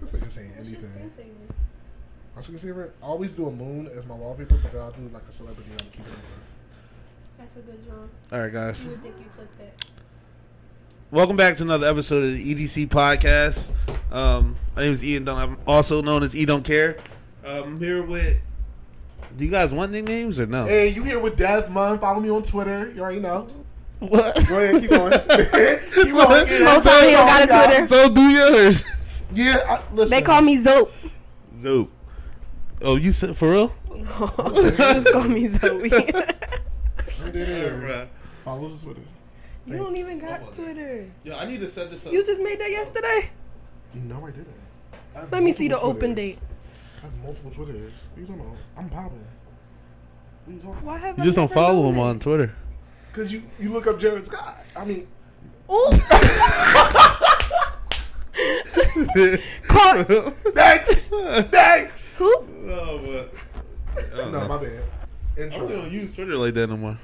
This nigga saying anything. screensaver? My screensaver, I always do a moon as my wallpaper, but then I'll do like a celebrity I'm keeping it with. That's a good job. All right, guys. You would think you took that. Welcome back to another episode of the EDC podcast. Um, my name is Ian Dunn. I'm also known as E Don't Care. Um, I'm here with. Do you guys want nicknames or no? Hey, you here with Death Mun? Follow me on Twitter. You already know. What? Go ahead, keep going. keep going. What? Yeah, Whole time he got a. Twitter. So do yours. Yeah, I, listen. They call me Zope. Zoop. Oh, you said for real? Just call me Zoe. Right. Follow the Twitter. you don't even got Twitter. Yeah, I need to set this up. You just made that yesterday. No, I didn't. I Let me see the multiple open date. I have multiple Twitters. What are you talking about? I'm popping. What are you talking Why have You I just don't follow known him on Twitter. Because you, you look up Jared Scott. I mean, Ooh. Call next! next! who? No, but I don't No, know. my bad. I really don't Intro. use Twitter like that no more.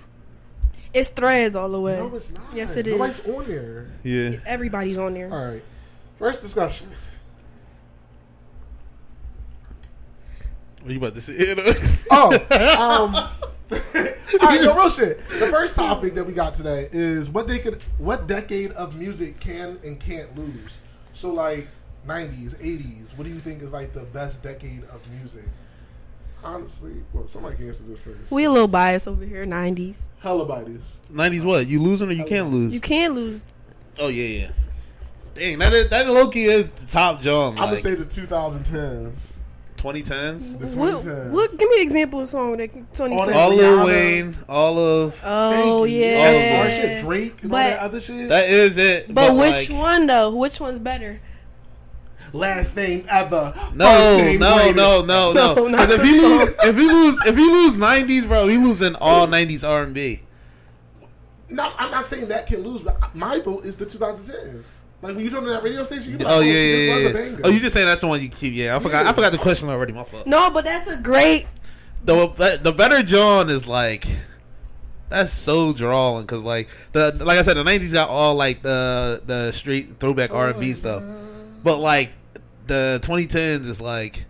It's threads all the way. No, it's not. Yes, it is. Nobody's on there. Yeah. Everybody's on there. All right. First discussion. What you about to say? Oh, um, all right, no real shit. The first topic that we got today is what they could, what decade of music can and can't lose. So like '90s, '80s. What do you think is like the best decade of music? Honestly, well, somebody can answer this first. We a little biased over here. Nineties. hella bodies. 90s what? You losing or you can't lose? You can't lose. Oh yeah, yeah. Dang, that is, that low key is the top jump. I'm gonna say the 2010s. 2010s. The 2010s. what? Give me an example of a song that twenty All ten. that- All Lil Wayne, all of Oh Thank yeah. That's more shit. Drake and all that other shit. that is it. But, which like, one though? Which one's better? Last name ever. No, name no, greatest. no, no, No, no. Because if he lose, if he lose, if he lose 90s, bro, he losing all 90s R&B. No, I'm not saying that can lose, but my vote is the 2010s. Like when you turn on that radio station, you be like, Oh yeah, yeah, yeah. yeah. banger. Oh, you just saying that's the one you keep? Yeah, I forgot. I forgot the question already. My fault. No, but that's a great. the the better John is like that's so drawing because like the like I said the nineties got all like the the straight throwback Oh, R and B oh, stuff, but like the twenty tens is like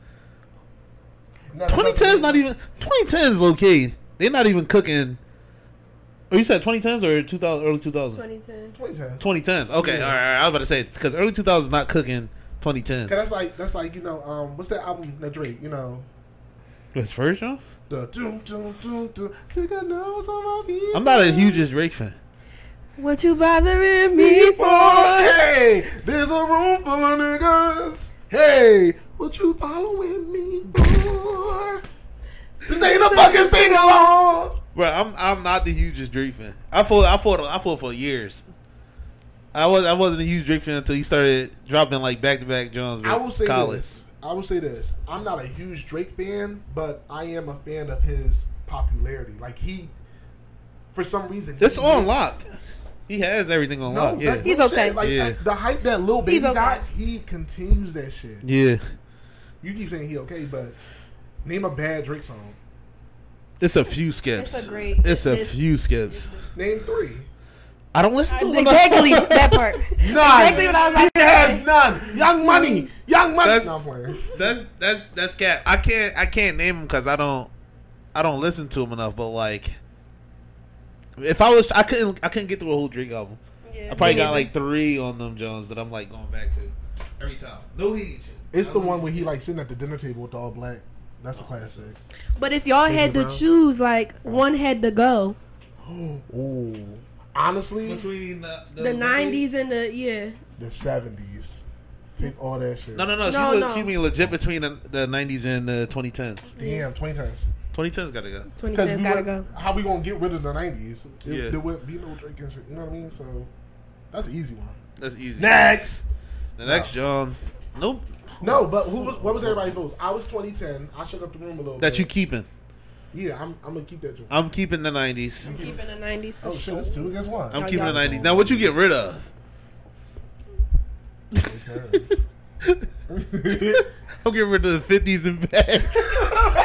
No, twenty tens not even twenty tens low key they're not even cooking. Or you said twenty tens or two thousand early two thousand 2010. 2010. twenty tens okay Yeah. all right, all right I was about to say because early two thousands not cooking twenty tens. Cause that's like that's like you know um what's that album that Drake you know His first John? the doom doom doom doom stick a nose on my. I'm not a hugest Drake fan. What you bothering me for? Hey, there's a room full of niggas. Hey, what you following me for? This ain't a fucking sing along. Bro, I'm I'm not the hugest Drake fan. I fought I fought I fought for years. I was I wasn't a huge Drake fan until he started dropping like back to back Jones. I will say college. this. I will say this. I'm not a huge Drake fan, but I am a fan of his popularity. Like he, for some reason, It's he- on lock. He has everything on No, lock. Yeah, He's no okay. shit. Like Yeah. that- the hype that little Baby He's okay. got, he continues that shit. yeah. You keep saying he okay, but name a bad Drake song. It's a few skips. It's a great- It's a it's- few skips. Name three. I don't listen to him enough. Exactly that part. None. Exactly what I was about He to has say. none. Young Money. Young Money. That's- no, That's that's that's cap. I can't I can't name him because I don't I don't listen to him enough. But like, if I was I couldn't I couldn't get through a whole Drake album. Yeah, I probably got neither. like three on them Jones that I'm like going back to every time. No heat. It's the one where he like sitting at the dinner table with all black. That's a oh, classic. But if y'all Baby had to choose, like one had to go, Ooh. Honestly, between the, the '90s and the yeah. the seventies. Take all that shit. No, no, no. She, No, le- no. she mean legit between the, the 90s and the 2010s. Damn, twenty times. 2010s gotta go. 2010's we gotta go. how we gonna get rid of the nineties? Yeah. There wouldn't be no Drake and shit. You know what I mean? So that's an easy one. That's easy. Next. The next John. Nope. No, but who was? What was everybody's votes? I was 2010. I shook up the room a little. That bit. you keeping. Yeah, I'm. I'm gonna keep that. Joint. I'm keeping the 90s. I'm Keeping the '90s for Oh shit, sure. that's two against one. I'm Oh, keeping the y'all- 90s. Now, what you get rid of? I'm getting rid of the 50s and back.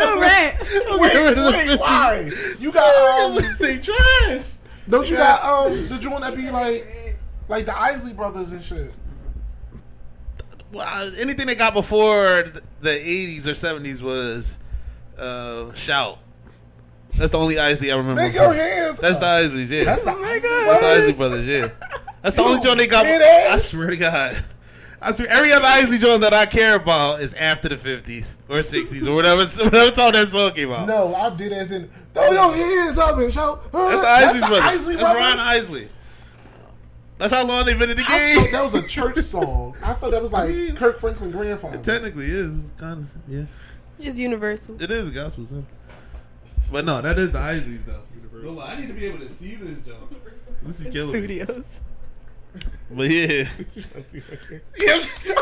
Real rat. I'm wait, getting rid of the wait, why? You got um. they trash. Don't you got um the joint that be like like the Isley brothers and shit? well, anything they got before the '80s or '70s was uh, shout. That's the only Isley I remember. Make your hands. That's the. Isleys, yeah. That's the That's the Isley Brothers, yeah. That's the You only joint they got. I swear to God. I swear, every other Isley joint that I care about is after the 50s or 60s or whatever, whatever time that song came out. No, I did as in throw your hands up and shout. That's the Isley Brothers. Isley That's Brothers. Ron Isley. That's how long they've been in the I game. thought that was a church song. I thought that was like mean, Kirk Franklin grandfather. It technically is. It's kind of, yeah. It's universal. It is a gospel song. But no, that is the Isleys, though. No lie, I need to be able to see this jump. This is killing me. Studios. But yeah. yeah I'm just-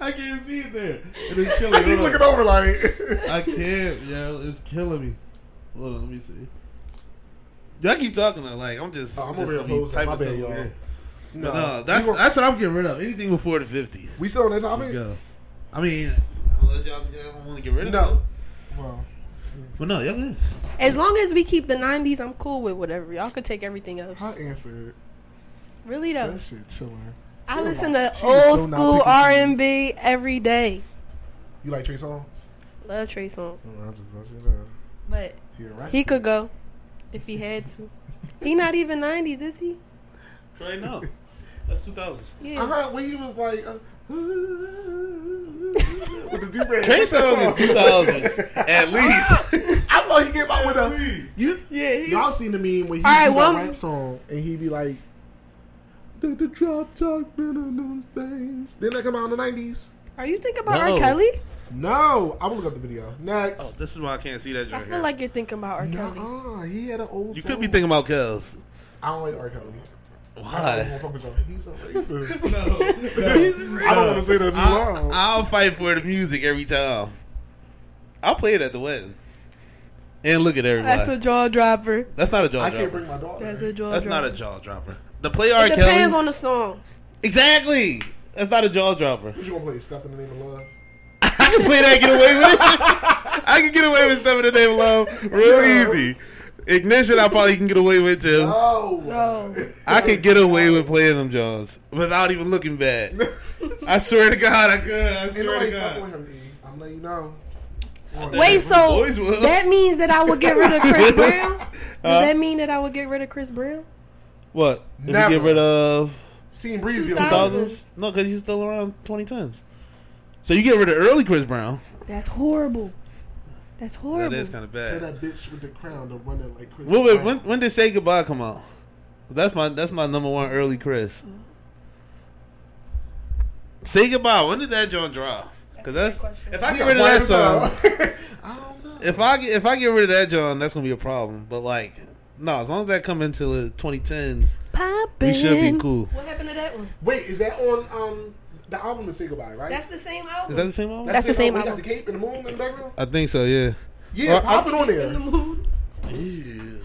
I can't see it there. It is killing I me. keep looking on. over like. I can't, yo. It's killing me. Hold on, let me see. Y'all keep talking though, like I'm just. Oh, I'm just over here gonna be posting. My typing stuff y'all. No, no, that's we, gon- that's what I'm getting rid of. Anything before the fifties. we still on that topic. go. I mean, unless y'all, y'all want to get rid of No. it. Well, But no, y'all good. As long as we keep the '90s, I'm cool with whatever. Y'all could take everything else. I answered Really though, that shit chilling. I She listen to she old so school. R&B every day. You like Trey Songz? Love Trey Songz, Oh, I'm just about to know. but He, he could go if he had to. He not even '90s, is he? Right now, that's two thousands. Yeah. Uh-huh, when he was like, uh, with the do-rag. Trey Songz is two thousands at least. I thought he came out with a. You, Yeah. He, y'all seen the meme when he All right, do that rap song and he be like, the, the drop top them things. Didn't that come out in the nineties? are you thinking about No. R. Kelly? No, I will look up the video next. Oh, this is why I can't see that I joint. feel here. like you're thinking about R. Kelly. Nuh-uh, he had an old. you song. could be thinking about Kels. I don't like R. Kelly. I don't Why? wanna fuck with y'all. He's a rapist. no, I don't want to say that too I'll, loud. I'll fight for the music every time. I'll play it at the wedding. And look at everybody. That's a jaw dropper. That's not a jaw I dropper. can't bring my daughter. That's a jaw That's dropper. not a jaw dropper. The play R. It Kelly. depends on the song. exactly. That's not a jaw dropper. What you gonna play? Step in the name of love. I can play that. and Get away with it. I can get away with stuff in the name of love real Yeah. easy. Ignition, I probably can get away with too. No. No. I could get away with playing them Johns without even looking bad. I swear to God, I could. I Ain't swear to fucking God. with him. I'm letting you know. Wait, so that means that I would get rid of Chris Brown? Does Huh? that mean that I would get rid of Chris Brown? What? If Never. you get rid of Seen Breezy on 2000. the 2000s? No, because he's still around 2010s. So you get rid of early Chris Brown. That's horrible. That's horrible. That is kind of Tell bad. that bitch with the crown to run it like Chris. Wait, wait, Brown. when, when did Say Goodbye come out? That's my that's my number one early Chris. Say Goodbye. When did that joint drop? Because that's, That's a great question. if I get rid of that quiet song. I don't know. if I get if I get rid of that John, that's gonna be a problem. But like, no, as long as that come into the 2010s, Poppin'. we should be cool. What happened to that one? Wait, is that on um the album to say goodbye, right? That's the same album. Is that the same album? That's the same album. album. He got the cape and the moon in the background. I think so. Yeah. Yeah, Well, pop it on In the there. mood.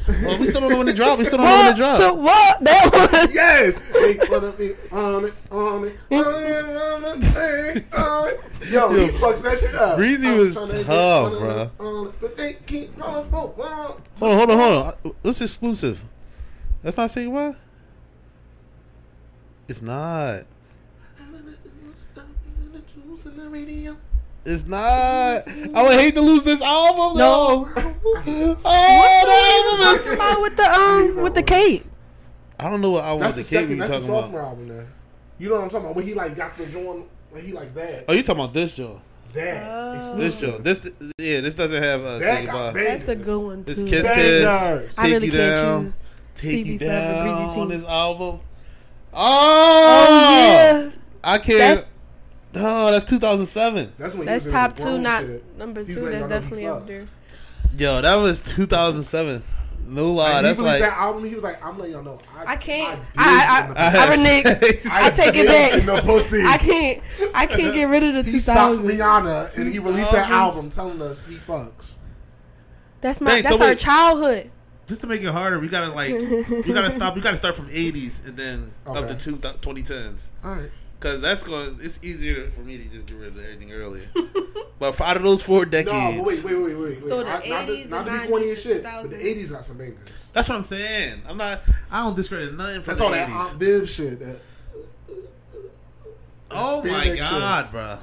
Well, we still don't know when it dropped. We still don't know when it What? dropped. So what? That one. Yes. Hey, wanna on it, on it, on it, on it, on it. Yo, he fucks that shit up. Breezy I'm was tough, on it, bruh. on it, But they keep calling for one. Hold on, hold on, hold on. What's exclusive? That's not saying what? It's not. It's not. I would hate to lose this album. No. though. oh, the album is. about with the um with the cape. I don't know what album That's with the the kid second. you That's the talking sophomore about. album. There. You know what I'm talking about? When he like got the joint, like he like that, Oh, you talking about this joint? that, Oh. This joint. This yeah. This doesn't have uh, That say got That's a good one This too. kiss Bangers. kiss. I really you can't down. choose. Take you CB Forever, Breezy down on this album. Oh, Oh yeah. I can't. That's- oh, that's 2007. That's when he That's was top two, not shit. number two. like, That's I know he definitely up there. Yo, that was 2007. No lie, Like, that's he released like that album. He was like, "I'm letting y'all know, I, I can't. did I- in I- I- pussy. I renege. sex. I take it back. in the pussy. I can't. I can't get rid of the He two sucked. Rihanna, and he released that album telling us he fucks. That's my. Thanks, so That's our wait. childhood. Just to make it harder, we gotta like, we gotta stop. We gotta start from 80s and then up to two, 2010s. All right. Cause that's going. It's easier for me to just get rid of everything earlier. but for, out of those four decades, No, but wait, wait, wait, wait. wait. So the I- not 80s, to, not the to be corny 90s, as shit, but the 80s got some bangers. that's what I'm saying. I'm not. I don't discredit nothing from That's the all that Aunt Viv shit. That, Oh, Oh my spandex god, bro.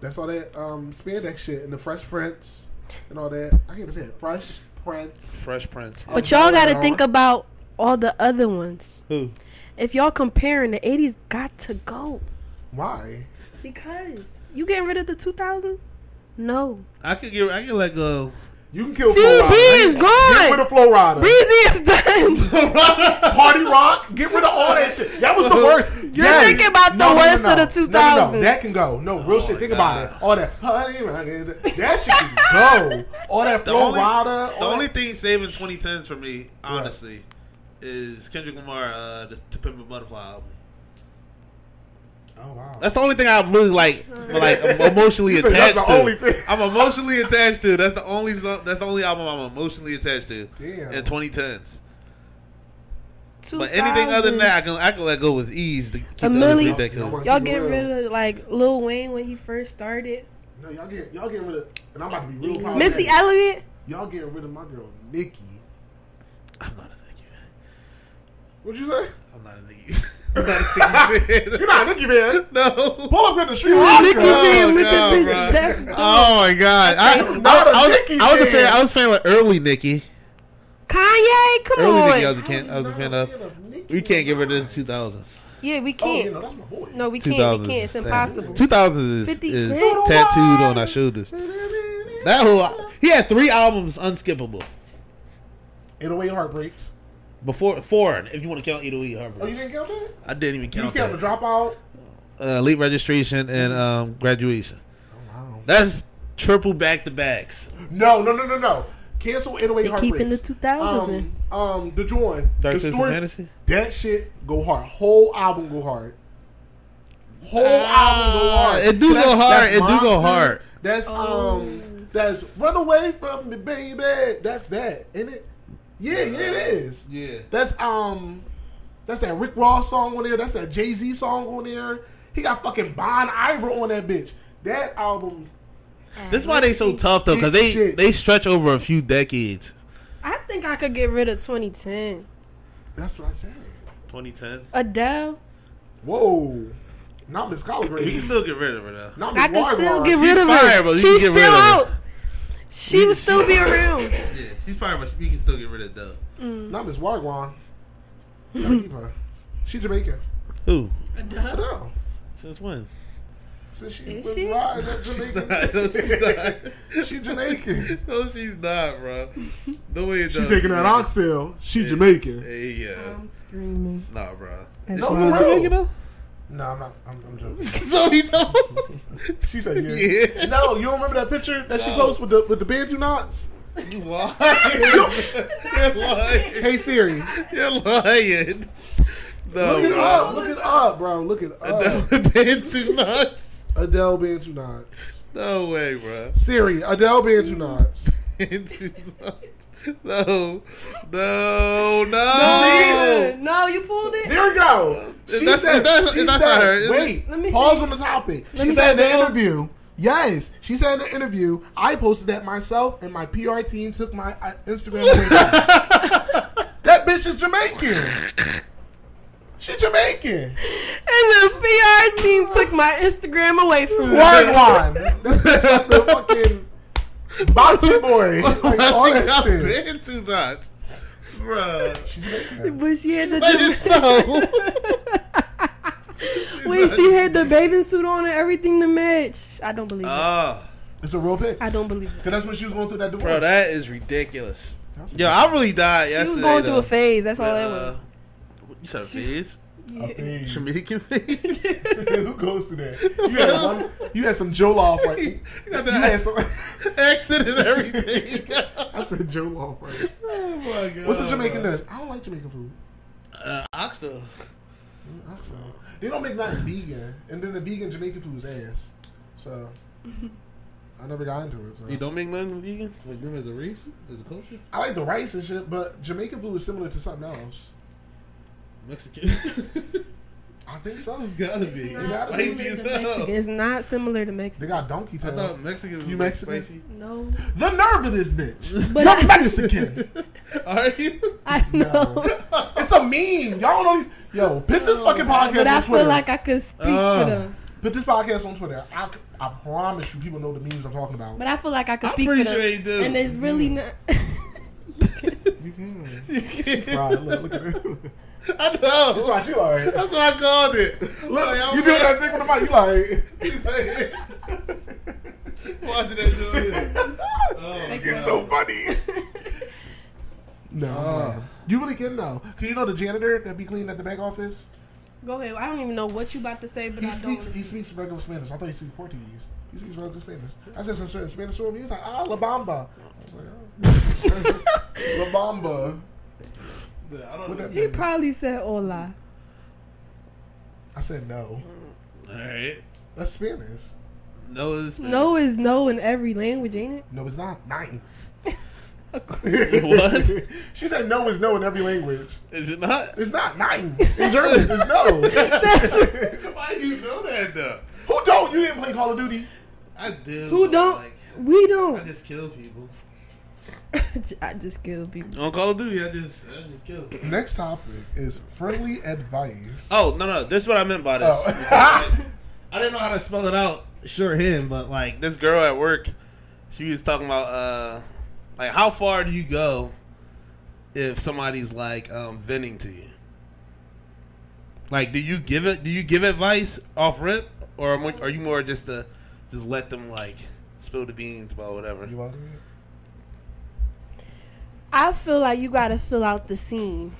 That's all that um, spandex shit and the Fresh Prince and all that. I can't even say it. Fresh Prince. Fresh Prince. But y'all got to think about all the other ones. Who? If y'all comparing, the 80s got to go. Why? Because you getting rid of the 2000s? No. I could get. I could let go. You can kill CB Flo Rida. is Get rid of Flo Rida. Breezy is done. Party Rock. Get rid of all that shit. That was the uh-huh. worst. You're thinking about the worst of the No, no, no. 2000s. That can go. No, real Oh shit. Think God. about it. All that Party Rock. That shit can go. All that The Flow only, Rider. the only thing saving 2010s for me, honestly, is Kendrick Lamar, uh, the To Pimp a Butterfly album. Oh wow. That's the only thing I'm really like, like emotionally You said attached that's the to. only thing. I'm emotionally attached to. That's the only. song- That's the only album I'm emotionally attached to Damn. in 2010s. But anything other than that, I can I can let go with ease. To keep A the other milli- three. Y'all Y'all getting rid of like Lil Wayne when he first started. No, y'all get y'all getting rid of. And I'm about to be real. Missy Elliott. Y'all getting rid of my girl Nicki. I'm not a Nicki man. What'd you say? I'm not a Nicki. I'm not a Nicki You're not a Nicki fan. no. Pull up in the street. Nicki Oh, fan with God, the big bro. Oh my god! I, I, not a I was, Nicki I was a fan. fan. I was a fan of early Nicki. Kanye, come Early on. Nicki, I was a, can, I was a fan of. Nicki. We can't get rid of the 2000s. yeah, we Oh, you can't. know, that's my boy. no, we can't. We can't. It's impossible. 2000s is, is tattooed on our shoulders. That whole he had three albums unskippable 808 Heartbreaks. Before four. If you want to count 808 Oh, you didn't count that? I didn't even You count just count the dropout? Uh, late registration and um, graduation. Oh, wow. That's triple back to backs. No, no, no, no, no. Cancel 808 They Heartbreaks. keeping the 2000s in. Um, um, the joint. Dark the Twisted story. Fantasy. That shit go hard. Whole album go hard. Whole Ah, album go hard. it do That's- go hard. It do go hard. That's Oh. um. That's run away from me, baby. That's that, ain't it? Yeah, yeah, it is. Yeah. That's um. That's that Rick Ross song on there. That's that Jay Z song on there. He got fucking Bon Iver on that bitch. That album. This is why they so tough though, because they Shit. they stretch over a few decades. I think I could get rid of 2010. That's what I said. 2010. Adele. Whoa. Not Miss Collard We can still get rid of her though. Not Miss I Miss can still Wardwar. get She's rid of fire, her. but you She's can still get rid of her. out. She would still be around. Yeah, she's fire, but we can still get rid of Dub. Mm. Not Miss Wagwan. Keep her. She Jamaican. Who? I know. Since when? Since she Is was she? riding that She's Jamaican. not. No, she's not. She Jamaican. no, she's not, bro. No way. She taking that oxtail. She Jamaican. Hey, yeah. I'm screaming. Nah, bro. No, for real. Jamaican though? No, I'm not. I'm, I'm joking. so he told. She said yeah. Yeah. No, you don't remember that picture that she No. posted with the with the bantu knots? You lying. You're lying. Hey Siri, You're lying. No, look it up. Look it up, bro. Look it up. Adele Bantu nuts. Adele bantu knots. No way, bro. Siri, Adele bantu knots. Bantu nuts. No, no, no. No, you pulled it. There we go. She That's- said, is that- she is that said- not her? Is wait, Let me pause see. on the topic. Let she me said in see. the interview. Yes, she said in the interview. I posted that myself, and my PR team took my uh, Instagram. away. that bitch is Jamaican. She Jamaican. And the PR team took my Instagram away from me. Wagwan. That bitch the fucking boxing boy. Like, all She that got shit. Bantu nuts. Bruh. She Jamaican. But she had the Let it snow. Wait, she had the bathing suit on and everything to match. I don't believe it. Ah, It's a real pic. I don't believe it. Cause that's when she was going through that divorce. bro, that is ridiculous. That's- Yo, I really died She yesterday. was going through though. a phase. That's all that Uh, was. you said a phase? A thing. Jamaican phase? Who goes to that? You had one. You had some Jollof right. You got You had that some. accent and everything. I said Jollof right. oh my god. What's a Jamaican dish? I don't like Jamaican food. Uh, oxtail. I. They don't make nothing vegan, and then the vegan Jamaican food is ass. So I never got into it. So. You don't make nothing vegan? Like them as a race? As a culture? I like the rice and shit, but Jamaican food is similar to something else. Mexican. I think so. it's gotta be. It's It's not spicy as hell. Mexican. It's not similar to Mexican. They got donkey I tail. thought Mexican was You like Mexican? spicy. No, the nerve of this bitch. But You're I- Mexican. Are you? I know. it's a meme. Y'all don't know these. Yo, put this fucking podcast on Twitter. But I on feel like I could speak Uh, for them. Put this podcast on Twitter. I, I promise you, people know the memes I'm talking about. But I feel like I could I'm speak pretty for them. sure they do. And it's really not. You can. She fried. Look, look at her. I know. That's why she like. That's what I called it. Look, Like, you doing that thing with the mic. You like. He's like. Watching that dude. Oh, It's bro. so funny. No, Oh. you really can know. Cause you know the janitor that be cleaning at the back office. Go ahead. I don't even know what you about to say, but He I speaks. don't. He speaks regular Spanish. I thought he speaks Portuguese. He speaks regular Spanish. I said some shit in Spanish to him. He was like, "Ah, la bamba." I was like, oh. la bamba. I don't know. He mean? probably said hola. I said no. All right. That's Spanish. No, it's No is no in every language, ain't it? No, it's not. Nine. was? She said no is no in every language. Is it not? It's not nine. In German, it's no. Why do you know that though? Who don't? You didn't play Call of Duty. I do. Who don't? Like, We don't. I just kill people. I just kill people. On Call of Duty, I just, I just kill. Next topic is friendly advice. Oh no, no, this is what I meant by this. Oh. I, I didn't know how to spell it out shorthand, but like this girl at work, she was talking about uh, like how far do you go if somebody's like um, venting to you? Like, do you give it? Do you give advice off rip, or are you more just to just let them like spill the beans about whatever? You want to do it? I feel like you gotta fill out the scene.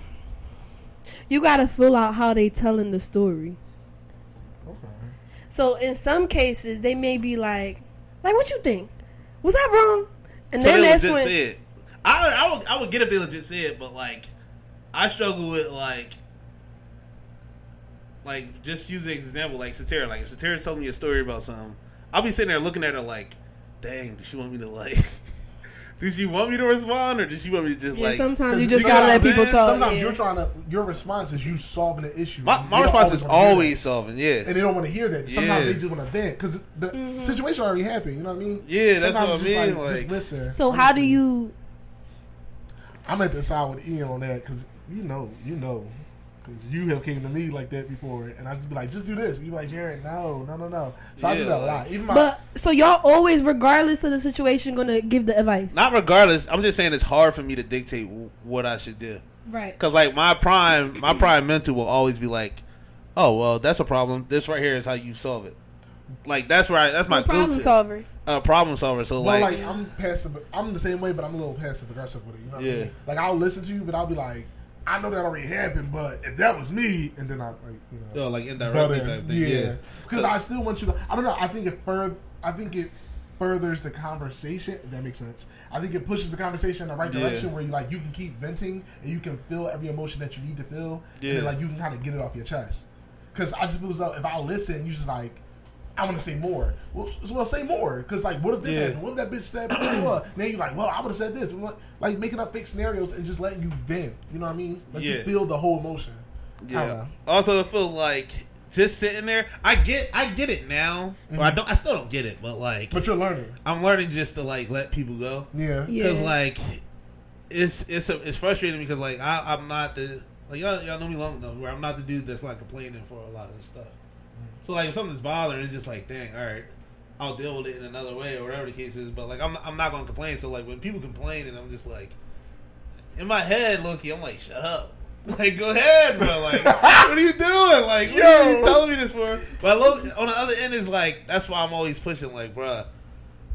You gotta fill out how they telling the story. Okay. So in some cases, they may be like, like, what you think? Was that wrong? And so then they that's when say it. I I would I would get if they legit say it, but like I struggle with like like just use the example like Satira. Like if Satira told me a story about something, I'll be sitting there looking at her like, dang, does she want me to like? Does she want me to respond, or does she want me to just yeah, like? sometimes you just you gotta let people saying? talk. Sometimes yeah. you're trying to. Your response is you solving the issue. My, my don't response is wanna hear that. always solving. Yeah, and they don't want to hear that. Sometimes Yeah. they just want to vent because the Mm-hmm. situation already happened. You know what I mean? Yeah, that's Sometimes what I mean, just like- just listen. So how do you? I'm at the side with Ian on that because you know, you know, because you have came to me like that before, and I just be like, just do this. And you be like, Jared, no, no, no, no. So I do that a lot. Even my But so y'all always, regardless of the situation, gonna give the advice, not regardless. I'm just saying it's hard for me to dictate w- what I should do. right? Cause like my prime, my prime mentor will always be like, "Oh well, that's a problem. This right here is how you solve it." Like that's where I, that's my problem go-to. solver. uh, problem solver. So Well, like, like, I'm passive. I'm the same way, but I'm a little passive aggressive with it. You know what Yeah. I mean? Like I'll listen to you, but I'll be like, I know that already happened, but if that was me, and then I like, you know, oh, like indirectly in. Uh, type thing. Yeah, Because I still want you to. I don't know. I think it further. I think it furthers the conversation. If that makes sense. I think it pushes the conversation in the right Yeah. direction where you like you can keep venting and you can feel every emotion that you need to feel. And Yeah. then, like you can kind of get it off your chest. Because I just feel as though if I listen, you just like. I want to say more. Well, well, say more. Because, like, what if this Yeah. happened? What if that bitch said blah, blah, blah? Now you're like, well, I would have said this. Like, making up fake scenarios and just letting you vent. You know what I mean? Let Yeah. you feel the whole emotion. Yeah. know. Also, I feel like just sitting there. I get, I get it now. Or I mm-hmm. don't. I still don't get it, but like, But you're learning. I'm learning just to like let people go. Yeah. Yeah. Because like, it's it's it's frustrating because like I, I'm not the like y'all, y'all know me long enough where I'm not the dude that's like complaining for a lot of stuff. So like if something's bothering, it's just like dang, all right, I'll deal with it in another way or whatever the case is. But like I'm I'm not gonna complain. So like when people complain and I'm just like in my head, low key, I'm like shut up. Like go ahead, bro. Like what are you doing? Like what are you telling me this for? But look, on the other end is like that's why I'm always pushing. Like, bro,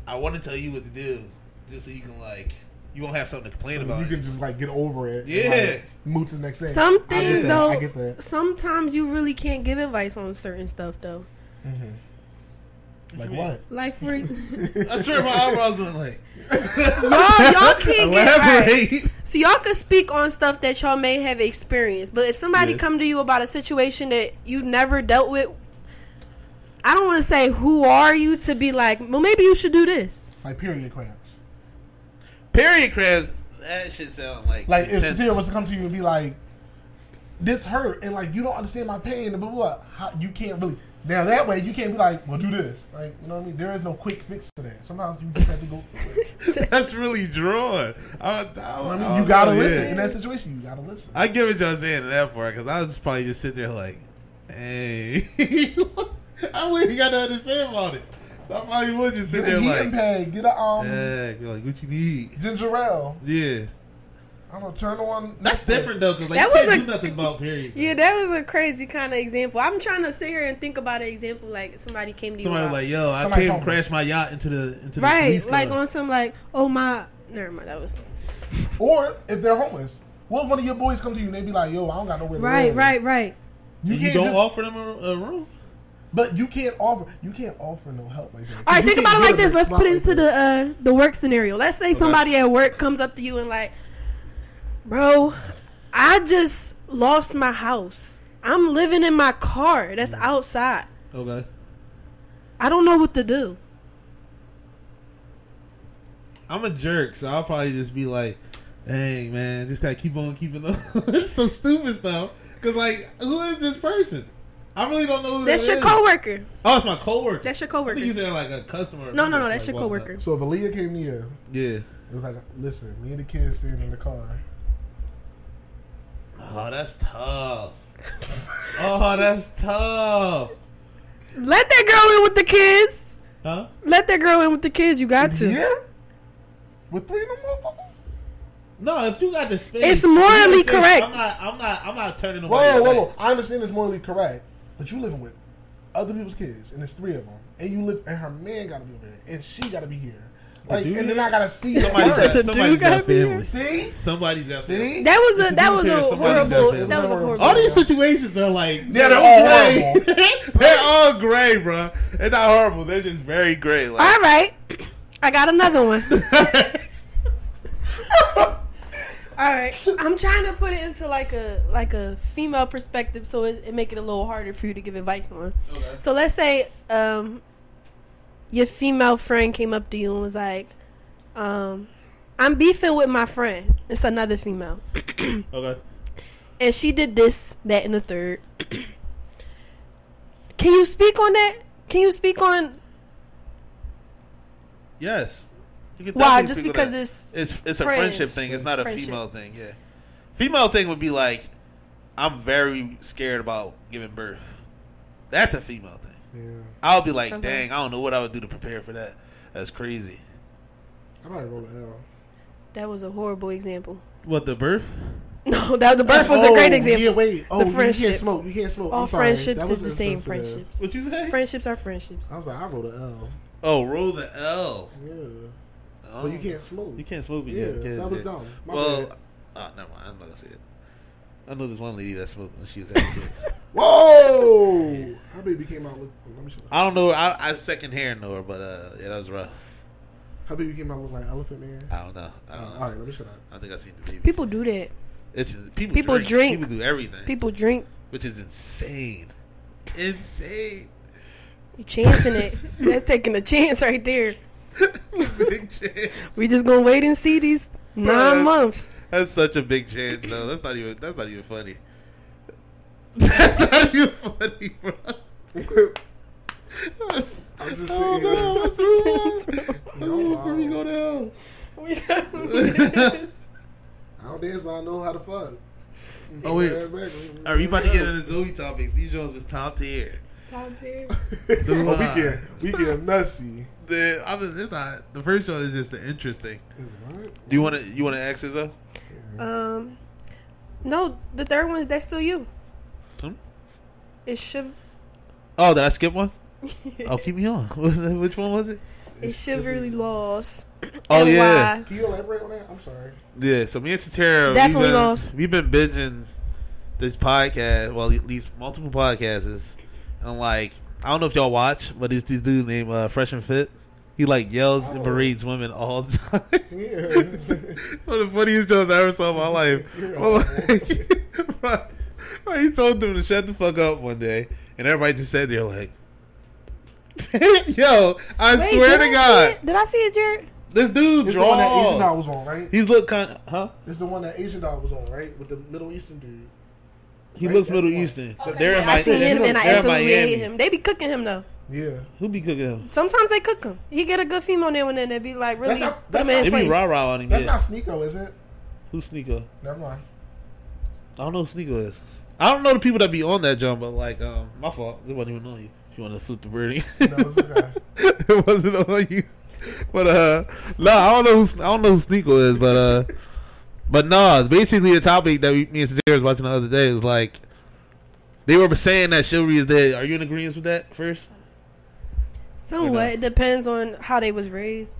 I want to tell you what to do, just so you can like you won't have something to complain So about. you it. can just like get over it. and, Yeah. like, move to the next thing. Some things that, though, I get that. sometimes you really can't give advice on certain stuff though. Mm-hmm. Like you what? Like for I swear my eyebrows went like "No, y'all can't get right. So y'all can speak on stuff that y'all may have experienced, but if somebody Yeah. come to you about a situation that you never dealt with, I don't want to say who are you to be like, well, maybe you should do this. Like period cramps. Period crabs. That shit sound like Like if intense. Satira was to come to you and be like, "This hurt," and like you don't understand my pain, and blah blah. blah how, you can't really. Now that way you can't be like, "Well, do this." Like you know what I mean? There is no quick fix to that. Sometimes you just have to go. That's really drawn. I, I, I, I mean? you gotta know, listen yeah. in that situation. You gotta listen. I get what y'all saying in that part because I was just probably just sit there like, hey, I wouldn't even got nothing to say about it. So I probably would just sit Get a there heating like, pad. Get a um yeah, you're like, what you need? ginger ale. Yeah. I'm gonna Turn on. That's different though, because like, That you was can't a- do nothing about period. Yeah, that was a crazy kind of example. I'm trying to sit here and think about an example like somebody came to you. Somebody about- was like, yo, I Somebody came told me. crash my yacht into the into the right, like car. on some like, oh my, never mind, that was Or if they're homeless. What if one of your boys come to you and they be like, "Yo, I don't got nowhere to go. right, live." right, right. You And you can't don't just- offer them a, a room. But you can't offer. You can't offer no help like that. All right, think about it like this. Let's put it into that. the uh, the work scenario. Let's say somebody at work comes up to you and like, bro, I just lost my house. I'm living in my car that's outside. Okay. I don't know what to do. I'm a jerk, so I'll probably just be like, "Dang, man, just gotta keep on keeping on." it's some stupid stuff. Cause like, who is this person? I really don't know who That's that your is. coworker. Oh, it's my coworker. That's your I coworker. think you said like a customer. No, no, no, Like, that's your walking coworker. up. So if Aaliyah came to you, Yeah. it was like, "Listen, me and the kids standing in the car." Oh, that's tough. oh, that's tough. Let that girl in with the kids. Huh? Let that girl in with the kids. You got to. Yeah. With three of them motherfuckers. No, if you got the space, It's if you got morally space, correct. I'm not. I'm not. I'm not turning away. Whoa, nobody whoa, whoa! I understand it's morally correct, but you living with other people's kids, and it's three of them, and you live, and her man got to be over there, and she got to be here, like, dude- and then I got to see Somebody's her. got, The somebody's dude got gotta be family. See, Somebody's got family. see, That was a the that was a horrible. family. That was a All horrible. All these situations are like Yeah, they're all gray. horrible. they're all gray, bro. They're not horrible. They're just very gray. Like, All right, I got another one. All right, I'm trying to put it into like a like a female perspective, so it, it make it a little harder for you to give advice on. Okay. So let's say um, your female friend came up to you and was like, um, "I'm beefing with my friend." It's another female, okay. and she did this, that, and the third. Can you speak on that? Can you speak on Yes. You why? Just because that. it's it's it's a friends. friendship thing. It's not a Friendship. female thing. Yeah. Female thing would be like, I'm very scared about giving birth. That's a female thing. yeah, I'll be like, Okay. dang, I don't know what I would do to prepare for that. That's crazy. I might roll an L. that was a horrible example. What the birth? No, that the birth was Oh, a great oh, example. Yeah, wait. Oh, you friendship. can't smoke. You can't smoke. All I'm friendships That is the same friendships. What you say? Friendships are friendships. I was like, I rolled the L. Oh, roll the L. Yeah, Oh. but you can't smoke. You can't smoke. when Yeah, you that was yeah. dumb. My well, bad. oh, never mind. I'm not gonna say it. I know this one lady that smoked when she was having kids. Whoa! Her baby came out with. Let me show. you. I don't know. I, I second hand know her, but uh, yeah, that was rough. Her baby came out with like Elephant Man. I don't know. I Uh, don't know. all right, let me shut up. I think I seen the baby. People do that. It's people. People drink. drink. People do everything. People drink. which is insane. Insane. You chancing it. That's taking a chance right there. It's a big chance. We just gonna wait and see these nine that's- months. That's such a big chance, though. That's not even. That's not even funny. That's not even funny, bro. I'm just oh no, what's wrong? No, Before we go down. I don't dance, but I know how to fuck. Oh, wait. Ass back. Are we about to get into Zoe topics? These shows was top tier. oh, we get we get messy. The other, it's not. The first one is just the interesting. Is what? Do you want to? You want to ask Izzo? Um, no, the third one that's still you. Hmm? It should. Oh, did I skip one? Oh, keep me on. Which one was it? It chivalry lost. Oh, And yeah. why. Can you elaborate on that? I'm sorry. Yeah, so me and Satara Definitely we've been, lost. We've been binging this podcast, well, at least multiple podcasts, and like I don't know if y'all watch, but it's this dude named uh, Fresh and Fit. He like yells and Oh. berates women all the time. Yeah. One of the funniest shows I ever saw in my life. You're like, right, right, he told them to shut the fuck up one day, and everybody just sat there like, "Yo, I Wait, swear to I God. Did I see it, Jared? this dude It's the one that Asian Doll was on, right? He's look kind of, huh? It's the one that Asian Doll was on, right? With the Middle Eastern dude. He Right, looks Middle one. Eastern. Okay, They're in I my, see him and I they're absolutely hate him. They be cooking him though. Yeah. Who be cooking him? Sometimes they cook him. He get a good female there and then. They be like really That's not- put that's not- They be rah rah on him. That's yeah. not Sneako, is it? Who's Sneako? Never mind. I don't know who Sneako is. I don't know the people that be on that jump, but like, um, my fault. They wasn't even know you. If you want to flip the birdie? No, it's okay. it wasn't on you. But uh, no, I don't know. Who, I don't know who Sneako is, but uh, but no, basically the topic that we, me and Cesare was watching the other day was like they were saying that chivalry is dead. Are you in agreement with that first? So Somewhat. It depends on how they was raised.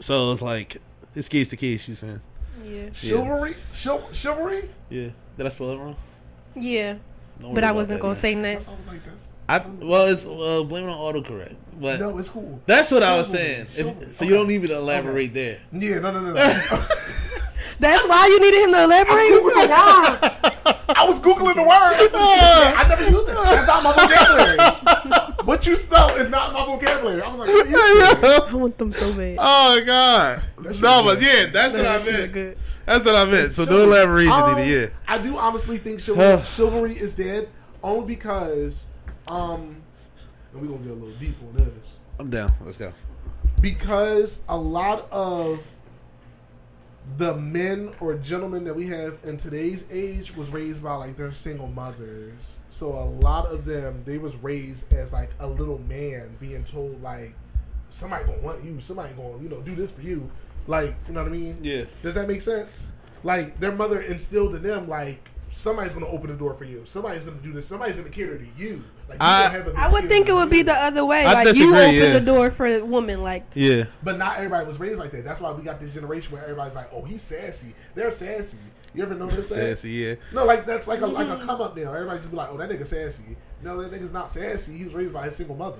So it's like it's case to case. You saying? Yeah. Chivalry, Chil- chivalry. Yeah. Did I spell it wrong? Yeah. But I wasn't that, gonna yeah. say I that. was like, I well, it's uh, blame it on autocorrect, but no, it's cool. that's what I was saying. If- chivalry. so you don't need me to elaborate there. Yeah, no, no, no, no. That's why you needed him to elaborate. Google the word. I was googling the word. I never used it. That's not my vocabulary. what you spell is not my vocabulary. I was like, what is it? I want them so bad. Oh God! No, was but yeah, that's what I meant. good. That's what I meant. So no elaboration Um, needed. Yeah. I do honestly think chivalry, chivalry is dead only because, um, and we're gonna get a little deep on this I'm down. Let's go. because a lot of the men or gentlemen that we have in today's age was raised by like their single mothers. So a lot of them they was raised as like a little man being told like somebody gonna want you, somebody gonna, you know, do this for you. Like, you know what I mean? Yeah. Does that make sense? Like their mother instilled in them like somebody's gonna open the door for you. Somebody's gonna do this. Somebody's gonna cater to you. Like you I- don't have a I would think it would be the other way. I like you open yeah. the door for a woman. Like Yeah. But not everybody was raised like that. That's why we got this generation where everybody's like, "Oh, he's sassy." They're sassy. You ever notice that? Sassy. Yeah. No, like that's like a like a mm-hmm. come up now. Everybody just be like, "Oh, that nigga sassy." No, that nigga's not sassy. He was raised by his single mother.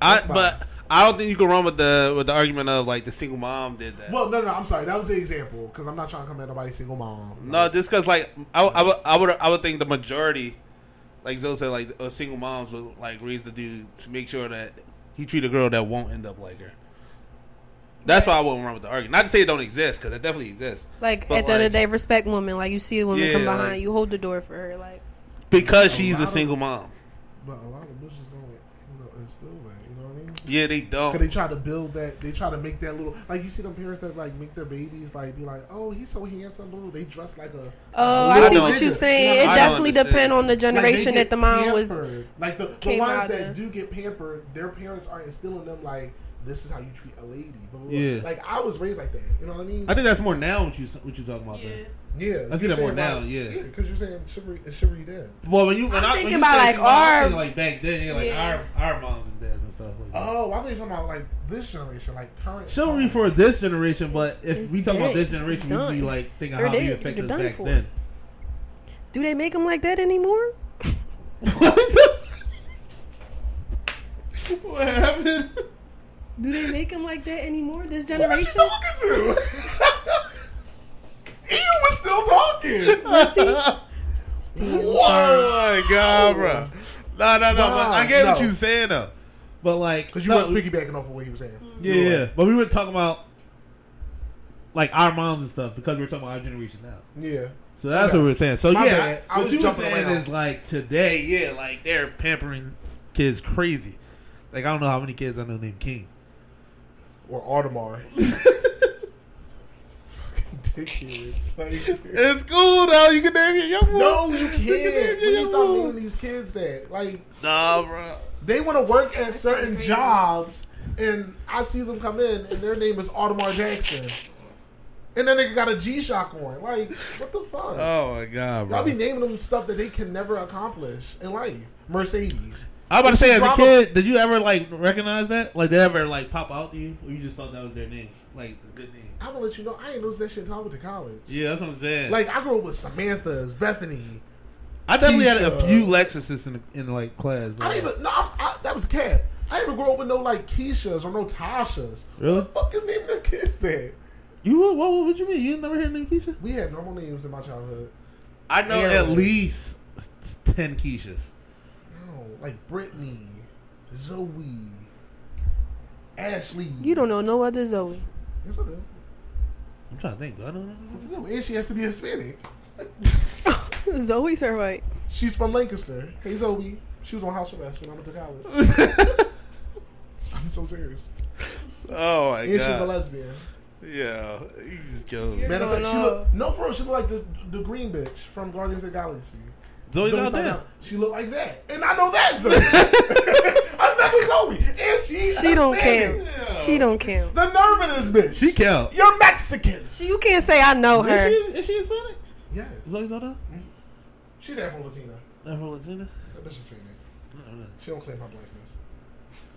I but I don't think you can run with the with the argument of like the single mom did that. Well, no, no, I'm sorry. That was the example because I'm not trying to come at nobody's single mom. no, just because like I, I, would- I would I would think the majority, like Zoe said, like uh, single moms would like raise the dude to make sure that he treat a girl that won't end up like her. That's why I wouldn't run with the argument. Not to say it don't exist because it definitely exists. like But, at the end of the day, respect women. Like you see a woman Yeah, come behind like- you, hold the door for her. Like Because she's lot a of- single mom. But a lot of bitches don't, you know, instill that. You know what I mean? Yeah, they don't. Cause they try to build that. They try to make that little like you see them parents that like make their babies like be like, "Oh, he's so handsome." Little, they dress like a. oh, a I little see what you're saying. You know It I I mean? don't definitely understand. depend on the generation get that the mom was. like the, the ones that of. do get pampered. Their parents are instilling them like this is how you treat a lady. Blah, blah, blah. Yeah. Like I was raised like that. You know what I mean? I think that's more now what you what you talking about. Yeah. Then. yeah. I see that more now, like- yeah. because you're saying chivalry is chivalry dead. Well, when you when I'm I, thinking about, say like, single mom, our- thinking, like back then, yeah, like Yeah. our our moms and dads and stuff like that. Oh, I think you're talking about like this generation, like current. Chivalry times. for this generation, but if It's we talk about this generation, we'd be like thinking They're how it dead. affected They're us done back for. then. Do they make them like that anymore? what happened? Do they make them like that anymore? This What was she generation? talking to? Ian was still talking. Oh my god, bro! No, no, no. but I get what you're saying though. But like, Because you no, weren't piggybacking off of what he was saying. Yeah, yeah. like, But we were talking about like our moms and stuff because we were talking about our generation now. Yeah. So that's Okay. what we were saying. So My yeah, bad. I what was you were saying is like today, yeah, like they're pampering kids crazy. Like I don't know how many kids I know named King. Or Audemars. Fucking dickheads. Like, It's cool though. You can name your young boy. no, you can can't. name your When you stop boy. naming these kids that, like, Nah, bro. they want to work at certain jobs, and I see them come in, and their name is Audemars Jackson. And then they got a G Shock on. Like, what the fuck? Oh my god, bro. Y'all be naming them stuff that they can never accomplish in life. Mercedes. I was about to say, as a kid, did you ever like recognize that? Like, they ever like pop out to you, or you just thought that was their names, like the good names? I'm gonna let you know, I ain't noticed that shit until I went to college. Yeah, that's what I'm saying. Like, I grew up with Samantha's, Bethany. I definitely had a few Lexuses in in like class. But I didn't even, no, I, I, that was cap. I didn't even grow up with no, like, Keishas or no Tashas. Really? What the fuck is naming their kids that? you what, what? What you mean? You never heard name Keisha? We had normal names in my childhood. I know Aaron. at least ten Keishas. No, like Brittany, Zoe, Ashley. You don't know no other Zoe. Yes, I do. I'm trying to think. Do I know? Yes, I. And she has to be Hispanic. Zoe's her white. She's from Lancaster. Hey, Zoe. She was on house arrest when I went to college. I'm so serious. oh my And she's a lesbian. Yeah, he's killing You're Matter of she look, no, for real, she look like the the green bitch from Guardians of the Galaxy. Zoe Zoe Saldana. Saldana. She looked like that, and I know that Zoe. Another Zoe, and she She don't Hispanic. count. She don't count. The nerve of this bitch. She count. You're Mexican. She, you can't say I know her. Is she, is she Hispanic? Yes. Zoe Saldana? Mm-hmm. She's Afro Latina. Afro Latina? That bitch is Hispanic. I don't know. She don't claim her blackness.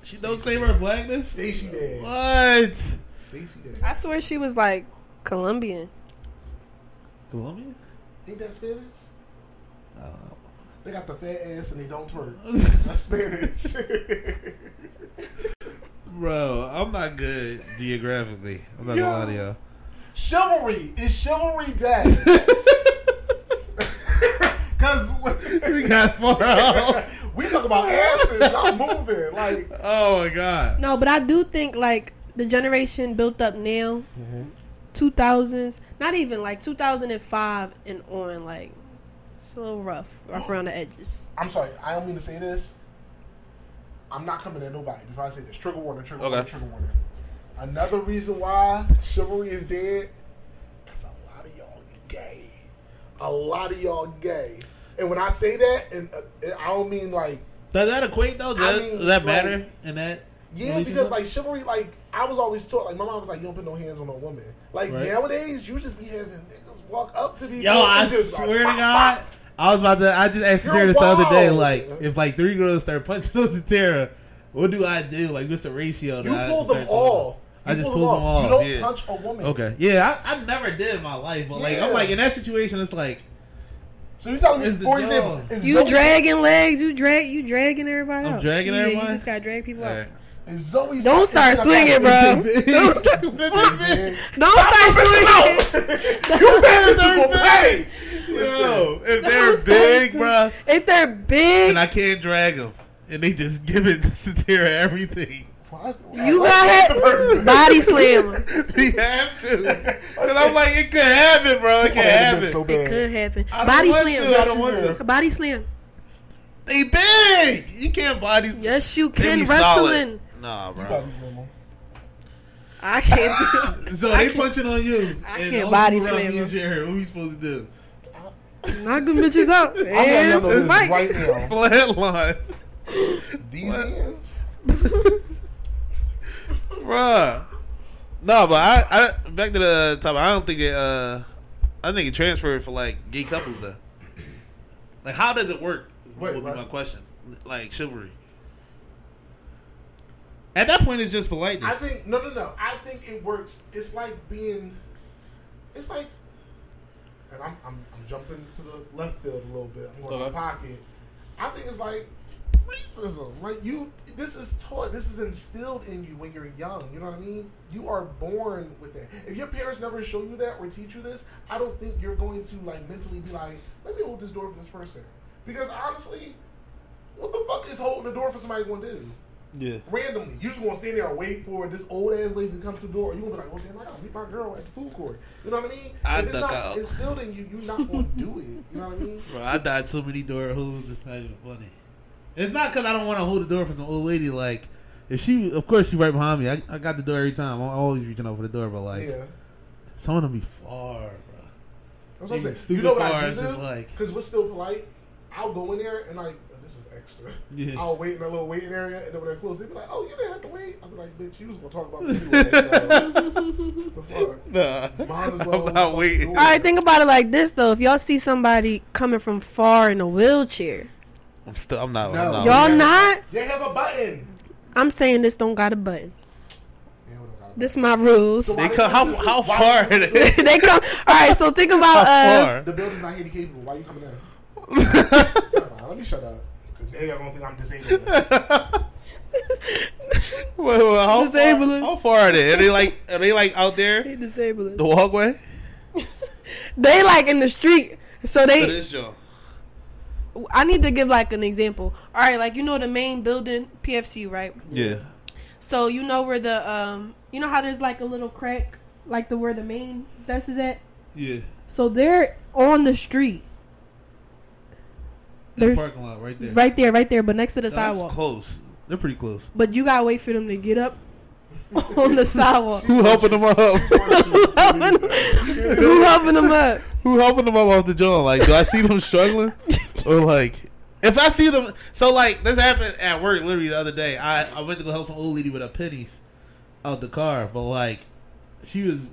She don't claim her blackness. Stacy did. What? Stacy did. I swear she was like Colombian. Colombian? Ain't that Spanish? I. They got the fat ass and they don't twerk. That's Spanish. Bro, I'm not good geographically. I'm not Yo. gonna lie to y'all. chivalry is chivalry dead. Cause we got far out. we talk about asses, not moving. Like Oh my god. No, but I do think like the generation built up now, mm-hmm. two thousands, not even like two thousand and five and on, like it's a little rough, rough around the edges. I'm sorry, I don't mean to say this. I'm not coming at nobody before I say this. Trigger warning, trigger Okay. warning, trigger warning. Another reason why chivalry is dead, because a lot of y'all gay. A lot of y'all gay. And when I say that, and uh, I don't mean like Does that equate though? Does, I that- mean, does that like- matter in that? Yeah, because like chivalry, like I was always taught, like my mom was like, "You don't put no hands on a woman." Like Right. nowadays, you just be having niggas walk up to me. Yo, I swear to God, I was about to. I just asked You're Sarah this the other day. Like, if like three girls start punching on Satara, what do I do? Like, what's the ratio? that You I pull them start doing? off. I just pull pulled them off. You don't yeah. punch a woman. Okay. Yeah, I, I never did in my life, but like, I'm like in that situation, it's like, So you telling me, It's for example, You Zoe, dragging legs, you drag, you dragging everybody I'm out. dragging Yeah, everybody? You just gotta drag people out. Alright. if Zoe Don't start swinging, bro. Don't start, don't start swinging. you better than you will pay. Yo, if they're big, bro. If they're big, and I can't drag them, and they just give it to Satira everything. you got it. Body slam. we have to. Because I'm like, it could happen, bro. It could happen. so It could happen. Body want slam. to, I don't want to. A body slam. They big. You can't body slam. Yes, you can. Wrestling. solid. Wrestling. Nah, You bro. body slam 'em. I can't do So I they can't- punching on you. I and can't all body people around slam me and them. Jared, What we supposed to do? Knock them bitches out. I'm letting y'all know And fight. right now. Flatline. These hands. Bruh. No, but I, I back to the topic. I don't think it. Uh, I think it transferred for like gay couples though. Like, how does it work? Wait, would be what? my question. Like chivalry. At that point, it's just politeness. I think no, no, no. I think it works. It's like being. It's like, and I'm I'm, I'm jumping to the left field a little bit. I'm going to Okay. my pocket. I think it's like racism. Like you, this is taught. This is instilled in you when you're young. You know what I mean? You are born with that. If your parents never show you that or teach you this, I don't think you're going to like mentally be like, let me hold this door for this person. Because honestly, what the fuck is holding the door for somebody going to do? Yeah. randomly. You just gonna stand there and wait for this old ass lady to come to the door, or you gonna be like, "Well, damn, I gotta meet my girl at the food court." You know what I mean? I if it's duck not out. instilled in you, you're not gonna do it. You know what I mean? Bro, I died so many door holes. It's not even funny. It's not because I don't want to hold the door for some old lady. Like, if she, of course, she right behind me. I, I got the door every time. I'm always reaching out for the door, but like, yeah, some of them be far, bro. that's what I'm saying. You know what far, I do? it's just like- because we're still polite. I'll go in there and like, this is extra. Yeah. I'll wait in a little waiting area, and then when they're closed, they be like, "Oh, you didn't have to wait." I'll be like, "Bitch, you was gonna talk about me anyway." so, the fuck? Nah, Might as well I'm not waiting. All right, think about it like this though. If y'all see somebody coming from far in a wheelchair, I'm still. I'm not. No. I'm not. y'all Yeah. not. They have a button. I'm saying this don't got a button. Yeah, we don't got a This my rules. So They come. they How do- how far? are they? they come. All right, so think about How uh, far? The building's not handicapable. Why are you coming in? Never mind, Let me shut up. Because they gonna think I'm disabled. Wait, wait, how, Disable far, us. how far are they? Are they like? Are they like out there? they disabled. The walkway. They like in the street, so To they. this joint. I need to give like an example. All right, like you know the main building, PFC, right? Yeah. So you know where the um, you know how there's like a little crack, like the where the main desk is at. Yeah. So they're on the street, The There's- parking lot right there. right there, right there, but next to the That's sidewalk. close. They're pretty close. But you gotta wait for them to get up on the sidewalk. Who helping them up? Who helping them up? Who helping them up off the joint? Like, do I see them struggling? or like if I see them. So like this happened at work literally the other day. I I went to go help some old lady with her pennies out the car, but like she was,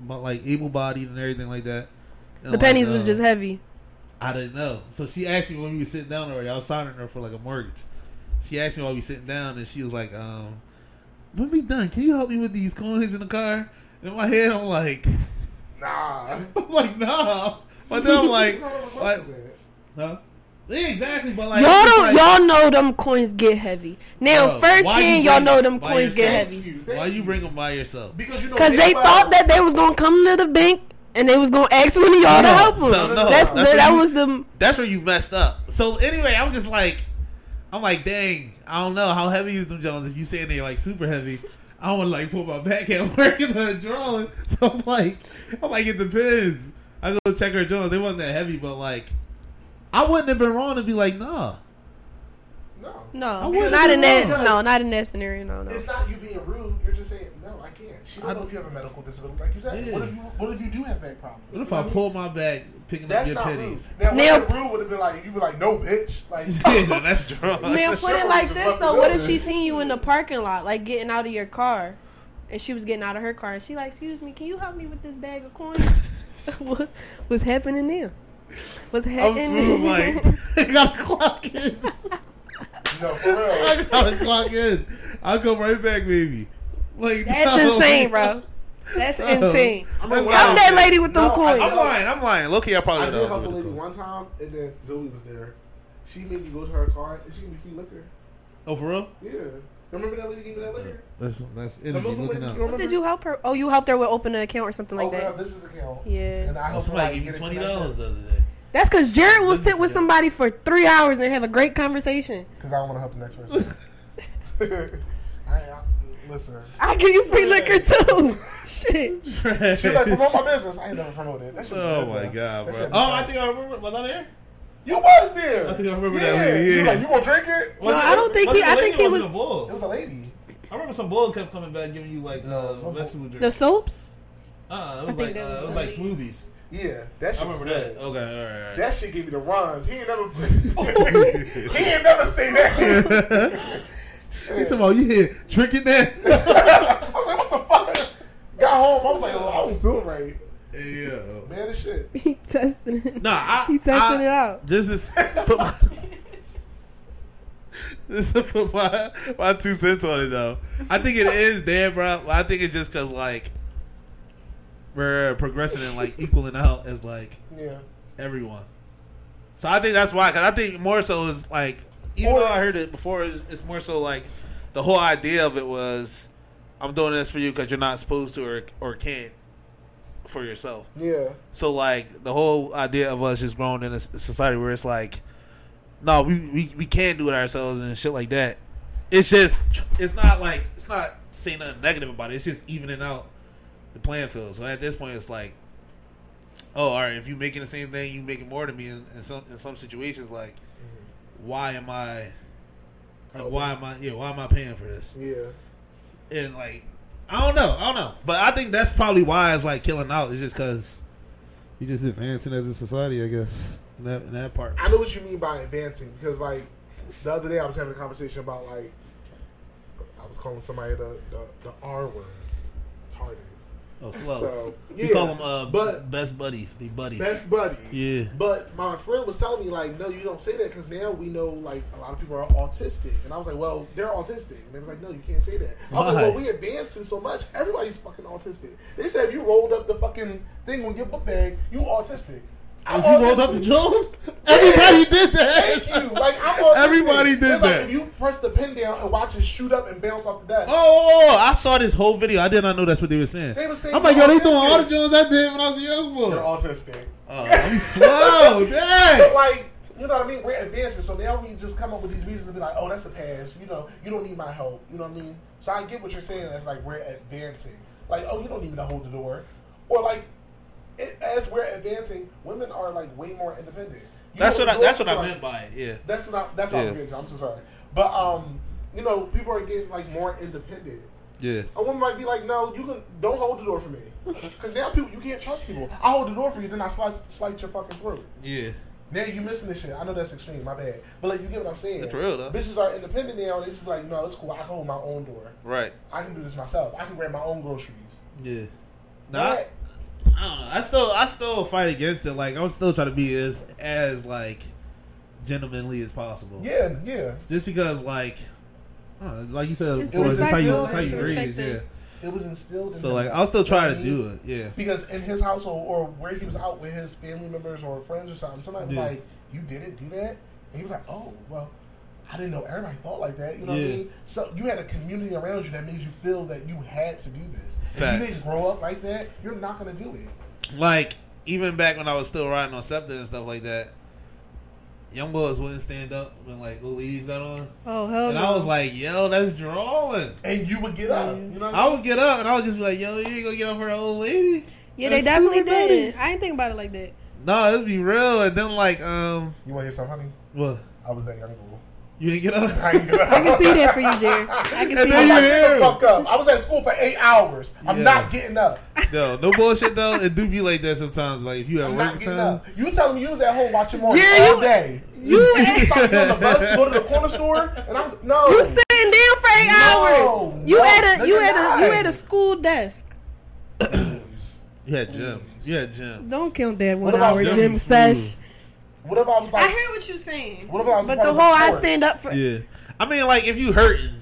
but like able bodied and everything like that. And, The like, pennies was uh, just heavy. I didn't know. So she asked me when we were sitting down already. I was signing her for like a mortgage. She asked me while we were sitting down, and she was like, um, "When we done, can you help me with these coins in the car?" And in my head, I'm like, Nah. I'm like, nah. But then I'm like, You know what like Buster Yeah, exactly. But like, y'all don't like, y'all know them coins get heavy. Now Bro, first why you hand y'all know them them by coins get heavy. Why you bring them by yourself? Because you know Cause they well- thought that they was gonna come to the bank and they was gonna ask one of y'all to help them. so, no, that's, that's that what you- was the That's where you messed up. So anyway, I'm just like, I'm like, dang, I don't know how heavy is them Jones. If you saying they're like super heavy, I want to like pull my back at work and uh, drawing. So I'm like, I'm like, it depends. I go check her Jones. They wasn't that heavy, but like, I wouldn't have been wrong to be like, nah. No. no, wouldn't in that. that. No, not in that scenario. No, no. It's not you being rude. You're just saying no. I can't. She don't I- know if you have a medical disability, like you said. Yeah. What if you What if you do have back problems? What if You know I what pull my back picking That's up your not pennies? rude. Now, Now- what if rude would have been like, you be like, no, bitch. Like, yeah, that's drunk. Man, put it Sure, like this though. What if she seen you in the parking lot, like getting out of your car, and she was getting out of her car, and she like, "Excuse me, can you help me with this bag of coins?" what, what's happening there? What's happening? I'm happening? smooth, like, I gotta clock in. No, for real. I gotta clock in. I'll come right back, baby. Like That's no. insane, bro. That's No. insane. I'm That's a- I'm that lady with them No, I- coins. I'm lying. I'm lying. low key, I probably I did help a lady it. one time, and then Zoe was there. She made me go to her car, and she gave me free liquor. Oh, for real? Yeah. Remember that lady gave me that liquor? Uh, that's that's The energy Muslim looking lady, up. you What remember? did you help her? Oh, you helped her with open an account or something like Open her that. business account. Yeah. And I Oh, helped somebody like, gave get you it twenty dollars the other day. That's because Jared will sit with somebody for three hours and have a great conversation. Because I don't want to help the next person. I, I, listen. I give you free liquor too. Shit. She was like, promote my business. I ain't never promoted. That shit was Oh good, my though. god, That bro! shit Oh, good. I think I remember. Was I there? You was there. I think I remember yeah. that lady, You yeah. like, you gonna drink it? No, I don't think was he- it a I lady think he or was- it a bull? It was a lady. I remember some bull kept coming back giving you like uh, no vegetable The soaps? Uh, it I was think like that uh, was it was like smoothies. Yeah, that shit I was good. that. Okay, all right, all right. That shit gave me the runs. He ain't never. he ain't never say that. He talking about you here drinking that? I was like, what the fuck? Got home. I was like, oh, I don't feel right. yeah. Man, this shit. He testing it. Nah, I, He testing I- it out. This is put my, this is put my my two cents on it though. I think it is there, bro. I think it's just because like we're progressing and like equaling out as like Yeah. everyone. So I think that's why. Because I think more so is like even Or- though I heard it before, it's, it's more so like the whole idea of it was I'm doing this for you because you're not supposed to or or can't for yourself. Yeah. So like the whole idea of us just growing in a society where it's like, no, we, we we can do it ourselves and shit like that. It's just it's not like it's not saying nothing negative about it. It's just evening out the playing field. So at this point, it's like, oh, all right, if you're making the same thing, you making more than me in, in some in some situations. Like, mm-hmm. why am I? Like, why am I? Yeah, why am I paying for this? Yeah. and like I don't know, I don't know, but I think that's probably why it's like killing out. It's just because you're just advancing as a society, I guess. In that in that part. I know what you mean by advancing because, like, the other day I was having a conversation about like I was calling somebody the the, the R word, retarded. Oh, slow. So, You call them uh, but- best buddies. The buddies. Best buddies. Yeah. But my friend was telling me like, no, you don't say that because now we know like a lot of people are autistic, and I was like, well, they're autistic, and they was like, no, you can't say that. I was like, well, we advancing so much, everybody's fucking autistic. They said if you rolled up the fucking thing on your book bag, you autistic. If you rolled up the joint, everybody did that. Thank you. Like I'm autistic. Everybody did it's Like that. if you press the pin down and watch it shoot up and bounce off the desk. Oh, oh, oh, oh I saw this whole video. I did not know that's what they were saying. They were saying I'm like, yo, they doing all the autistic. I did when I was a young boy. You're autistic. Oh, I'm slow. But Dang. like, you know what I mean? We're advancing, so now we just come up with these reasons to be like, oh, that's a pass. You know, you don't need my help. You know what I mean? So I get what you're saying. That's like we're advancing. Like, oh, you don't need me to hold the door, or like, it, as we're advancing, women are like way more independent. You That's know, what I, that's what I meant by it. Yeah. That's what I, that's what I was getting to. I'm so sorry, but um, you know, people are getting like more independent. Yeah. A woman might be like, "No, you can don't hold the door for me," because now people you can't trust people. I hold the door for you, then I slice, slice your fucking throat. Yeah. Now you missing this shit. I know that's extreme. My bad. But like you get what I'm saying. That's real, though. Bitches are independent now. They just like, no, it's cool. I can hold my own door. Right. I can do this myself. I can grab my own groceries. Yeah. Nah, That- I don't know. I still I still fight against it. Like I'm still trying to be as as like gentlemanly as possible. yeah, yeah. Just because like. uh, like you said, It's before, that's how you respectful. that's how you raise, yeah. It was instilled. In So like I'll still try to do it, yeah. Because in his household or where he was out with his family members or friends or something, somebody was Yeah. like, "You didn't do that," and he was like, "Oh, well." I didn't know everybody thought like that. You know what I mean? So you had a community around you that made you feel that you had to do this. If you didn't grow up like that, you're not gonna do it. Like even back when I was still riding on SEPTA and stuff like that, young boys wouldn't stand up when like old ladies got on, Oh hell and no! I was like, "Yo, that's drawing." And you would get up. You know what I would get up and I would just be like, "Yo, you ain't gonna get up for an old lady." yeah, they definitely super funny. did. I didn't think about it like that. No, it'd be real. And then like, um, You want to hear something, honey? what? I was that young girl. You ain't get up? I ain't get up. I can see that for you, Jared. I can And see then I'm you not that. hear getting him. the fuck up. I was at school for eight hours. I'm Yeah. not getting up. No, no bullshit though. It do be like that sometimes. Like if you at I'm work, not getting son. up. You telling me you was at home watching Martin Yeah, all you- day. you- you decided to get on the bus to go to the corner store, and I'm no. You sitting down for eight No, hours. You no, at a no, you you're at a you not. at a school desk. You had gym. You had gym. Don't count that What one about hour gym gym food? sesh. Mm. What if I was like? I hear what you're saying. What if I was But the whole I stand up for. Yeah. I mean, like if you hurting,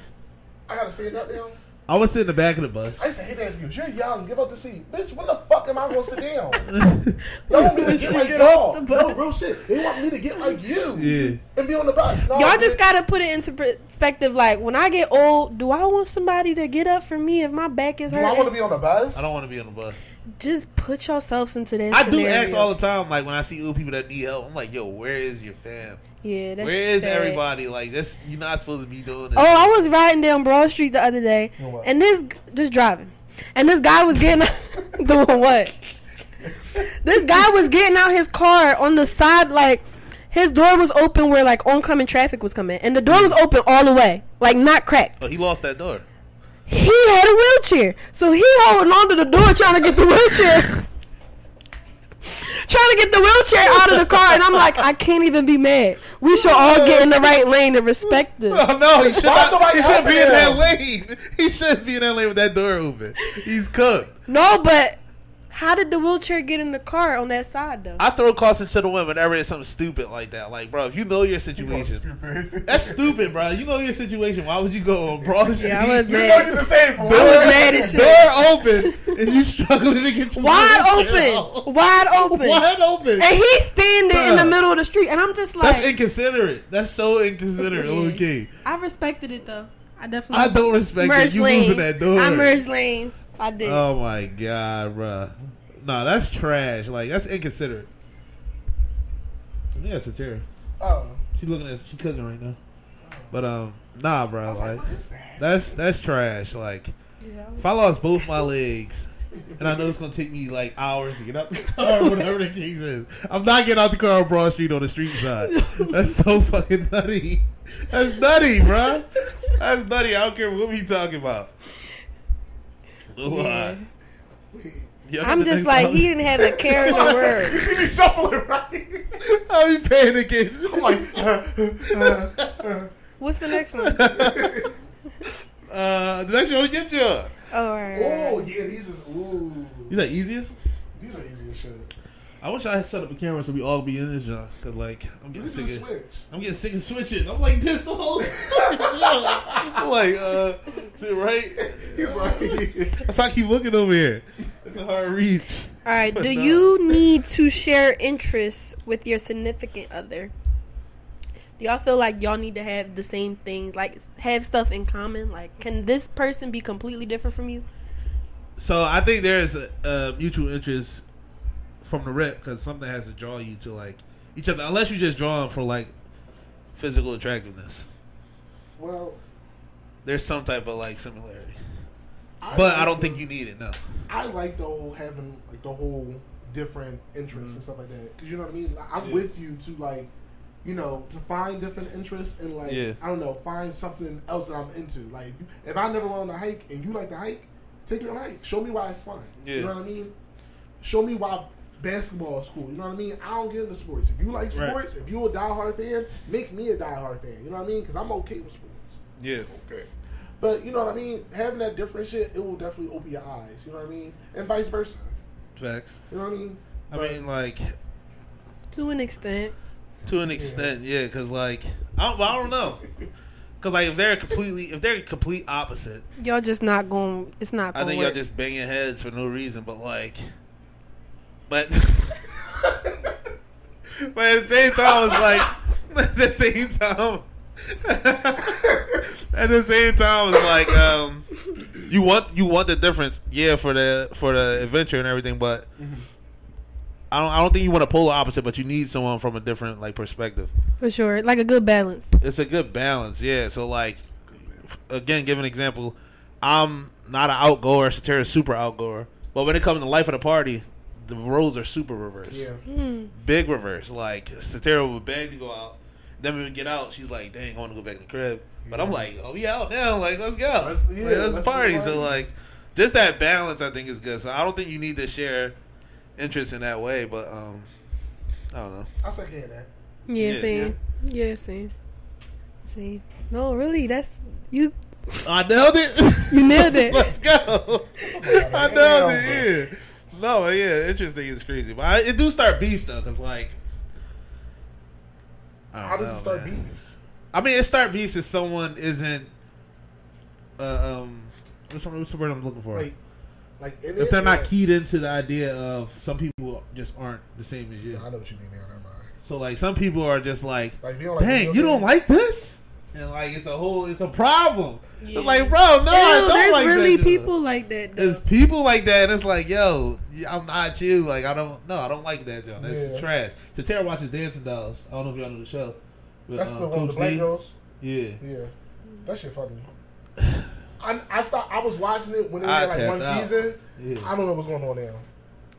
I gotta stand up now. I would sit in the back of the bus. I used to hate that excuse. You're young. Give up the seat, bitch. When the fuck am I gonna sit down? Y'all want me to get like y'all? No, real shit. They want me to get like you. Yeah. And be on the bus. No, Y'all just bitch. gotta put it into perspective. Like when I get old, do I want somebody to get up for me if my back is Do I want to be on the bus? I don't want to be on the bus. Just put yourselves into that. I do scenario. ask all the time. Like when I see old people that need help, I'm like, "Yo, where is your fam? Yeah, that's Where is sad. everybody? Like this, you're not supposed to be doing this." Oh, I was riding down Broad Street the other day, You what? and this just driving, and this guy was getting doing what? This guy was getting out his car on the side, like his door was open where like oncoming traffic was coming, and the door was open all the way, like not cracked. Oh, he lost that door. He had a wheelchair, so he holding onto the door trying to get the wheelchair. Trying to get the wheelchair out of the car, and I'm like, I can't even be mad. We should all get in the right lane and respect this. Oh no, he should not. He should be in helping that lane. He should be in that lane with that door open. He's cooked. No, but how did the wheelchair get in the car on that side though? I throw caution to the women whenever it's something stupid like that. Like, bro, if you know your situation, Stupid. that's stupid, bro. You know your situation. Why would you go on Broad Street? Yeah, I was You know mad. you're disabled. I was mad as shit. Door open and you struggling to get your Wide wheelchair out. open, wide open, Wide open. and he's standing in the middle of the street, and I'm just like, That's inconsiderate. That's so inconsiderate. Yeah. Okay. I respected it though. I definitely. I don't respect it. merged You lanes. losing that door. I merged lanes. I did. Oh my god, bro. Nah, that's trash. Like that's inconsiderate. I think that's Satira. Oh. She's looking at she cooking right now. But um, nah, bro. Like like, what is that? that's that's trash. Like Yeah. if I lost both my legs. And I know it's gonna take me like hours to get out the car, or whatever the case is. I'm not getting out the car on Broad Street on the street side. That's so fucking nutty. That's nutty, bro. That's nutty. I don't care what we talking about. Yeah. Y'all I'm just like he didn't have a care in the You world. see me shuffling, right? I be panicking. I'm like, uh, uh, uh. What's the next one? uh, the next one to get you. Oh, all right, all oh yeah, these is ooh, These are easiest. these are easiest shit. I wish I had set up a camera so we all be in this job. Cause like I'm getting This sick of. switch. I'm getting sick of switching. I'm like this the whole show. I'm like, uh, sit right. He's That's why I keep looking over here. It's a hard reach. All right. But Do no. you need to share interests with your significant other? Do y'all feel like y'all need to have the same things, like have stuff in common? Like, can this person be completely different from you? So I think there's a, a mutual interest from the rep because something has to draw you to like each other, unless you just draw them for like physical attractiveness. well, There's some type of like similarity, but I don't think you need it. No. I like the whole having like the whole different interests and stuff like that. Cause you know what I mean. Like, I'm Mm-hmm. Yeah. with you to like, you know, to find different interests and like, Yeah. I don't know, find something else that I'm into. Like, if, if I never went on a hike and you like to hike, take me on a hike. Show me why it's fun. Yeah. You know what I mean? Show me why basketball is cool. You know what I mean? I don't get into sports. If you like Right. sports, if you're a diehard fan, make me a diehard fan. You know what I mean? Because I'm okay with sports. Yeah. Okay. But you know what I mean? Having that different shit, it will definitely open your eyes. You know what I mean? And vice versa. Facts. You know what I mean? I But- mean, like To an extent. to an extent, yeah. Because like I don't, I don't know. Because like if they're completely, if they're complete opposite, Y'all just not going. It's not I think to y'all just banging heads for no reason. But like, but but at the same time, it's like at the same time. at the same time, it's like um, you want you want the difference, yeah, for the for the adventure and everything, but I don't I don't think you want a polar opposite, but you need someone from a different like perspective. for sure. Like a good balance. It's a good balance, yeah. So like, again, give an example. I'm not an outgoer. Satira's super outgoer, but when it comes to life of the party, the roles are super reversed. Yeah. Hmm. Big reverse. Like Satira would beg to go out. Then when we get out, she's like, "Dang, I want to go back in the crib." But I'm like, "Oh, we out now. Like, let's go. Let's- Let's, yeah, like, let's, let's party." party. So like, just that balance, I think, is good. So I don't think you need to share interest in that way. But um, I don't know. I second that. Yeah, Yeah, same. Yeah, same. See. No, really, that's you. I nailed it. You nailed it. Let's go. I nailed it. Yeah. No, yeah, interesting is crazy, but I, it do start beefs though, cause like, How does know, it start man. beefs? I mean, it start beefs if someone isn't, uh, um, what's the, what's the word I'm looking for? Like, like if they're not like- keyed into the idea of some people just aren't the same as you. I know what you mean. Now, never mind. So like, some people are just like, Like, you like dang, you don't like this, and like it's a whole, it's a problem. Yeah. It's like, bro, no, I don't like that. there's like really that. people like that. Though. There's people like that, and it's like, yo, I'm not you. Like, I don't, no, I don't like that, John. That's Yeah. trash. Tatara watches Dancing Dolls. I don't know if y'all know the show. With, That's um, the one with the black girls. Yeah. Yeah, that shit funny. I I start. I was watching it when it I had like one out. season. Yeah. I don't know what's going on now.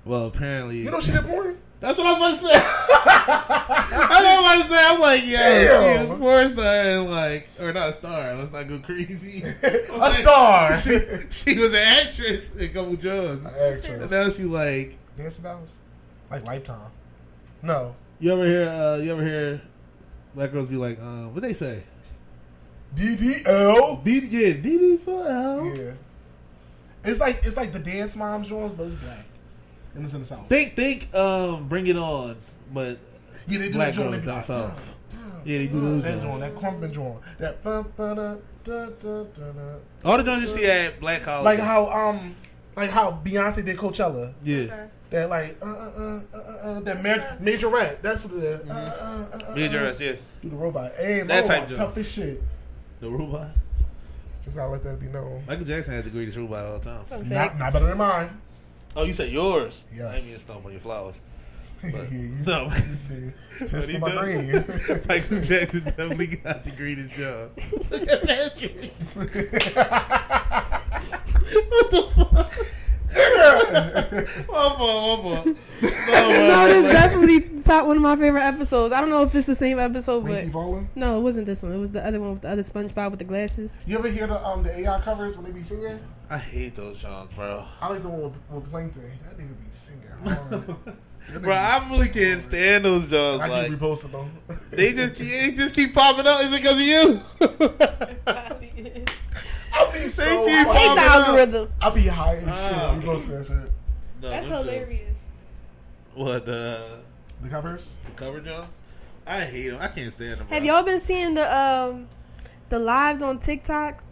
Well, apparently, You know she did porn. That's what I'm about to say. that's what I was about to say. I'm like, yeah, she's a porn star, and like, or not a star. Let's not go crazy. A star. she, she was an actress in a Couple and Actress. now she like. dance Dolls, like Lifetime. No, You ever hear? Uh, you ever hear? Black girls be like, um, what they say? DDL. D yeah, DD for L. Yeah, it's like it's like the dance moms joints, but it's black and it's in the south. Think, think, um, bring it on, but yeah, they do black that joint. girls down like, south. uh, uh, Yeah, they do uh, those that joints. joint, that crumping joint, that bum, ba, da, da, da, da, da. All the joints you see at black college, like how um like how Beyonce did Coachella. yeah, That like uh uh uh uh, uh that ma- major rat. That's what it is. Uh, uh, uh, uh, major uh, ass, yeah, Do the robot. Hey, That type robot joint. tough as shit. the robot. Just gotta let that be known. Michael Jackson had the greatest robot all the time. Fun Not not better than mine. Oh, you said yours? Yes. I didn't mean to stomp on your flowers. But, no, you Pissed he in my brain. Michael Jackson definitely got the greatest job. Look at Patrick. what the fuck? My fault, my fault. No, no, this definitely top one of my favorite episodes. I don't know if it's the same episode, Winky but Fallen. no, it wasn't this one. It was the other one with the other SpongeBob with the glasses. You ever hear the um the AI covers when they be singing? I hate those songs, bro. I like the one with, with Plankton. That nigga be singing. hard. Bro, I really can't stand those Johns. I Like keep reposting them. they just they just keep popping up. Is it because of you? I be so keep I hate the algorithm. I'll be high as Ah. shit. Reposting that shit. No, That's hilarious. Johns- What the, The covers. the cover Johns? I hate them. I can't stand them. Have y'all been seeing the um the lives on TikTok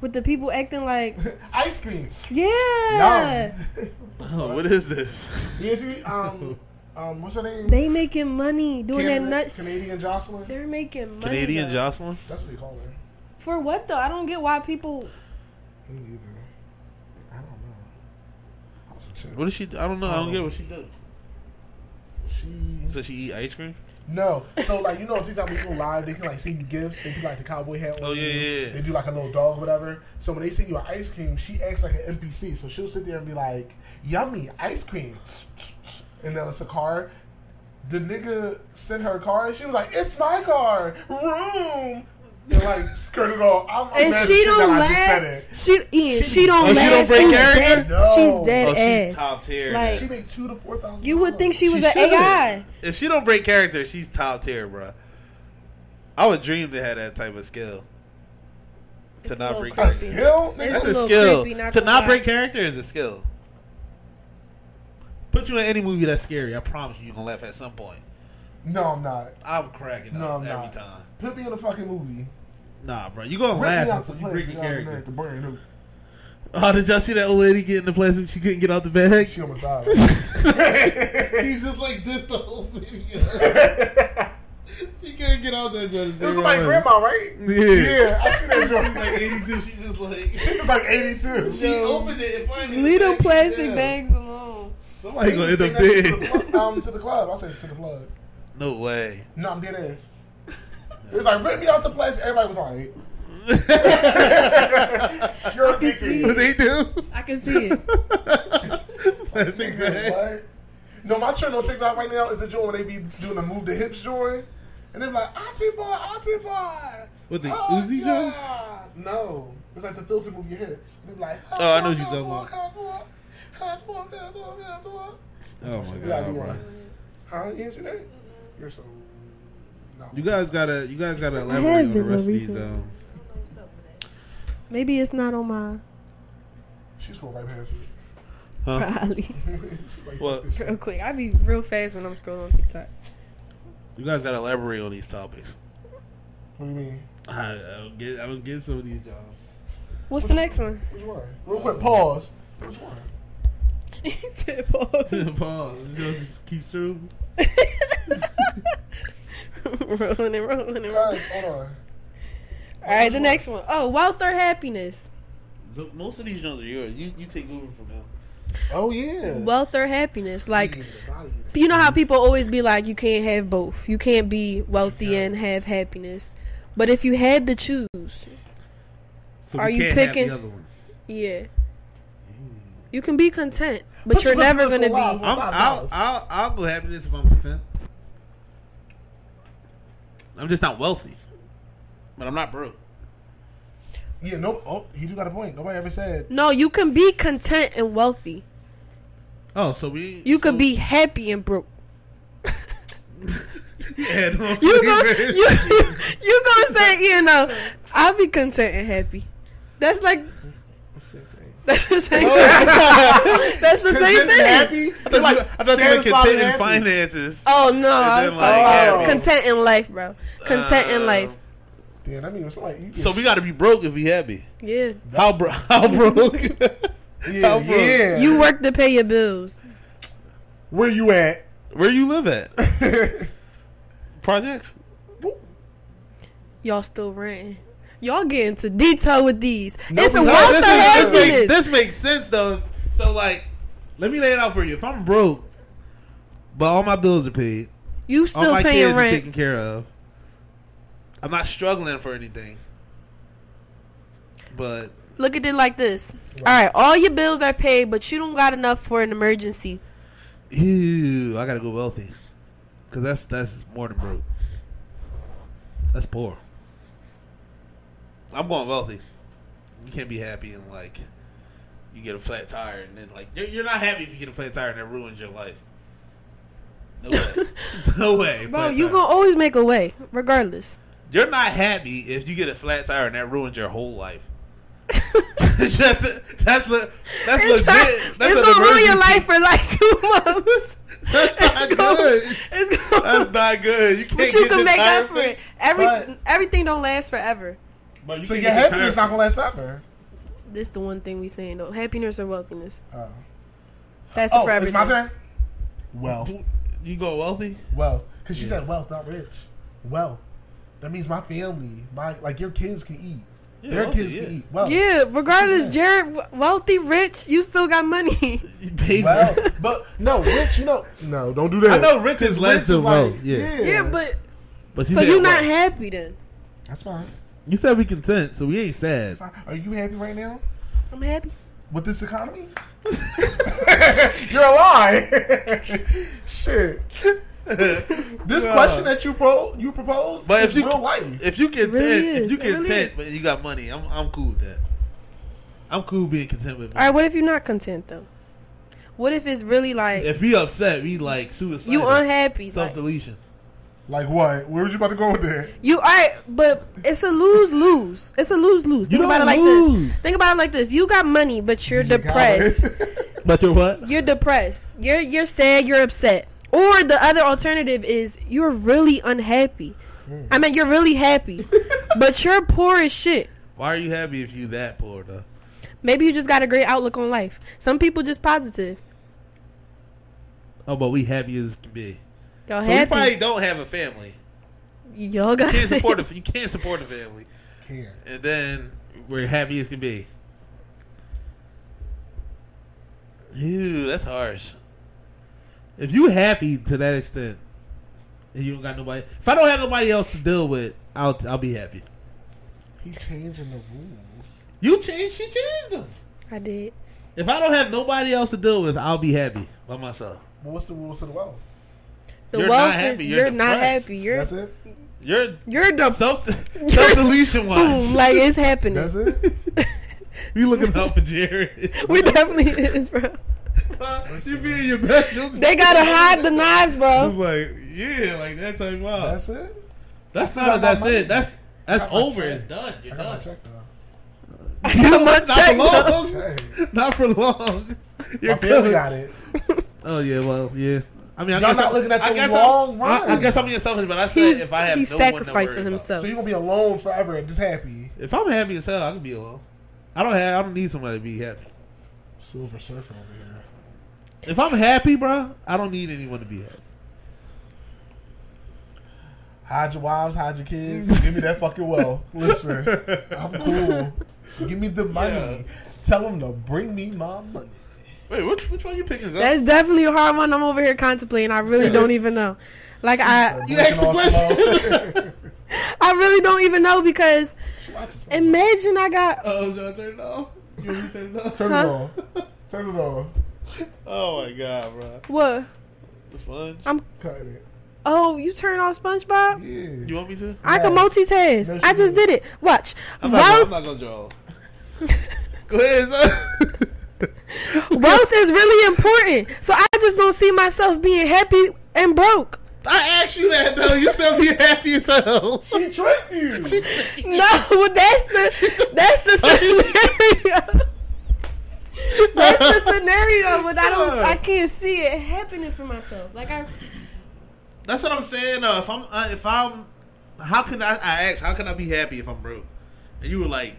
with the people acting like Ice cream. yeah, Yum. Oh, what is this? you see, um, um, what's her name? they making money doing Canada- that nuts. Canadian Jocelyn. They're making money. Canadian though. Jocelyn? That's what they call her. For what though? I don't get why people. Me neither. I don't know. I was a chill. What does she? I don't know. I don't get what she do. She So she eat ice cream? no. So like you know, on TikTok when live, they can like send you gifts. They do like the cowboy hat. on Oh, yeah, yeah, yeah. They do like a little dog, or whatever. So when they send you an ice cream, she acts like an NPC. So she'll sit there and be like, "Yummy ice cream," and then it's a car. The nigga sent her a car, and she was like, "It's my car, room." And like skirt it all. I'm, I'm And she don't that I just said laugh. She Ian, She- she don't Oh, she laugh. don't break she's dead. No. She's dead Oh, she's ass. top tier. Like- She made two to four thousand. You would think she was She an shouldn't. AI. If she don't break character, she's top tier, bro. I would dream to have that type of skill. It's to a not little break a creepy. skill. It's That's a a, skill. creepy, not to gonna not lie. break character is a skill. Put you in any movie that's scary, I promise you, you're gonna laugh at some point. No, I'm not. I'm cracking No, up I'm every not. time. Put me in a fucking movie. Nah, bro, you gonna Rip me laugh the you place. break your character. make the brand new. Oh, did y'all see that old lady get in the plastic? She couldn't get out the bag. She almost died. He's just like this the whole video. she can't get out that joint. It was like grandma, right? Yeah. Yeah, I see that She's joint. like 82. She just like She was like 82. she opened it and finally Leave the them bag is plastic down. bags alone. Somebody gonna end up that shit to dead. the plug- Um, to the club. I said to the club. No way. No, I'm dead ass. It was like, rip me off the plastic. Everybody was like, you're a can see dickhead. they do? I can see it. Plastic bag. What? No, my trend on TikTok right now is the joint when they be doing the move the hips joint. And they're like, Auntie boy, Auntie boy. What, the Oh, Uzi yeah. No. It's like the filter move your hips. And they're like, Oh, I know what you're talking about. about. Oh my god, do bro. Huh? You didn't see that? You're so. No. You guys gotta, you guys gotta elaborate on the been rest of these. Um, Maybe it's not on my She's going right past it. huh? probably She's like, What? real quick. I be real fast when I'm scrolling on TikTok. You guys gotta elaborate on these topics. What do you mean? I, I don't get, I don't get some of these jobs. What's the next one? Which one? Real quick, pause. Which one? he said pause. Pause. You know, just keep through. rolling and rolling and rolling. Guys, hold on. All right, the next one. Oh, wealth or happiness? So most of these jobs are yours. You, you take over from them. Oh yeah. Wealth or happiness? Like, Eating the body. you know how people always be like, you can't have both. You can't be wealthy and have happiness. But if you had to choose, So Are you can't have picking- the other one. yeah, you can be content, but What's- you're what's never the gonna full be. I'm, I'll, I'll, I'll go happiness if I'm content. I'm just not wealthy, but I'm not broke. Yeah, no. Oh, he do got a point. Nobody ever said. No, you can be content and wealthy. Oh, so we You so, could be happy and broke. Yeah, no, You go, you, you gonna say, you know, I'll be content and happy. That's like that's the same. thing. that's the same thing. Happy. I thought, you, I thought you were content in happy. finances. Oh no, I was then, like, about happy. content in life, bro. Content in Uh, life. Yeah, that means somebody. You So we got to be broke if we happy. Yeah, How bro? How broke? Yeah, How broke? yeah. you work to pay your bills. Where you at? Where you live at? Projects? Y'all still renting. Y'all get into detail with these. No, it's a No, wealth this, of is, this makes this makes sense though. So like, let me lay it out for you. If I'm broke, but all my bills are paid, You all still my paying kids are rent. taken care of, I'm not struggling for anything. But Look at it like this. All right, all your bills are paid, but you don't got enough for an emergency. ew, I gotta go wealthy, because that's that's more than broke. That's poor. I'm going wealthy. You can't be happy and like you get a flat tire and then like you're, you're not happy if you get a flat tire and that ruins your life. No way. no way. Bro, flat you tire. gonna always make a way, regardless. You're not happy if you get a flat tire and that ruins your whole life. It's just that's le- that's It's, legit. not, that's it's gonna ruin your life for like two months. That's not It's gonna- good. It's gonna, That's not good. You can't but you get can make up for it. Every But- everything don't last forever. But you So your happiness tire not gonna last forever. This the one thing we saying though: happiness or wealthiness. Oh, That's oh for it's my turn. Wealth. You go wealthy? Well, because she Yeah. said wealth, not rich. Wealth. That means my family, my like your kids can eat. Yeah, Their wealthy, kids yeah. can eat. Wealth. Yeah, regardless, Yeah. Jared, wealthy, rich, you still got money. You Well, but no, rich. You know, no, don't do that. I know rich is less than is wealth. like- yeah. yeah, but but you so said you're not wealth. happy then? That's fine. You said we content, so we ain't sad. Are you happy right now I'm happy. with this economy? You're a lie. Shit. This No. question that you pro you propose But is if you real life. if you content, really if is. you It really content, is. but you got money, I'm I'm cool with that. I'm cool being content with. All right, what if you're not content though? What if it's really like If we upset, we like suicide. you unhappy? self deletion. like what? Where was you about to go with that? you all right, but it's a lose lose. It's a lose lose. Think You about it don't like lose. this. Think about it like this. You got money, but you're You depressed. But you're what? you're depressed. You're you're sad. You're upset. Or the other alternative is you're really unhappy. Hmm. I mean, you're really happy, but you're poor as shit. Why are you happy if you that poor though? Maybe you just got a great outlook on life. Some people just positive. Oh, but we happy as can be. Y'all So you probably don't have a family. Y'all got You can't support a, you can't support a family, Can't. and then we're happy as can be. Ew, that's harsh. If you happy to that extent, and you don't got nobody, if I don't have nobody else to deal with, I'll I'll be happy. He changing the rules. You change, she changed them. I did. If I don't have nobody else to deal with, I'll be happy by myself. Well, what's the rules to the wealth? The You're wealth not happy, is you're you're, not happy. You're That's it. You're you're the self self deletion wise. like it's happening. That's it. you looking out for Jared? we definitely is, bro. you be in your bedroom. They gotta hide the knives, I bro. was like, yeah, like that type of vibe. That's it. That's not. got That's money. it. That's that's got my over. check. It's done. You're I got my check though. My Not check, for long. Not for long. You're my family good. got it. Oh yeah. Well, yeah. I mean, I Y'all guess not I'm, looking at I the guess long I'm, run. I guess I'm being selfish, but I said He's, if I have he's no one to worry sacrificing about. himself. So you gonna be alone forever and just happy. If I'm happy as hell, I can be alone. I don't have. I don't need somebody to be happy. Silver surfing over here. If I'm happy, bro, I don't need anyone to be happy. Hide your wives, hide your kids. Give me that fucking wealth. Listen, I'm cool. Give me the money. Yeah. Tell them to bring me my money. Wait, which which one you picking? Zach? That's definitely a hard one. I'm over here contemplating. I really don't even know. Like I, You asked the question. I really don't even know because imagine I got. Oh, so turn it off. You want me to turn it off? Turn Huh? it on. Turn it on. Oh my god, bro. What? The sponge. I'm. Cut it. Oh, you turn off SpongeBob? Yeah. You want me to? I can multitask. No, I just didn't. did it. Watch. I'm not, gonna, I'm not gonna draw. Go ahead, son. wealth is really important. So I just don't see myself being happy and broke. I asked you that though. You said be happy as hell. She tricked you. No, that's the that's the scenario. That's the scenario, but I don't. I can't see it happening for myself. Like I, That's what I'm saying. Though, if I'm, uh, if I'm, how can I? I asked, how can I be happy if I'm broke? And you were like,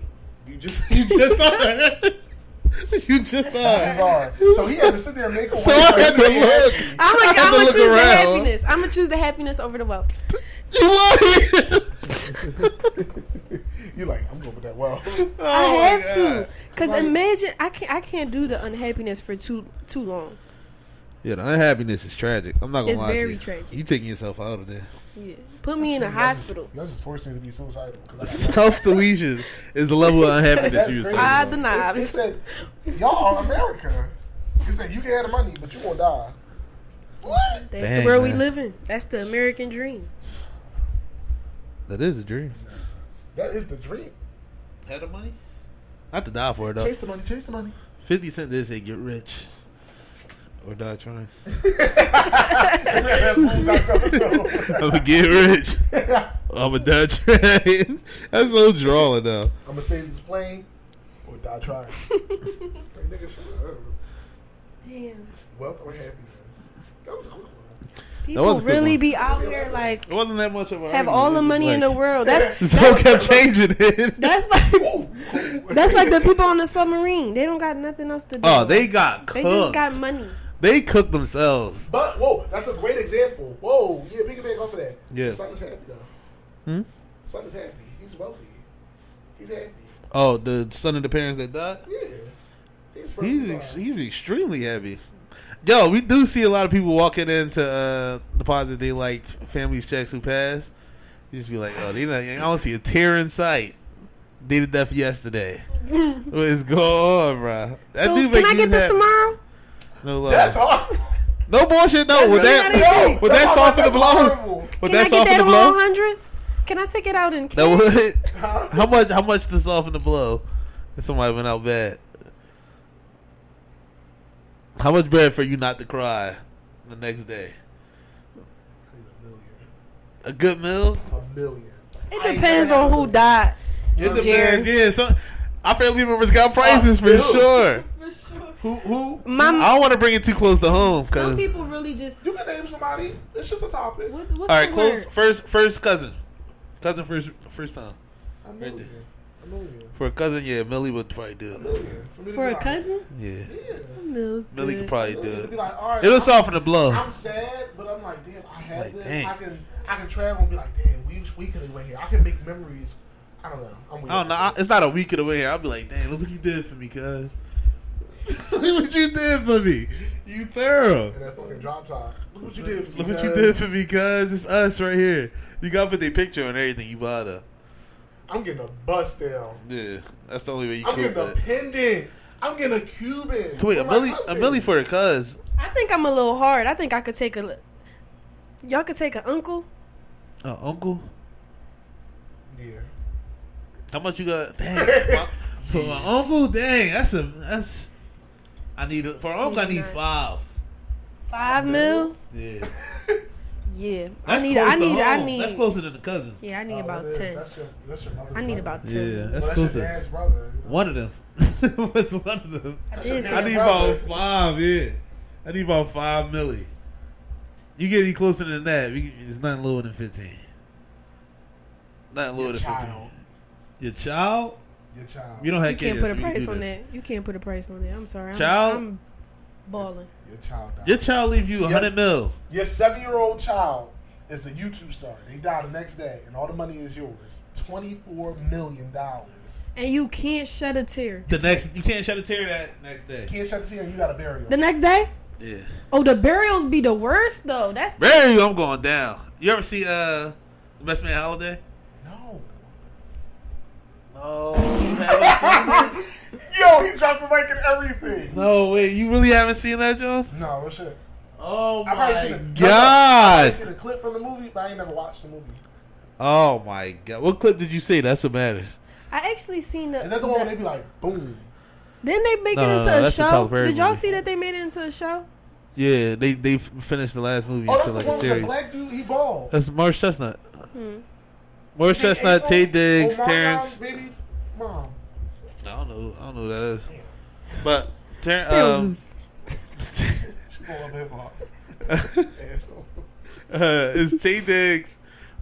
you just, you just are. you just It's are. Uh, so he had to sit there and make a So I had to look. Happy. I'm I gonna, I'm gonna look choose the happiness. I'm gonna choose the happiness over the wealth. You lying? You like, I'm going with that well. Oh I have God. to, cause Right. imagine I can't. I can't do the unhappiness for too too long. Yeah, the unhappiness is tragic. I'm not gonna It's lie very to you. tragic. You taking yourself out of there. Yeah, put me in a hospital. Y'all just forced me to be suicidal. Self deletion is the level of unhappiness you was crazy. talking Ah, about. the It, it said, y'all are America. It said you can have the money, but you won't die. What? That's Dang, the world we live in. That's the American dream. That is a dream. That is the dream. Have the money? I have to die for it though. Chase the money, chase the money. Fifty Cent did say get rich or die trying. That's Boondocks episode. I'm gonna get rich. I'm gonna die trying. That's so drawing though. I'm gonna save this plane or die trying. like, nigga, shut up. Damn. Wealth or happiness? That was a quick one. People was a really one. be out here like It wasn't that much of a have all the money in the world. That's So that's, kept changing it. that's like that's like the people on the submarine. They don't got nothing else to do. Oh, they got cooked. they just got money. They cook themselves. But whoa, that's a great example. Whoa, yeah, piggyback off for that. Yeah. His son is happy though. Hmm? Son is happy. He's wealthy. He's happy. Oh, the son of the parents that died. Yeah. He's He's ex- he's extremely happy. Yo, we do see a lot of people walking into uh, deposit they like families checks who pass. You just be like, oh, they not, I don't see a tear in sight. They did that yesterday. what is going on, bro? That So dude can make I get this happy. tomorrow? No lie. That's hard. No bullshit. No, That's with really that, how with that that's soft in the blow, horrible. with Can that I get soft in that the all blow. hundreds? Can I take it out in cash? That would. How much? How much to soften the blow? If somebody went out bad. How much bread for you not to cry the next day? I need a million. A good meal. A million. It depends on had who a- died. It Jared. depends. Yeah, so our family members got prices uh, for sure. For sure. Who? Who? My, I don't want to bring it too close to home Some because. people really just. You can name somebody. It's just a topic. What, what's All right, close word? first. First cousin, cousin first first time A million. there. A million. for a cousin. Yeah, Millie would probably do A it. million. For, For a like, cousin? Yeah, Yeah. Mills Millie good. could probably do It'd be it. like, all right. It'll soften the blow. I'm sad, but I'm like, damn, I had Like, this. dang. I can, I can travel and be like, damn, we we could have went here. I can make memories. I don't know. I'm weird. I don't know. I- It's not a week of the way here. I'll be like, damn, look what you did for me, cuz. look what you did for me. You thorough. And that fucking drop top. Look what you did. For Look me, what you cuz. did for me, cuz. It's us right here. You got to put their picture on everything you bought up. I'm getting a bust down. Yeah, that's the only way you I'm could getting a it. pendant. I'm getting a Cuban. So wait, for a my milli, a cousin. milli for a cuz. I think I'm a little hard. I think I could take a. Y'all could take an uncle. Uh, uncle, Yeah. how much you got? Dang, my, for my uncle, dang, that's a that's. I need a, for uncle. I need five. Five mil. Yeah, Yeah, that's I need. close I to need. I need. That's closer than the cousins. Yeah, I need Oh, about ten. That's your, that's your I need brother. about ten. Yeah, Well, that's your closer. dad's brother. you know? One of them. What's one of them? I I need brother. about five. Yeah, I need about five milli. You get any closer than that? we It's nothing lower than fifteen. Nothing lower Your than fifteen. Your child? Your child. You don't have you kids. can't put a price on this. that. You can't put a price on that. I'm sorry. I'm, Child? I'm balling. Your child died. Your child leave you a Yep. hundred mil. Your seven-year-old child is a YouTube star. They die the next day, and all the money is yours. Twenty-four million dollars. And you can't shed a tear. The next, you can't shed a tear that next day. Can't shut a tear. You got to bury The next day? Yeah, Oh, the burials be the worst though. That's Barry, I'm going down. You ever see uh, the Best Man Holiday? No. No, you haven't seen it. Yo, he dropped the mic and everything. No, wait, you really haven't seen that, Jones? No, what shit? Oh I probably my seen a I god! seen a clip from the movie, but I ain't never watched the movie. Oh my god! What clip did you see? That's what matters. I actually seen the. Is that the one where they be like, boom? didn't they make No, it into no, a that's the Tyler show? Perry Did y'all movie. see that they made it into a show? Yeah, they they finished the last movie Oh, that's into the like a one with the series. black dude. He bald. That's Morris Chestnut. Hmm. Morris Hey, Chestnut, hey, Tay oh, Diggs, Terrence. mom. I don't know. I don't know who that is. But Ter- Still um, loose. She full of hip hop. Asshole. uh, it's Taye Diggs,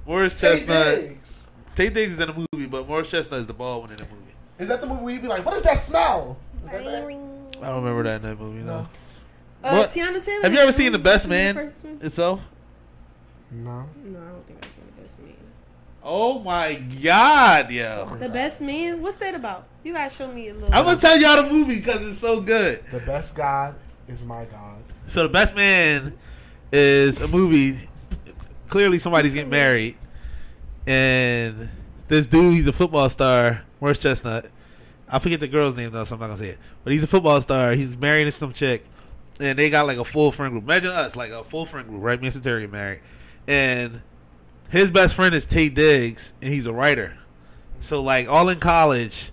Morris Tay Chestnut. Diggs. Taye Diggs is in the movie, but Morris Chestnut is the bald one in the movie. Is that the movie where you be like, what is that smell? Is that that? I don't remember that in that movie. No. No. Uh, What? Teyana Taylor. Have you ever seen The Best Man itself? No. No, I don't think I've seen the best man. Oh my god, yo! The best man. What's that about? You gotta show me a little. I'm gonna tell y'all the movie because it's so good. The best God is my God. So the best man is a movie. Clearly, somebody's getting married, and this dude, he's a football star, Morris Chestnut. I forget the girl's name though, so I'm not gonna say it. But he's a football star. He's married to some chick, and they got like a full friend group. Imagine us, like a full friend group, right? Me and Terry married, and his best friend is Taye Diggs, and he's a writer. So like all in college,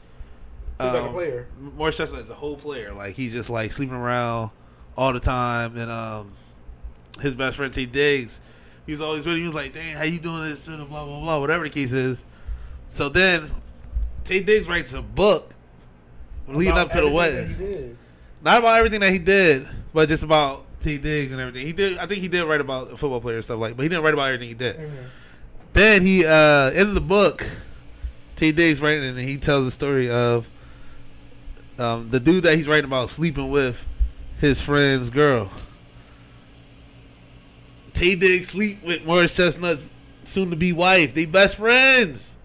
He's like a um, player. Morris Chestnut is a whole player. Like he's just like sleeping around all the time, and um, his best friend Taye Diggs, he was always with him. He was like, "Dang, how you doing this?" And blah blah blah, whatever the case is. So then, Taye Diggs writes a book leading About up to the wedding. Not about everything that he did, but just about Taye Diggs and everything. He did. I think he did write about football player stuff like, but he didn't write about everything he did. Mhm. Then he uh in the book, Taye Diggs writing and he tells the story of um the dude that he's writing about sleeping with his friend's girl. Taye Diggs sleep with Morris Chestnut's soon to be wife. They best friends.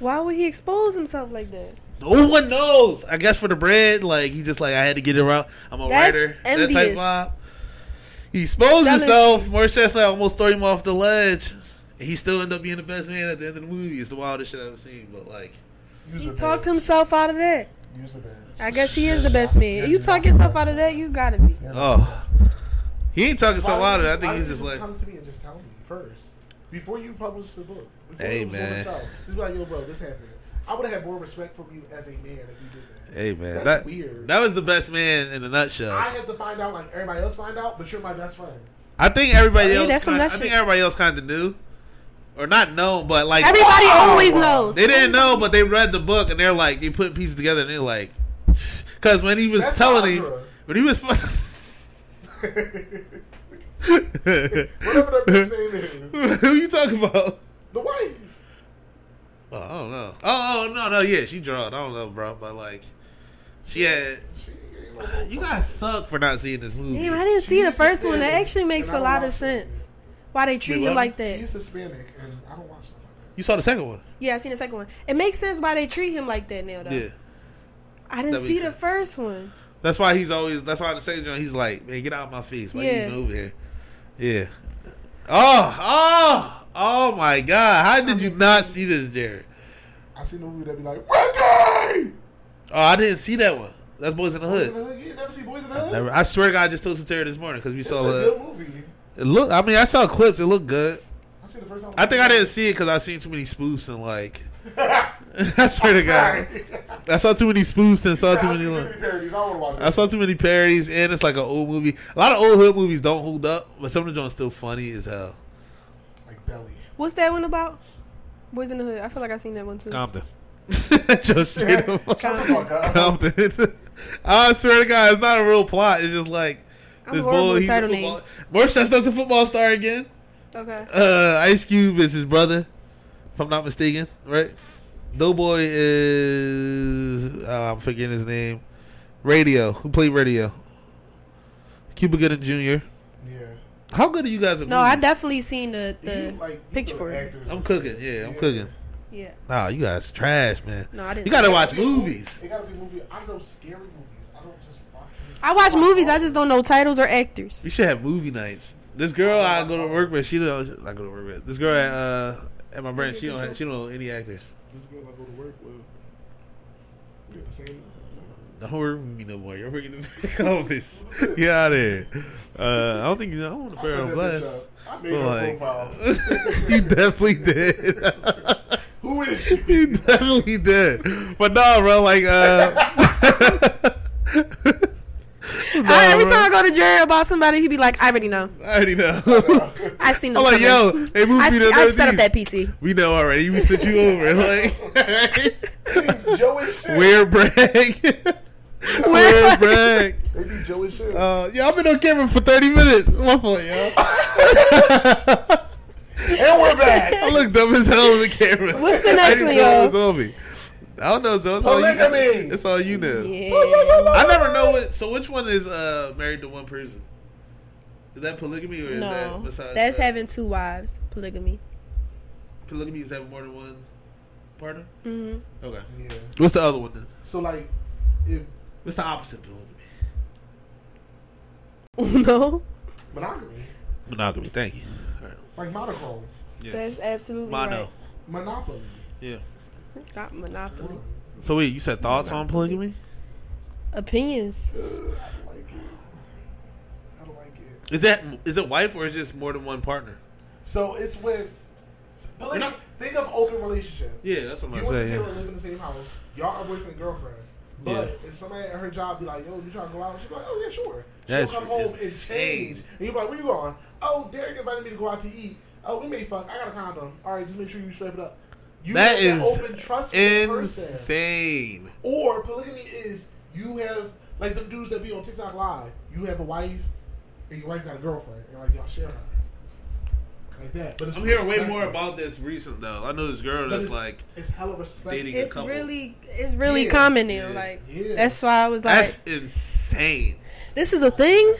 Why would he expose himself like that? No one knows. I guess for the bread, like he just like I had to get it out. I'm a That's writer. That type envious. vibe. He exposed himself. Morris Chestnut almost threw him off the ledge. He still ended up being the best man at the end of the movie. It's the wildest shit I've ever seen. But like, He talked himself out of that. Use a badge. I guess he is the best man. You talk yourself out of that, you gotta be. Oh. He ain't talking so Why loud. don't I think don't he's you just like, come to me and just tell me first before you publish the book. Before Hey, it was on the man. show. Just be like, yo, bro, this happened. I would have had more respect from you as a man if you did that. "Hey man, That's that weird. that was the best man in a nutshell." I have to find out like everybody else find out, but you're my best friend. I think everybody else. that's some Kinda, I think everybody else kind of knew, or not know, but like Everybody always knows. They didn't know, but they read the book and they're like, they put pieces together and they're like, because when he was That's telling him, Sandra. when he was, Whatever that bitch name is. who you talking about? The wife. Oh, I don't know. Oh, oh, no, no, yeah, she drawed. I don't know, bro, but like, she had. She You guys suck for not seeing this movie. Damn, I didn't see the first one. That actually makes and I a don't lot of watch it. sense. Why they treat Wait, him like that? He's Hispanic, and I don't watch stuff like that. You saw the second one? Yeah, I seen the second one. It makes sense why they treat him like that now, though. Yeah. I didn't see makes the first one. That's why he's always. That's why the second one, he's like, man, get out of my face. Why Yeah. even over here? Yeah. Oh, oh, oh my God! How did you not see this, Jared? I seen the movie that be like, Ricky! Oh, I didn't see that one. That's Boys in the Boys in Hood. the Hood. You never see Boys in the Hood? Never, I swear to God, I just told Satara this morning because we It's saw a uh, good it. movie. It look. I mean, I saw clips. It looked good. I seen the first time. I think I didn't see it because I seen too many spoofs and like. I swear to God, Sorry. I saw too many spoofs and saw too I many. too like- many parodies. I want to watch I saw too many parodies, and it's like an old movie. A lot of old hood movies don't hold up, but some of them are still funny as hell. Like Belly. What's that one about? Boys in the Hood. I feel like I seen that one too. Compton. Just straight up. Shut the fuck up. Compton. I swear to God, it's not a real plot. It's just like I'm this horrible boy. with He's a title football. names. Morshest does the football star again. Okay. Uh, Ice Cube is his brother, if I'm not mistaken, right? Doughboy is uh, I'm forgetting his name. Radio. Who played Radio? Cuba Gooding Jr. Yeah. How good are you guys at No, I movies? definitely seen the the You, like, picture for it. I'm cooking. Yeah, I'm cooking. Yeah. Nah, you guys trash, man. No, I didn't. You gotta watch gotta be a movie- movies. It gotta be a movie. I know scary movies. I don't just watch movies. I watch movies. I just don't know titles or actors. We should have movie nights. This girl I go to work with, she don't. I go to work with this girl at uh at my brand. She don't. Have, she don't know any actors. This girl I go to work with. We Get the same. Don't work with me no more. You're working in the back office. Get out of here. Uh, I don't think you know. I don't want to bear set on that glass. bitch up. I made But her like, profile. you definitely did. Who is she? you definitely did. But no, bro. Like, uh, I, every time I go to Jerry about somebody, He'd be like, "I already know. I already know. I seen I'm like, coming. yo, they moved I me see, to I've set up Northeast. that PC. We know already. We sent you over. Like, Joe and shit. weird brag. weird brag. They be Joe and shit. Uh, yeah, I've been on camera for 30 minutes. My fault, yo. and we're back. I look dumb as hell on the camera. What's the I next didn't one, it y'all? Was on me. I don't know, so it's all you. Polygamy. It's all you know. Yeah. I never know what. So which one is uh married to one person? Is that polygamy or is No, that besides that's that? having two wives. Polygamy. polygamy is having more than one partner? hmm Okay. Yeah. What's the other one then? So like, if What's the opposite polygamy? no, monogamy, Monogamy. Thank you. All right. like monochrome, Yeah. that's absolutely Mono. right. monopoly. Yeah. Not monopoly. So wait, you said thoughts on polygamy? Opinions. Uh, I don't like it. I don't like it. Is that is it wife or is it just more than one partner? So it's when. Polygamy, You're not- think of open relationship. Yeah, that's what I'm saying. You and saying. Taylor yeah. live in the same house. Y'all are boyfriend and girlfriend. But Yeah. if somebody at her job be like, "Yo, you trying to go out?" She'll be like, "Oh yeah, sure." That's She'll come home insane. and change, and you're like, "Where you going?" "Oh, Derek invited me to go out to eat." "Oh, we may fuck. I got a condom. All right, just make sure you strap it up." You That open trust with person. Insane. Or polygamy is you have like them dudes that be on TikTok live. You have a wife, and your wife got a girlfriend, and like y'all share her. Like that. But it's I'm hearing way more about this recent though. I know this girl But that's it's, like it's hella respect. dating a It's couple. really, it's really Yeah. common now. Yeah. Like Yeah. that's why I was like, That's insane. "This is a thing."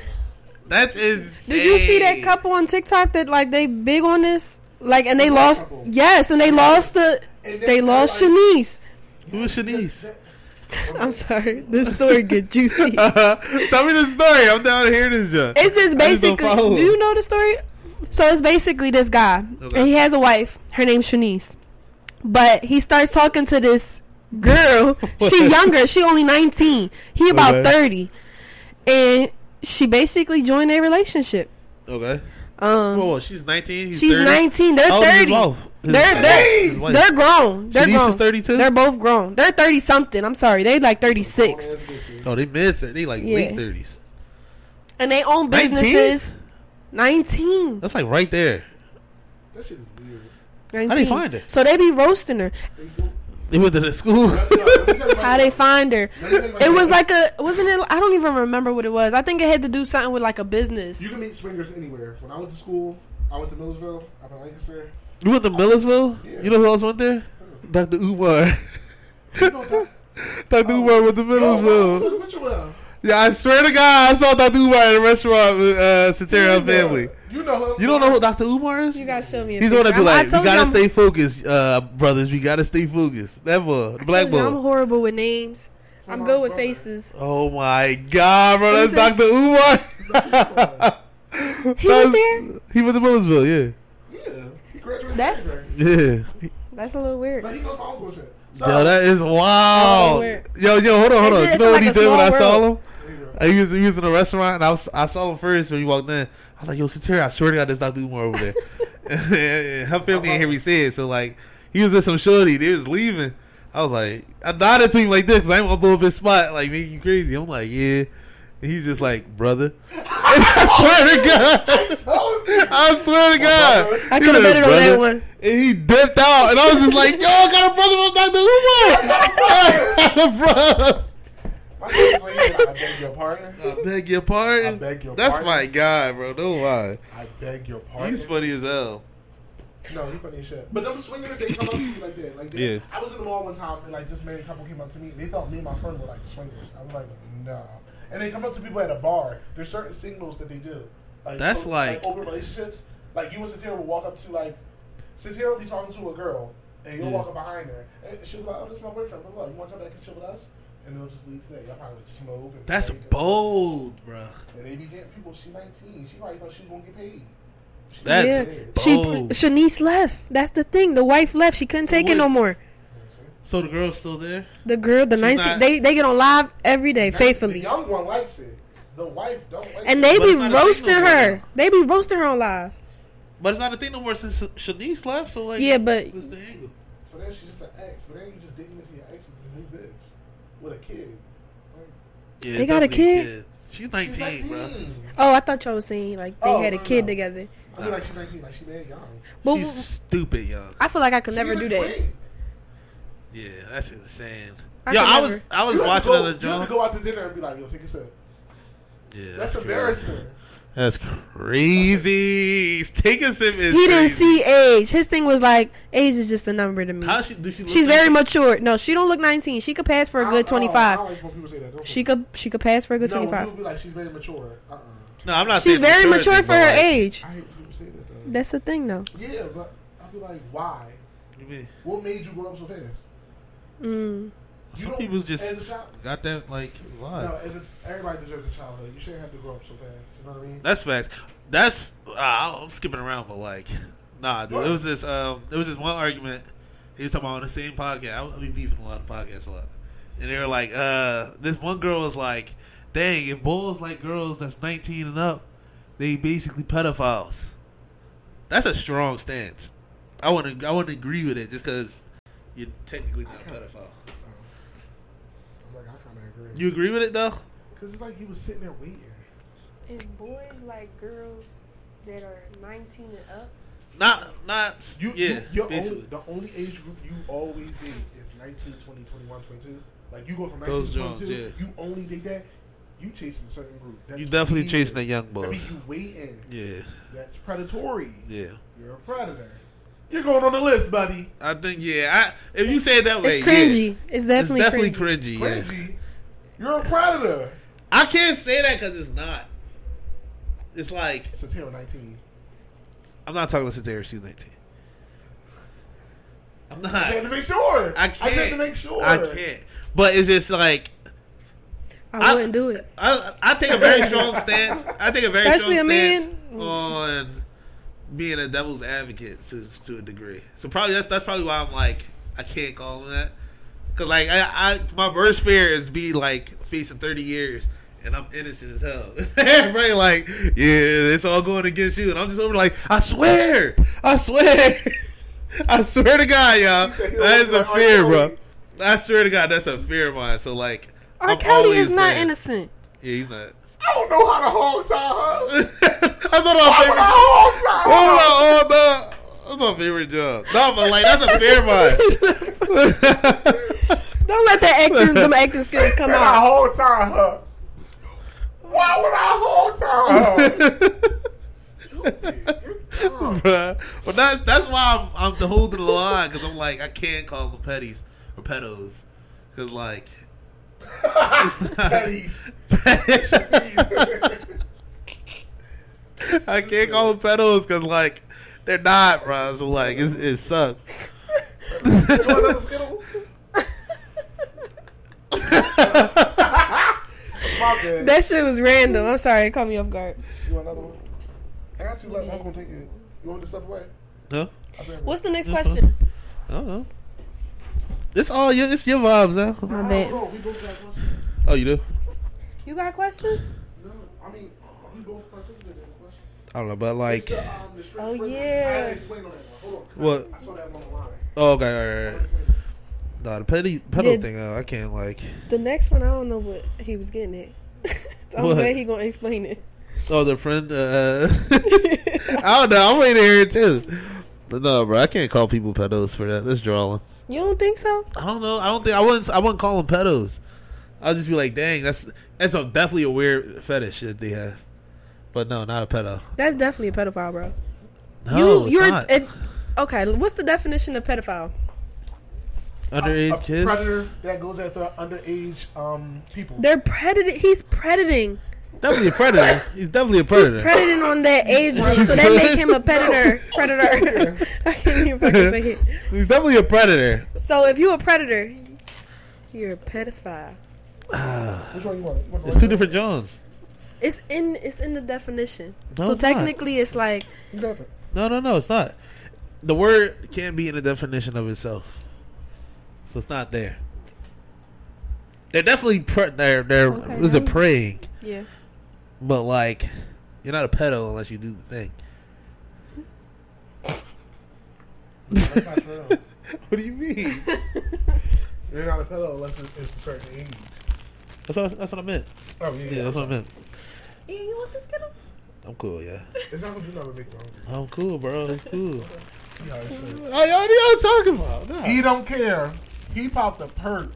That's insane. Did you see that couple on TikTok that like they big on this? Like, and they The lost. couple. Yes, and they lost the. And then They lost like- Shanice. Who is Shanice? I'm sorry. This story get juicy. Tell me the story. I'm down to hear this. Job. It's just basically. follow. Do you know the story? So it's basically this guy, Okay. and he has a wife. Her name's Shanice, but he starts talking to this girl. she younger. She only 19. He about Okay. 30, and she basically joined a relationship. Okay. Um, Whoa, whoa, she's 19. He's she's 30? 19. They're How old is his 30. wife? His- They're they're, they're grown. They're Shanice grown. is 32? They're both grown. They're 30 something. I'm sorry. They like 36. Oh, they mid. They like Yeah. late 30s. And they own 19? businesses. 19. That's like right there. That shit is weird. 19. How they find her? So they be roasting her. They go- They went to the school. Yo, let me tell you right How they find her? Let me tell you right It was like a wasn't it? I don't even remember what it was. I think it had to do something with like a business. You can meet swingers anywhere. When I went to school, I went to Millersville. I'm in Lancaster. You went to Millersville? Yeah. You know who else went there? Dr. Umar. You know that? Dr. Oh. Umar went to Yo, wow, Millersville. Look at you, well. Yeah, I swear to God, I saw Dr. Umar at a restaurant with uh, Satira You know- family. You know him. You don't know who Dr. Umar is? You gotta show me. A He's the one that be picture. I'm- like, we you gotta I'm- stay focused, uh, brothers. We gotta stay focused. That boy, the black told you I'm boy. horrible with names. I'm my good with brother. faces. Oh my God, bro, that's Who's that? Dr. Umar. He was That's- there? He went to Millersville, yeah. Yeah, he graduated. That's- January. Yeah. That's a little weird. But he goes to my uncle shit. So, Yo, that is wild. Yo, yo, hold on, hold on. You know what like he did when I small saw him? There you go. He was, he was in a restaurant, and I, was, I saw him first when he walked in. I was like, yo, Satira, I swear to God, there's Dr. Umar over there. and her family didn't hear me say it, so, like, he was with some shorty. They was leaving. I was like, I nodded to him like this, I ain't to blow up his spot, like, make you crazy. I'm like, yeah. And he's just like, brother. and I swear to God. I swear to God. I could have bet it on that one. And he dipped out, and I was just like, "Yo, I got a brother from Dr. Umar." Bro. My cousin's like, I beg your pardon. I beg your pardon. I beg your That's pardon. my guy, bro. No lie. I beg your pardon. He's funny as hell. No, he funny as shit. But them swingers, they come up to you like that. Like they, Yeah. I was in the mall one time and like this married couple came up to me. They thought me and my friend were like swingers. I was like, nah. And they come up to people at a bar. There's certain signals that they do. Like That's like- open relationships. Like you and Satira will walk up to like Satira will be talking to a girl and you'll Yeah. walk up behind her and she'll be like, oh, this is my boyfriend. Blah, blah. You want to come back and chill with us? And they'll just leave today. Y'all probably like smoke. And That's drink and- bold, bro. And they be getting people. She 19. She probably thought she was gonna get paid. She That's yeah. did. She. Shanice left. That's the thing. The wife left. She couldn't take it no more. So the girl's still there? The girl, the She's 19, not- they they get on live every day The faithfully, young one likes it. The wife don't like and it. they But be it's not a thing roasting her. now. They be roasting her on live. But it's not a thing no more since Shanice left. So like, Yeah, but- what's the angle? So then she's just an ex, but then you just digging into your ex with a new bitch with a kid. Like, Yeah, They it's got a definitely kid? She's she's 19, 19. bro. Oh, I thought y'all was saying like they Oh, had a no, kid no. together. I mean, like she's 19, like she mad young. But She's stupid young. I feel like I could She never do that. drink. Yeah, that's insane. I Yo, I was never. I was You watching go, on the You have to go out to dinner and be like, yo, take a sip. Yeah, That's, crazy. embarrassing. That's crazy. Take a sip. Is He didn't crazy. see age. His thing was like age is just a number to me. How she? Do she? Look She's like- very mature. No, she don't look 19. She could pass for a I- good I don't- I 25. don't like when people say that. Don't She could she could pass for a good no, when 25. people be like, she's very mature. Uh-uh. No, I'm not. She's saying very maturity, mature for but, her like, age. I hate when people say that though. That's the thing though. Yeah, but I'll be like, why? what you mean? What made you grow up so fast? Mm. You Some people just child- got that like vibe. No, as a, everybody deserves a childhood. You shouldn't have to grow up so fast. You know what I mean? That's facts. That's uh, I'm skipping around, but like, nah, dude. It was this. Um, there was this one argument. He was talking about on the same podcast. I, I be beefing a lot of podcasts a lot, and they were like, uh, this one girl was like, "Dang, if boys like girls that's 19 and up, they basically pedophiles." That's a strong stance. I wouldn't. I wouldn't agree with it just because you're technically not a pedophile. I'm like, I kind of agree. You agree with it though? Because it's like he was sitting there waiting. Is boys like girls that are 19 and up? Not. Not. You, yeah. you you're basically. only, the only age group you always date is 19, 20, 21, 22. Like you go from 19 Those to Jones, 22, yeah. you only date that. You chasing a certain group. That's You definitely weird. chasing that young That boys. means you waiting. Yeah. That's predatory. Yeah. You're a predator. You're going on the list, buddy. I think yeah. I, if you say it that way, It's yeah. cringy. It's definitely, it's definitely cringy. cringy. yeah. Crazy. You're a predator. I can't say that because it's not. It's like Satira 19. I'm not talking to Satara. She's 19. I'm not. I had to make sure. I can't. I just had to make sure. I can't. But it's just like I, I- wouldn't do it. I, I take a very strong stance. I take a very Especially strong a man- stance mm. on being a devil's advocate to to a degree. So probably that's that's probably why I'm like I can't call him that. Cause like I, I my worst fear is to be like facing 30 years and I'm innocent as hell. Everybody like, yeah, it's all going against you, and I'm just over like, I swear, I swear, I swear to God, y'all, that is a fear, bro. I swear to God, that's a fear of mine. So like, R. I'm Kelly is not playing. innocent. Yeah, he's not. I don't know how to hold time. that's what I'm Why would favorite. I hold time? Oh, no, oh, no. That's my favorite job. No, but like that's a fear of mine. Don't let that acting, them acting skills come Said I out. hold time, huh? Why would I hold time? huh? Bruh. But that's that's why I'm I'm the holding the line because I'm like I can't call them petties or pedos because like Petties. I can't call them pedos because like they're not, bro. So like it's, it sucks. You want another Skittle? My bad. That shit was random. I'm sorry, it caught me off guard. You want another one? I got two left. I was gonna take it. You want me to step away? no, I'll be right What's the next That's question? I don't know. It's all your it's your vibes, huh? My back. bad. I don't know. We both got questions. Oh, you do? You got questions? No, I mean, we both participated in the question. I don't know, but like, The, um, the Oh, yeah. I had to explain on that one. Hold on. What? I saw that one online. oh, okay, all right, all right. Nah, the petty pedo Did- thing, uh, I can't like. The next one, I don't know what he was getting at. so I'm What? glad he gonna explain it. Oh, the friend. Uh, I don't know. I'm waiting to hear it too. But no, bro, I can't call people pedos for that. That's drawing. You don't think so? I don't know. I don't think I wouldn't. I wouldn't call them pedos. I'll just be like, dang, that's that's a, definitely a weird fetish that they have. But no, not a pedo. That's definitely a pedophile, bro. No, you, it's you're not. if- okay. What's the definition of pedophile? Underage a, a kids. predator that goes after underage um people. They're predating. He's predating. Definitely a predator. He's definitely a He's predator. predating on that age group, so that make him a predator. Predator. I can't even fucking say it. He's definitely a predator. So if you a predator, you're a pedophile. Which one you want? You It's right two different Johns. It's in it's in the definition. No, so it's not. technically, it's like You got it. No, no, no. It's not. The word can't be in the definition of itself, so it's not there. They're definitely pre- they're they're Okay, was it now- praying, yeah. but like you're not a pedo unless you do the thing. That's not true. What do you mean? You're not a pedo unless it's a certain age. That's what that's what I meant. Oh yeah, Yeah, that's what I meant. Yeah, you want this kiddo? I'm cool, yeah. It's not gonna do nothing to make you hungry. I'm cool, bro. It's cool. You know, it's. I already know what I'm talking about. Nah. He don't care. He popped the perk.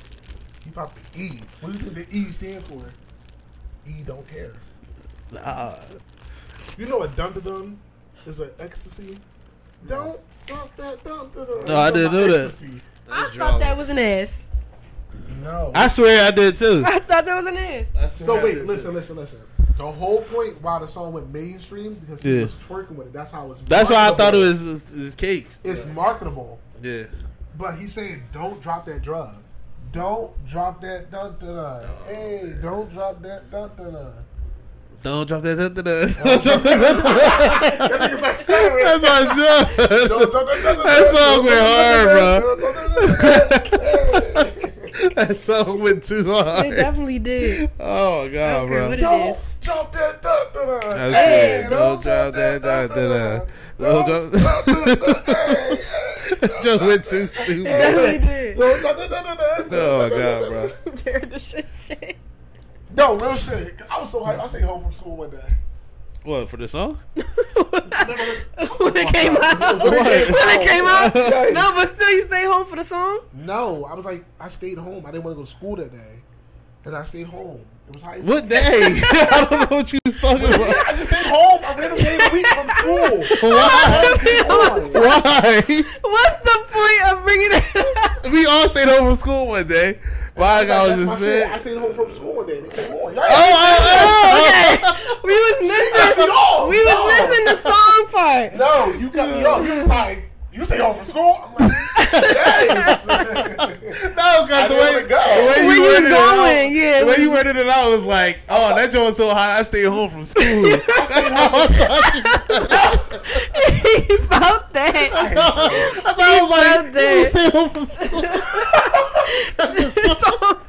He popped the E. What do you think the E stand for? E don't care. Nah. You know what dun dun dun is an ecstasy? Don't dump that dun dun dun. No, I didn't know that. Ecstasy. I thought that was an ass. No. I swear I did too. I thought that was an ass. So wait, listen, listen, listen. The whole point why the song went mainstream because he Yeah. was twerking with it. That's how it's. That's why I thought it marketable. was his, his cakes. It's marketable, Yeah. But he's saying don't drop that drug. Don't drop that dun dun dun. Hey, don't drop that dun dun dun. Don't drop that. Dun, dun, dun. That nigga's like staring. That's my job. Don't drop that dun dun That song went hard, bro. That song went too They hard. definitely did. Oh I god, don't bro. what Don't is. drop that dun dun dun. That's Hey, it. Don't drop that dun, dun, dun. Don't Don't drop- drop that dun. Hey, hey, Just went too stupid. Definitely did. don't drop that dun dun dun. Oh god, bro. Jared the shit shit. No, real shit. I was so hyped. I stayed home from school one day. What for the song? when it came out. When when it it came out. Yes. No, but still, you stayed home for the song. No, I was like, I stayed home. I didn't want to go to school that day, and I stayed home. It was high school. What day? I don't know what you was talking about. I just stayed home. I ran away a week from school. Why? Why? What's the point of bringing it? We all stayed home from school one day. Why I was just shit. sick. I stayed home from school one day. They on. Y'all- Oh, oh, oh okay. oh, We was missing. We was no. missing the song part. No, you got me off. You was like, you stay home from school? I'm like, yes. No, I cause the didn't way, go. the way you you was worded it going, out, yeah. the way you worded it out was like, oh, that joint was so hot, I stayed home from school. That's how I thought you said. he felt that. That's how I was felt like, that. you stay home from school. I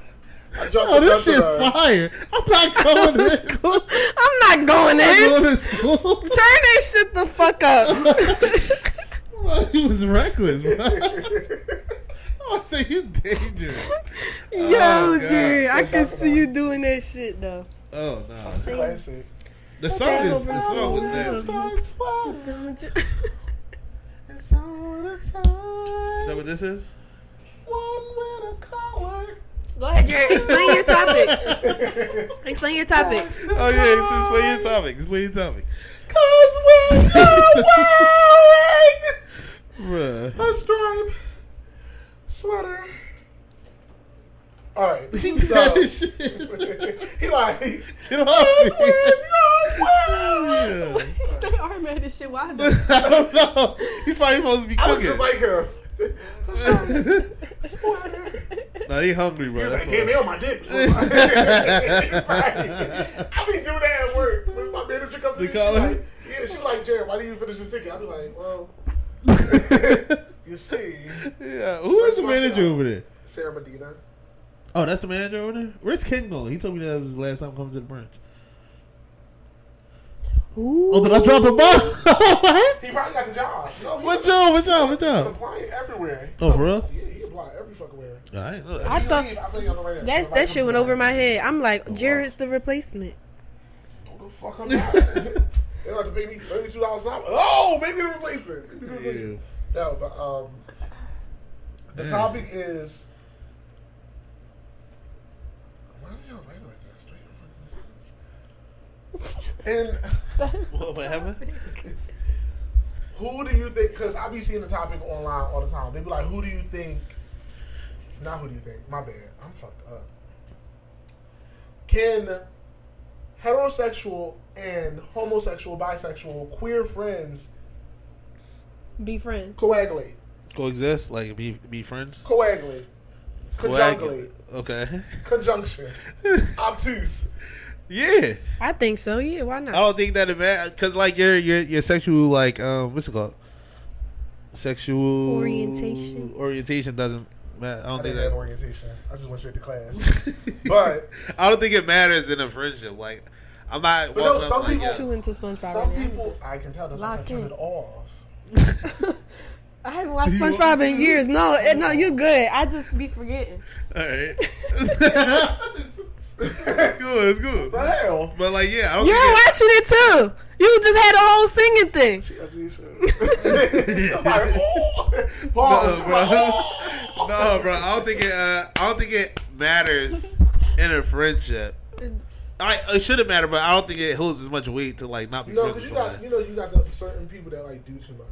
Oh, this shit her. fire! I'm not going to school. I'm not going I'm in. going to school. Turn that shit the fuck up. Bro, he was reckless, bro. I say you dangerous. Yo, oh, God. Jerry, I Go can see on. you doing that shit though. Oh no, Classic. the song is the song was nasty. It's all the Is that what this is? One with a collar. Go ahead, Jerry. Explain your topic. Explain your topic. Oh yeah, explain your topic. Explain your topic. Cause when you're wearing a stripe sweater. All right. He So, got his shit. he like, Get off me. when Yeah. they are mad as shit. Why? I don't know. He's probably supposed to be I was cooking. just like him. Sweater. no, he hungry, bro. He was That's like, damn, they on my dick. I be doing that at work. When my manager comes to me, she call her? like, yeah, she like, Jared, why didn't you finish this ticket? I be like, well, you see, yeah. Who is the manager over there? Sarah Medina. Oh, that's the manager over there. Where's Ken going? He told me that was his last time coming to the branch. Ooh. Oh, did I drop a bomb? what? He probably got the job. No, he What job? What job? What He's job? applying everywhere. Oh, for real? Yeah, he applied every fucking where. I didn't know that. I thought- leave, I think right. That that shit went over my head. I'm like, wow. Jared's the replacement. Who the fuck I'm not? they have to pay me thirty-two dollars an hour. Oh, maybe the replacement. Maybe the replacement. No, but um, the Yeah. topic is. Why did y'all write it like that? Straight And What, what happened? who do you think? Because I be seeing the topic online all the time. They be like, "Who do you think?" Not who do you think? My bad. I'm fucked up. Can heterosexual and homosexual, bisexual, queer friends Be friends. coagulate? Coexist, like be be friends. Coagulate. Conjunculate. Okay. Conjunction. Obtuse. Yeah, I think so. Yeah, why not? I don't think that it matters because like your your your sexual like um what's it called? Sexual Orientation. Orientation doesn't matter. I I don't think didn't have that. orientation. I just went straight to class. But I don't think it matters in a friendship. Like I'm not. But no, walking up some like, people- yeah. Too into SpongeBob. some right now. people, I can tell. That's why I Locked turn in. it off. I haven't watched SpongeBob in years. No, eh, no, you're good. I just be forgetting. All right. it's good. It's good. The hell? But like, yeah, I don't You're think watching it too. You just had a whole singing thing. She ugly as. I'm like, oh. Pause. No, bro. Oh. no, bro. I don't think it. Uh, I don't think it matters in a friendship. I it shouldn't matter, but I don't think it holds as much weight to like not be No, because you got, you know, you got the certain people that like do too much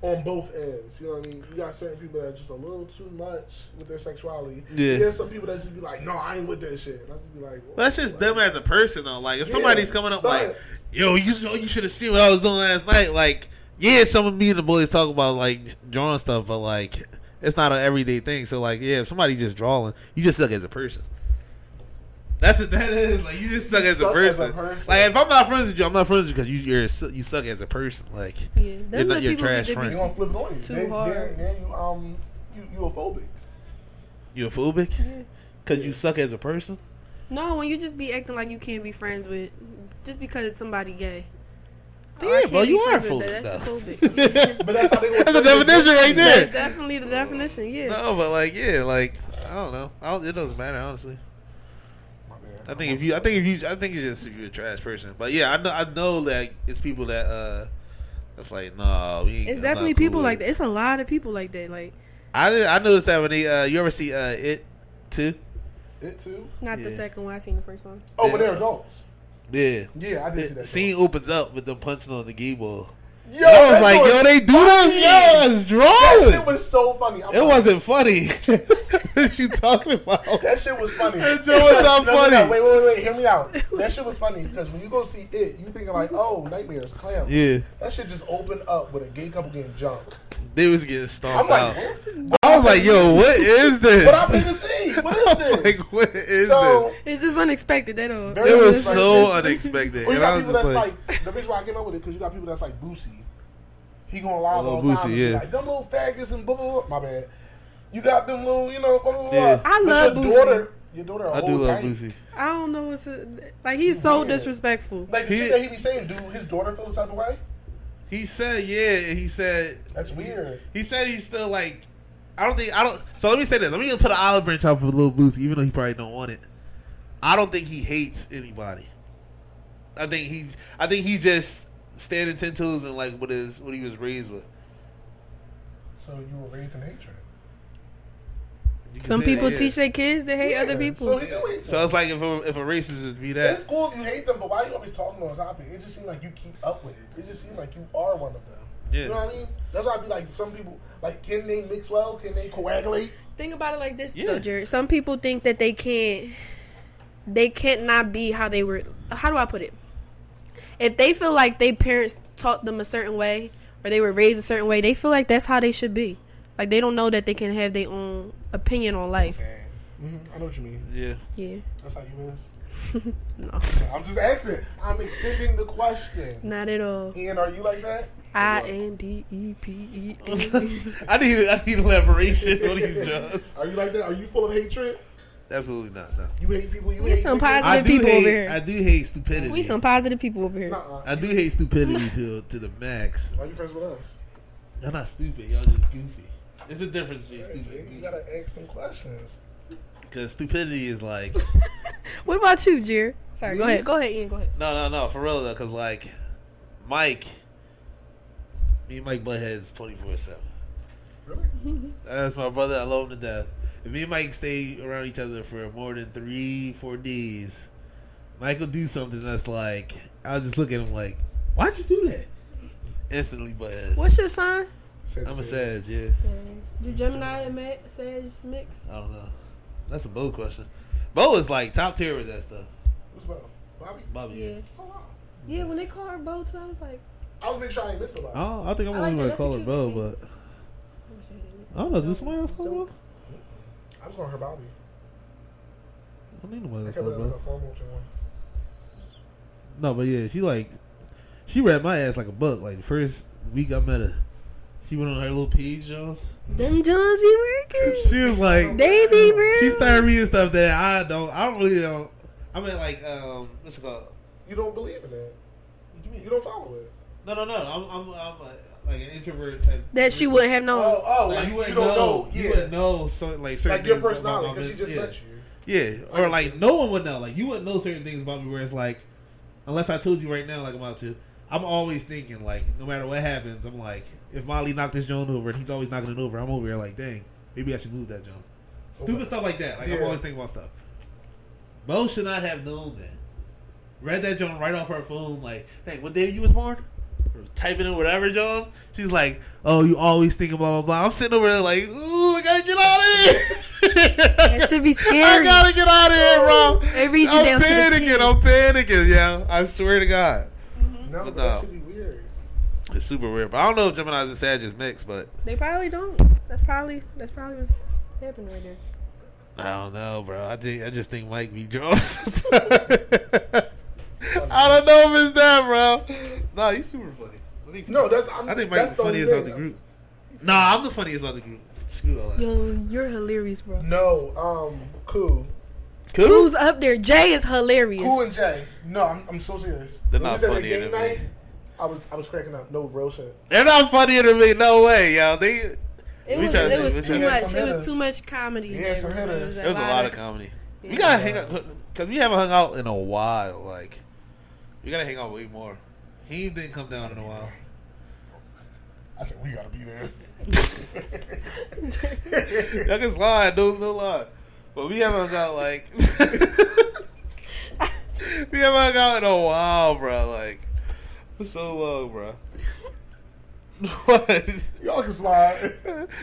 on both ends. You know what I mean? You got certain people that are just a little too much with their sexuality. Yeah. There's some people that just be like, no, I ain't with that shit. And I just be like, But that's just them as a person, though. Like, if Yeah, somebody's coming up but- like, "Yo, you you should have seen what I was doing last night," like, yeah, some of me and the boys talk about like drawing stuff, but like, it's not an everyday thing. So, like, yeah, if somebody just drawing, you just suck as a person. That's what that is. Like, you just suck, as, a as a person. person. Like, if I'm not friends with you, I'm not friends with you because you you're you suck as a person. Like, Yeah, You're them not- the you're people trash friend. They be, gonna flip on you. Too then, hard. Then, then you um you you a phobic. you a phobic because you suck as a person. no, when you just be acting like you can't be friends with, just because it's somebody gay. Oh, Yeah, I bro, you are friends with phobic, that. That's though. a phobic. But that's how they That's the definition right there. That's definitely the definition. Yeah. No, but like, yeah, like I don't know. I don't, it doesn't matter honestly. My bad. I think if you, I think if you, I think it's just if you're a trash person. But yeah, I know, I know that it's people that uh, that's like, no, we. ain't- It's I'm definitely cool people like that. It's a lot of people like that. Like I did, I noticed that when they, uh, you ever see uh, it too? It too. not the second one. I seen the first one. Oh, but Yeah. they're adults. Yeah. Yeah, I did see that. scene opens up with them punching on the gay ball. Yo, I was like, yo, they do funny. this, yo, that's That shit was so funny. I'm it like, wasn't funny. what you talking about? That shit was funny. That joke was not No, no, no, funny. Wait, wait, wait, wait. Hear me out. That shit was funny because when you go see it, you thinking like, oh, nightmares, clown. Yeah, That shit just opened up with a gay couple getting jumped. they was getting I'm stomped like, out. what? I was like, yo, what is this? what I'm in the scene. What I was this? like, what is so, this? It's just unexpected. That all. Very It was so unexpected. well, you And I got was people just that's like, like, the reason why I came up with it because you got people that's like Boosie. He going live all the time. yeah. Like, them little faggots and blah, blah, blah. My bad. You got them little, you know, blah, blah, blah. Yeah. I But love your Boosie. daughter, your daughter a I do love dyke. Boosie. I don't know what's a, like. He's so Weird. disrespectful. Like the He- shit that he be saying, do his daughter feel the type of way? He said yeah, and he said That's weird. he said he's still like. I don't think I don't. So let me say this. Let me put an olive branch out for little Boosie, even though he probably don't want it. I don't think he hates anybody. I think he's. I think he just standing ten toes and like what is what he was raised with. So you were raised in hatred. Some people teach their kids to hate Yeah, other people. So he do hate So it's like if a, if a racist just be that. It's cool if you hate them, but why are you always talking on a topic? It just seems like you keep up with it. It just seems like you are one of them. Yeah. You know what I mean? That's why I be like, some people, like, can they mix well? Can they coagulate? Think about it like this, Yeah. though, Jared. Some people think that they can't, they can't not be how they were. How do I put it? If they feel like their parents taught them a certain way or they were raised a certain way, they feel like that's how they should be. Like they don't know that they can have their own opinion on life. Sad. hmm I know what you mean. Yeah. Yeah. That's how you is. No, I'm just asking. I'm extending the question. not at all. Ian, are you like that? I N D E P E N. I need I need elaboration on these jobs. Are you like that? Are you full of hatred? Absolutely not. No. You hate people. You We hate some niggas? positive I do people hate. over here. I do hate stupidity. We some positive people over here. Nuh-uh. I do hate stupidity to to the max. Why you friends with us? Y'all not stupid. Y'all just goofy. It's a difference between See, stupid you gotta ask some questions. Because stupidity is like What about you, Jer? Sorry, go Me? ahead. Go ahead, Ian. Go ahead. no, no, no, for real though. Because like Mike, me and Mike butt heads twenty four seven. Really? That's my brother. I love him to death. If me and Mike stay around each other for more than three, four days, Mike will do something that's like I'll just look at him like, "Why'd you do that?" Instantly, butt heads. What's your sign? I'm a Sag, yeah. Do Gemini and Ma- Sage mix? I don't know. That's a Bo question. Bo is like top tier with that stuff. What's about Bobby? Bobby. Yeah. Oh, wow. Yeah, when they call her Bo, too, I was like, I was making sure I ain't missed a lot. Oh, I think I'm I like only that. gonna That's call a her cute Bo, name. but I don't know. Does somebody else call her Bo? I was calling her Bobby. I think nobody I else kept call it her like a formal one. No, but yeah, she like she read my ass like a book. Like the first week I met her, she went on her little page, y'all. them Jones be working. She was like, They be real. she started reading stuff that I don't. I don't really don't. I mean, like, um, what's it called? You don't believe in it. What you mean? You don't follow it. No, no, no. I'm, I'm, I'm a, like an introvert type. That she wouldn't have known. Oh, oh, Like, like, you wouldn't don't know. know. You Yeah. wouldn't know. So like certain Like your things personality because she just yeah. met you. Yeah, or like no one would know. Like you wouldn't know certain things about me. Where it's like, unless I told you right now, like I'm about to. I'm always thinking like, no matter what happens, I'm like, if Molly knocked this Joan over and he's always knocking it over, I'm over here like, dang, maybe I should move that Joan. Stupid Okay. stuff like that. Like I'm always thinking about stuff. Bo should not have known that. Read that Joan right off her phone. Like, dang, what day you was born? Or typing in whatever, John. She's like, oh, you always think blah blah blah. I'm sitting over there like, ooh, I gotta get out of here. That should be I gotta get out of here, bro. They read you I'm down to the panicking. T. I'm panicking, yeah. I swear to God. Mm-hmm. No, But but that no. should be weird. It's super weird. But I don't know if Gemini's and Sag is mixed, but They probably don't. That's probably that's probably what's happening right there. I don't know, bro. I think I just think Mike be draws. I don't know if it's that, bro. No, he's super funny. I think, No, that's. I'm, I think that's Mike's the funniest out thing. the group. Nah, I'm the funniest out the group. Screw all that. Yo, you're hilarious, bro. No, um, cool, Cool? Who's up there? Jay is hilarious. cool and Jay. No, I'm, I'm so serious. They're When not we said funnier game than me. I was, I was cracking up. No real shit. They're not funnier than me. No way, yo. They it we was, it see, was too much. It was too much comedy. Yeah, some bro. It was There was a lot of comedy. We gotta hang out because we haven't hung out in a while. Like, we gotta hang out way more. He didn't come down in a while. I said we gotta be there. Y'all can slide, no, no lie. But we haven't out like we haven't out in a while, bro. Like, so long, bro. What? Y'all can slide.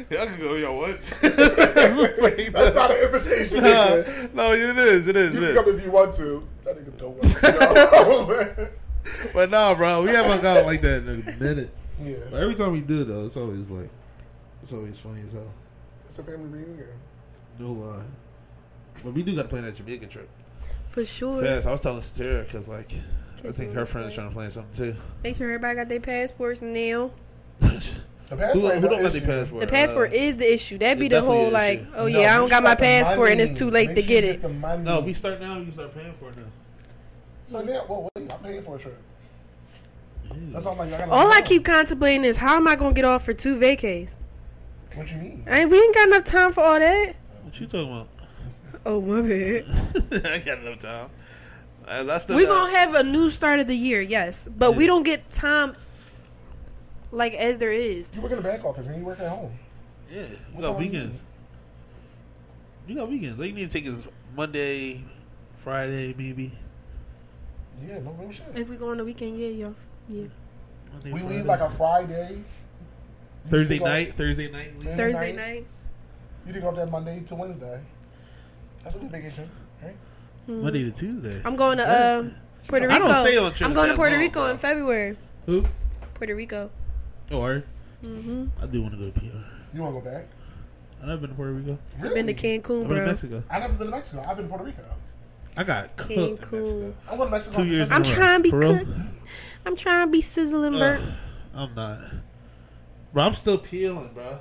Y'all can go, yo, what? That's not an invitation. Nah, no, it is, it is, You it can come if you want to. That nigga don't want to. But nah, bro, we haven't hung out like that in a minute. But yeah, every time we do though, it's always like it's always funny as hell. it's a family reunion. No lie. But we do got to plan that Jamaican trip. For sure. Fast. I was telling Sarah because like I think her friend is trying to plan something too. Make sure everybody got their passports now. The Who, passport. who don't got their passport? The passport Uh, is the issue. That'd be the whole like, yeah. oh yeah, I don't got my passport and it's too late to get it. No, if we start now, you start paying for it now. So now, well, wait, I'm paying for a trip. That's all I'm like. I gotta All I keep contemplating is how am I gonna get off for two vacays? What you mean? I ain't, we ain't got enough time for all that. What you talking about? Oh my bad. I got enough time. Uh, that's the. We gonna have a new start of the year, yes, but we don't get time like as there is. You work in the back office and you work at home. Yeah, we What got time you weekends. You got weekends. All you need to take is Monday, Friday, maybe. Yeah, no real shit. If we go on the weekend, yeah, y'all, yeah. Monday, We Friday. leave like a Friday. Thursday You go- night. Thursday night. leave. Thursday Thursday night? night. You take off that Monday to Wednesday. That's a good vacation, right? Monday to Tuesday. I'm going to uh, Puerto I Rico. don't stay on trips I'm going to Puerto long, Rico bro. in February. Who? Puerto Rico. Oh, are you? hmm I do want to go to PR. You want to go back? I never been to Puerto Rico. I've been to Cancun, bro. I've been to. Mexico. I've never been to Mexico. I've been to Puerto Rico. I got cooked in Cancun. Mexico. I'm going Mexico. Two years. I'm in a row. trying to be cooked. I'm trying to be sizzling, Ugh, burnt. I'm not. Bro, I'm still peeling, bro.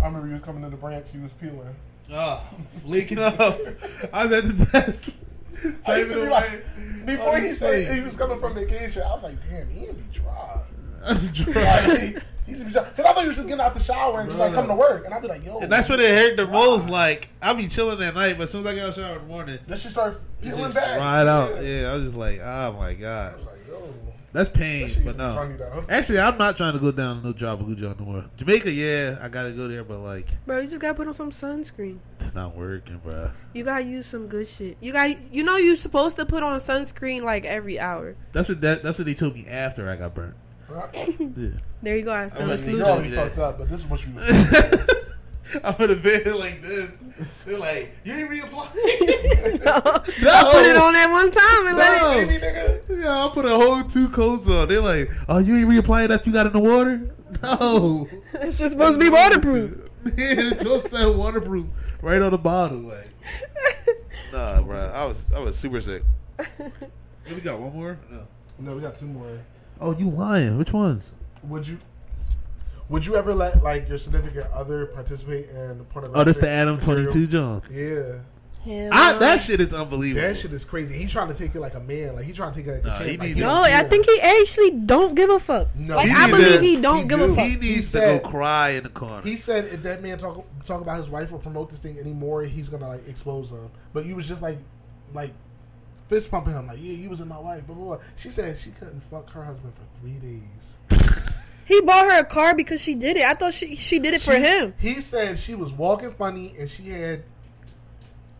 I remember you was coming to the branch. You was peeling. Oh, leaking up. I was at the desk. I used Typing to be away. like, before on he said he was coming from vacation, I was like, damn, he be dry. That's dry. Like, he, he used to be. Because I thought you was just getting out the shower and just like coming to work. And I'd be like, yo. And that's when it hurt the most. Like, I'd be chilling at night, but as soon as I get out of the shower in the morning, Let's just start peeling just back. dried out. Yeah, I was just like, oh my god. was like, yo. That's pain, That but used to be no. Actually, I'm not trying to go down no job with no more. Jamaica, yeah, I gotta go there, but like, Bro, you just gotta put on some sunscreen. it's not working, bro. You gotta use some good shit. You got, you know, you're supposed to put on sunscreen like every hour. That's what that, that's what they told me after I got burnt. Yeah. There you go. I I'm found a like, You're Losing already me fucked up, but this is what you I'm in a bed like this. They're like, you ain't reapply. I put it on that one time and let it. See me, nigga? Yeah, I put a whole two coats on. They're like, oh, you ain't reapplying that you got in the water? No. It's just supposed to be waterproof. Man, it just said waterproof right on the bottle. Like, nah, bro. I was I was super sick. we got one more? No. No, we got two more. Oh, you lying? Which ones? Would you? Would you ever let like your significant other participate in pornographic? Oh, that's the Adam? Twenty Two John. Yeah, Hell I, no. that shit is unbelievable. that shit is crazy. He's trying to take it like a man. Like he's trying to take it like a Nah, champ. he like, need he to- No, I care. think he actually don't give a fuck. No, like I believe to- he don't he give do. a fuck. He needs to said- go cry in the corner. He said if that man talk talk about his wife or promote this thing anymore, he's gonna like expose her. But you was just like, like fist pumping him, like yeah, you was in my wife. Blah blah. blah. She said she couldn't fuck her husband for three days. He bought her a car because she did it. I thought she she did it for him. He said she was walking funny and she had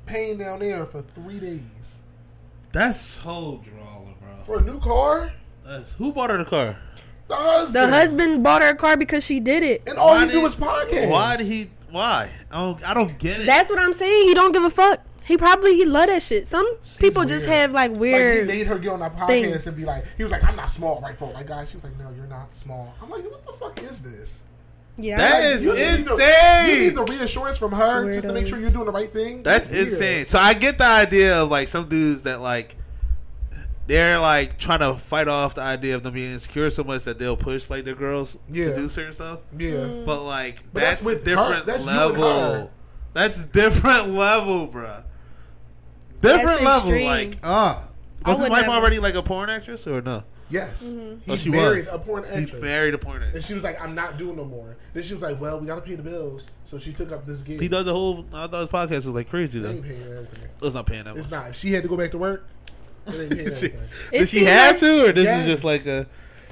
pain down there for three days That's so drawing, bro. for a new car. That's, who bought her the car? The husband. The husband bought her a car because she did it. and all Why he do is podcast. Why did he? Why? I don't. I don't get it. That's what I'm saying. He don't give a fuck. He probably he love that shit. Some people just have like Like weird. he made her get on that podcast things. and be like, he was like, I'm not small, right? For my guy, she was like, No, you're not small. I'm like, what the fuck is this? yeah, That I- is You need the- insane. you need the reassurance from her just to make sure you're doing the right thing. That's Weird. insane. So I get the idea of like some dudes that like they're like trying to fight off the idea of them being insecure so much that they'll push like their girls Yeah. to do certain stuff. Yeah. Mm. But like But that's, that's with her. different That's you and her. level. That's different level, bruh. Different That's level. extreme. Like ah, I was his would wife never. already like a porn actress or no? Yes. Mm-hmm. He Oh, she married was. a porn actress. He actress. married a porn actress. and she was like, I'm not doing no more. Then she was like, Well, we gotta pay the bills. So she took up this gig. He does the whole. I thought his podcast was like crazy They though. ain't paying everything. It's not paying that It's not. If she had to go back to work, it ain't paying She- Did she have like- to, or this Yeah. is just like a?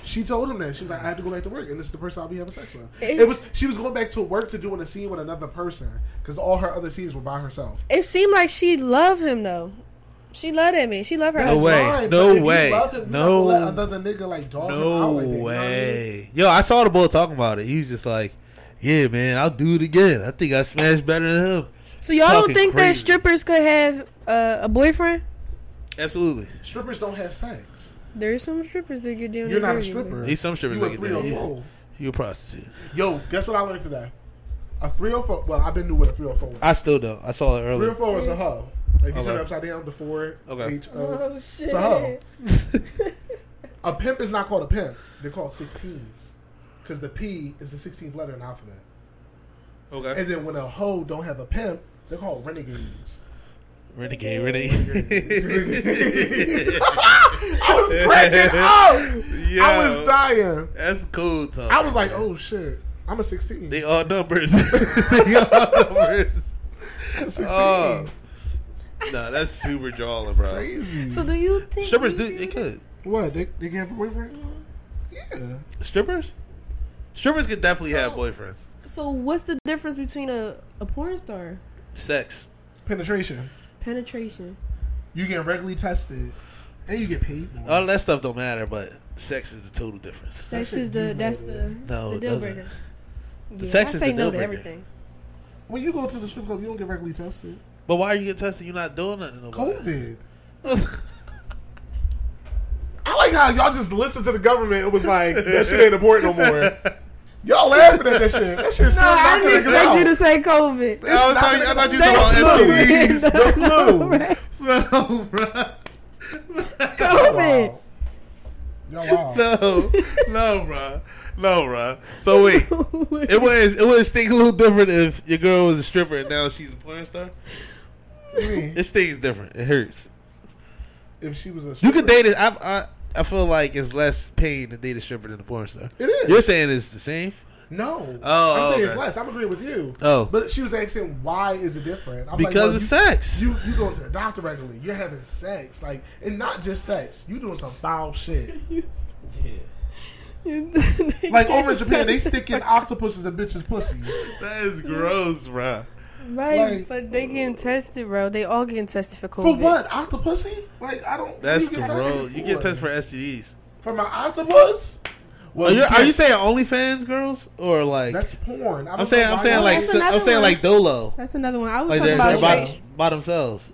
She told him that She's like, I have to go back to work, and this is the person I'll be having sex with. It- It, was she was going back to work to doing a scene with another person because all her other scenes were by herself. It seemed like she loved him though. She loved him. She loved her. No husband. way. fine, No but if you way. him, No. gonna let another nigga like dog him No out like that. you know I mean? way. Yo, I saw the boy talking about it. He was just like, "Yeah, man, I'll do it again. I think I smashed better than him." So y'all don't Talking think that strippers could have uh, a boyfriend? Absolutely. Strippers don't have sex. There's some strippers that get down. You're not a dirty, stripper. He's some strippers You a that get that. 304. Yeah. You a prostitute. Yo, guess what I learned today? A 304. Well, I've been doing what a 304 was. I still don't. I saw it earlier. 304 is a hoe. Like you Okay. turn it upside down before Okay. H but- Oh shit! So, a pimp is not called a pimp. They're called 16s. because the P is the 16th letter in the alphabet. Okay. And then when a hoe don't have a pimp, they're called renegades. Renegade, renegade. I was cracking up. Yo, I was dying. That's cool talk. I was like, oh shit, I'm a 16. they all numbers. they all numbers. I'm 16. Oh. No, that's super jawling, bro. Crazy. So do you think Strippers do they could. what? They, they can have a boyfriend? Yeah. Strippers? Strippers could definitely have boyfriends. So what's the difference between a, a porn star? Sex. Penetration. Penetration. You get regularly tested, and you get paid more. All that stuff don't matter, but sex is the total difference. Sex is the that's the. No, the it deal breaker. The Yeah, sex I is say the no deal to breaker. everything. when you go to the strip club, you don't get regularly tested. But why are you getting tested? You're not doing nothing. to nobody. COVID. I like how y'all just listened to the government. It was like that shit ain't important no more. Y'all laughing at that shit. That shit's No, still I not didn't gonna expect you to say COVID. I, was talking, I thought you That's were talking flu. about STDs. The flu. No, bro. COVID. Wow. Y'all. No, no, bro. No, bro. So wait, it was it would stink a little different if your girl was a stripper and now she's a porn star. You? It stings different. It hurts. If she was a You stripper, could date it. I, I I feel like it's less pain to date a stripper than a porn star. It is. You're saying it's the same? No. Oh, I'm saying it's less. I'm agreeing with you. Oh. But she was asking why is it different? I'm like, Because well, of you, sex. You you going to the doctor regularly. You're having sex. Like and not just sex. You doing some foul shit. yeah. Like over in Japan, they sticking octopuses and bitches' pussies. that is gross, bro. Right, Like- but they getting tested, bro. They all getting tested for COVID. For what? Octopussy? Like I don't. That's what do you gross. You get tested for STDs. for my octopus. Well, Are you, are can't- you saying OnlyFans girls or like? that's porn? I don't I'm saying know I'm saying like I'm another saying like Dolo. That's another one. I was Like talking they're, about they're by, straight. by themselves.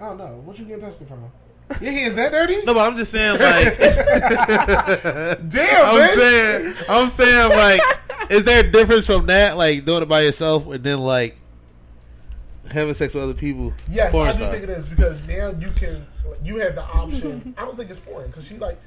I don't know. What you getting tested from? Your hands that dirty? No, but I'm just saying like. Damn, I'm man. saying I'm saying like, is there a difference from that like doing it by yourself and then like having sex with other people? Yes, I do star. think it is because now you can. You have the option. I don't think it's porn because she like.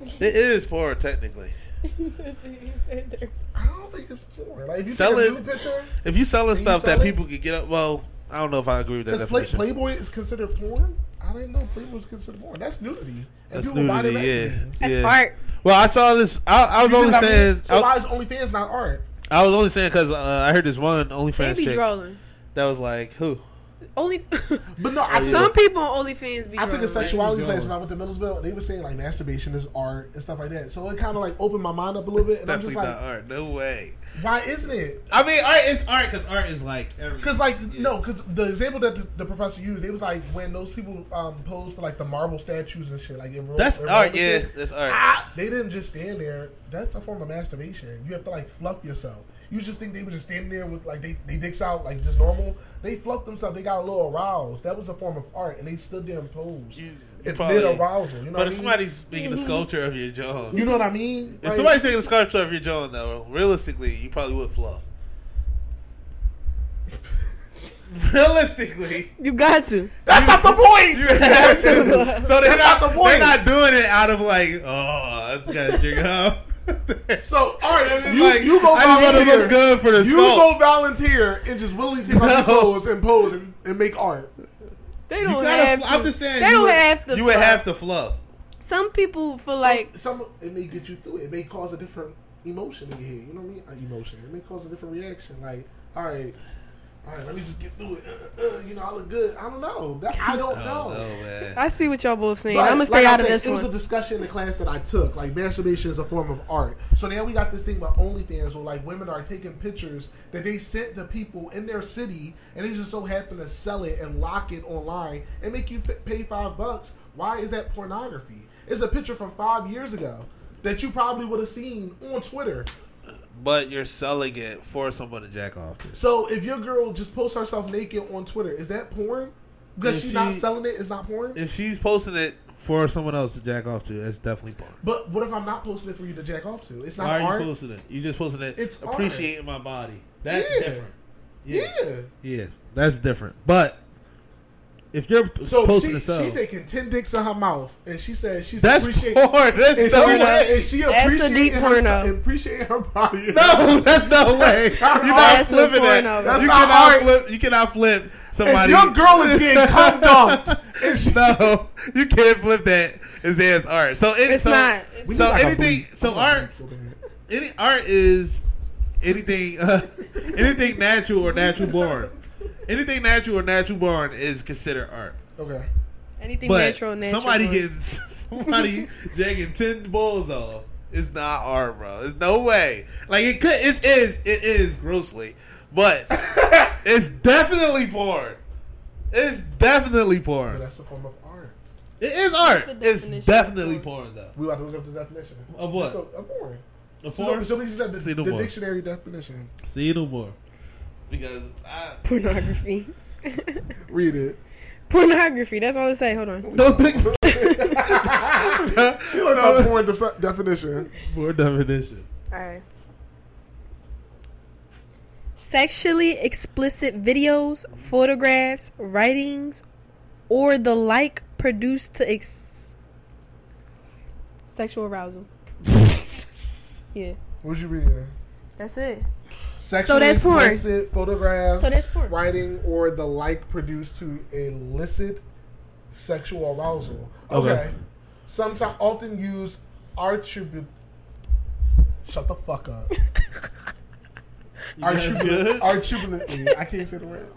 It is porn technically. I don't think it's porn. Like if you Sell take a picture, If you selling you stuff sell that it? people could get up, well, I don't know if I agree with that because play, definition. Playboy is considered porn. I didn't know Playboy was considered porn. That's nudity. And That's people buy nudity, yeah. magazines. That's yeah. art. Well, I saw this. I, I was You only what I mean? saying. So I, why is OnlyFans not art? I was only saying because uh, I heard this one They OnlyFans chick that was like, "Who? Only. But no, I yeah. Some people on OnlyFans be. I took a sexuality class when I went to Millersville. and They were saying like masturbation is art and stuff like that. So it kind of like opened my mind up a little bit. It's And I'm definitely just like, not art. No way." why isn't it? I mean, art is art because art is like every. Because like no, because the example that the, the professor used, it was like when those people um posed for like the marble statues and shit, like in Rome, That's in art. and Yeah, shit. that's art. Ah, they didn't just stand there. That's a form of masturbation. You have to like fluff yourself. You just think they were just standing there with like they, they dicks out like just normal. They fluffed themselves. They got a little aroused. That was a form of art, and they stood there and posed. You- It probably- mid arousal. You know But what if mean? somebody's making a sculpture of your jaw, you know what I mean? if Like, somebody's taking a sculpture of your jaw, though, realistically, you probably would fluff. realistically, You got to. that's not the point. you have to. So they're That's not, not the point. they're not doing it out of like, oh, I just gotta drink up. So all right, you, like, you go I just want to volunteer. look good for the You sculpt. go volunteer and just willingly take off your No. clothes and pose and, and make art. They don't gotta have to. I'm just saying, They you don't would- have to. You would fluff. have to fluff. Some people feel like some it may get you through it. It may cause a different emotion in your head. You know what I mean? Emotion. It may cause a different reaction. Like, all right, all right, let me just get through it. Uh, uh, you know, I look good. I don't know. That, I don't Oh know. no, man. I see what y'all both saying. But, I'm gonna stay like I out of said, this It was a discussion in the class that I took. Like masturbation is a form of art. So now we got this thing about OnlyFans where like women are taking pictures that they sent to people in their city, and they just so happen to sell it and lock it online and make you f- pay five bucks. Why is that pornography? It's a picture from five years ago that you probably would have seen on Twitter. But you're selling it for someone to jack off to. So if your girl just posts herself naked on Twitter, is that porn? Because If she's not selling it, it's not porn. If she's posting it for someone else to jack off to, that's definitely porn. but what if I'm not posting it for you to jack off to? It's not porn. Why are art. you posting it? You just posting it. It's art. appreciating my body. That's Yeah. different. yeah. yeah, that's different. But if you're So posting she, to sell, she taking ten dicks in her mouth, and she says she's that's appreciate- porn. That's And no she, way. and she That's a appreciating deep her, appreciating her body. No, that's no way. You're not That's flipping that. porno. That's you not cannot art. flip. You cannot flip If somebody. your girl is getting cum dumped, she, no, you can't flip that and say art. So any, It's so, not. We So like anything. bleep. So I art. bleep so. Any art is anything. Uh, anything natural or natural born. Anything natural or natural born is considered art. Okay. Anything But natural, natural. somebody getting somebody jacking ten balls off is not art, bro. There's no way. Like it could. It is. It is grossly, but it's definitely porn. It's definitely But porn. that's a form of art. It is art. It's definitely porn? porn, though. We about to look up the definition Of what? Just a, a porn. Of So, porn. so we just said the, Say no the dictionary definition. See no more. Because I pornography. Read it. pornography. That's all it say. Hold on. don't think She looked up porn def- definition. for definition. All right. Sexually explicit videos, photographs, writings, or the like produced to ex- sexual arousal. yeah, What'd you reading? that's it. Sexually that's porn. explicit photographs, So that's porn. writing, or the like produced to elicit sexual arousal. Okay. Okay. Sometimes often used attribute. Shut the fuck up. guys good? Articulately. I can't say the word.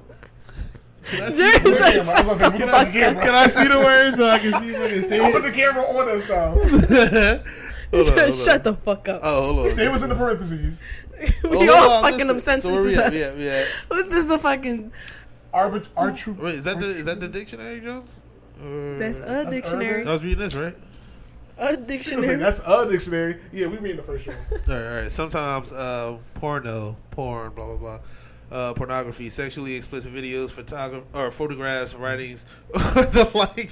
Can I see the Put like- camera. I was gonna say, put Can I, can I see the words so I can see if I can see I'll put the camera on us though. Hold on, hold on. Shut the fuck up. Oh, hold on. Say it was in the parentheses. we Hold all on, fucking listen. them So where we at? sentences. We at, we at. What is a fucking? Arbit- artru- Wait, is that the is that the dictionary, Joe? Or- That's a dictionary. I was reading this right. A Like, dictionary. That's a dictionary. Yeah, we reading the first one. All right, all right. Sometimes uh, porno, porn, blah blah blah. Uh, pornography, sexually explicit videos, photograph or photographs, writings, or the like,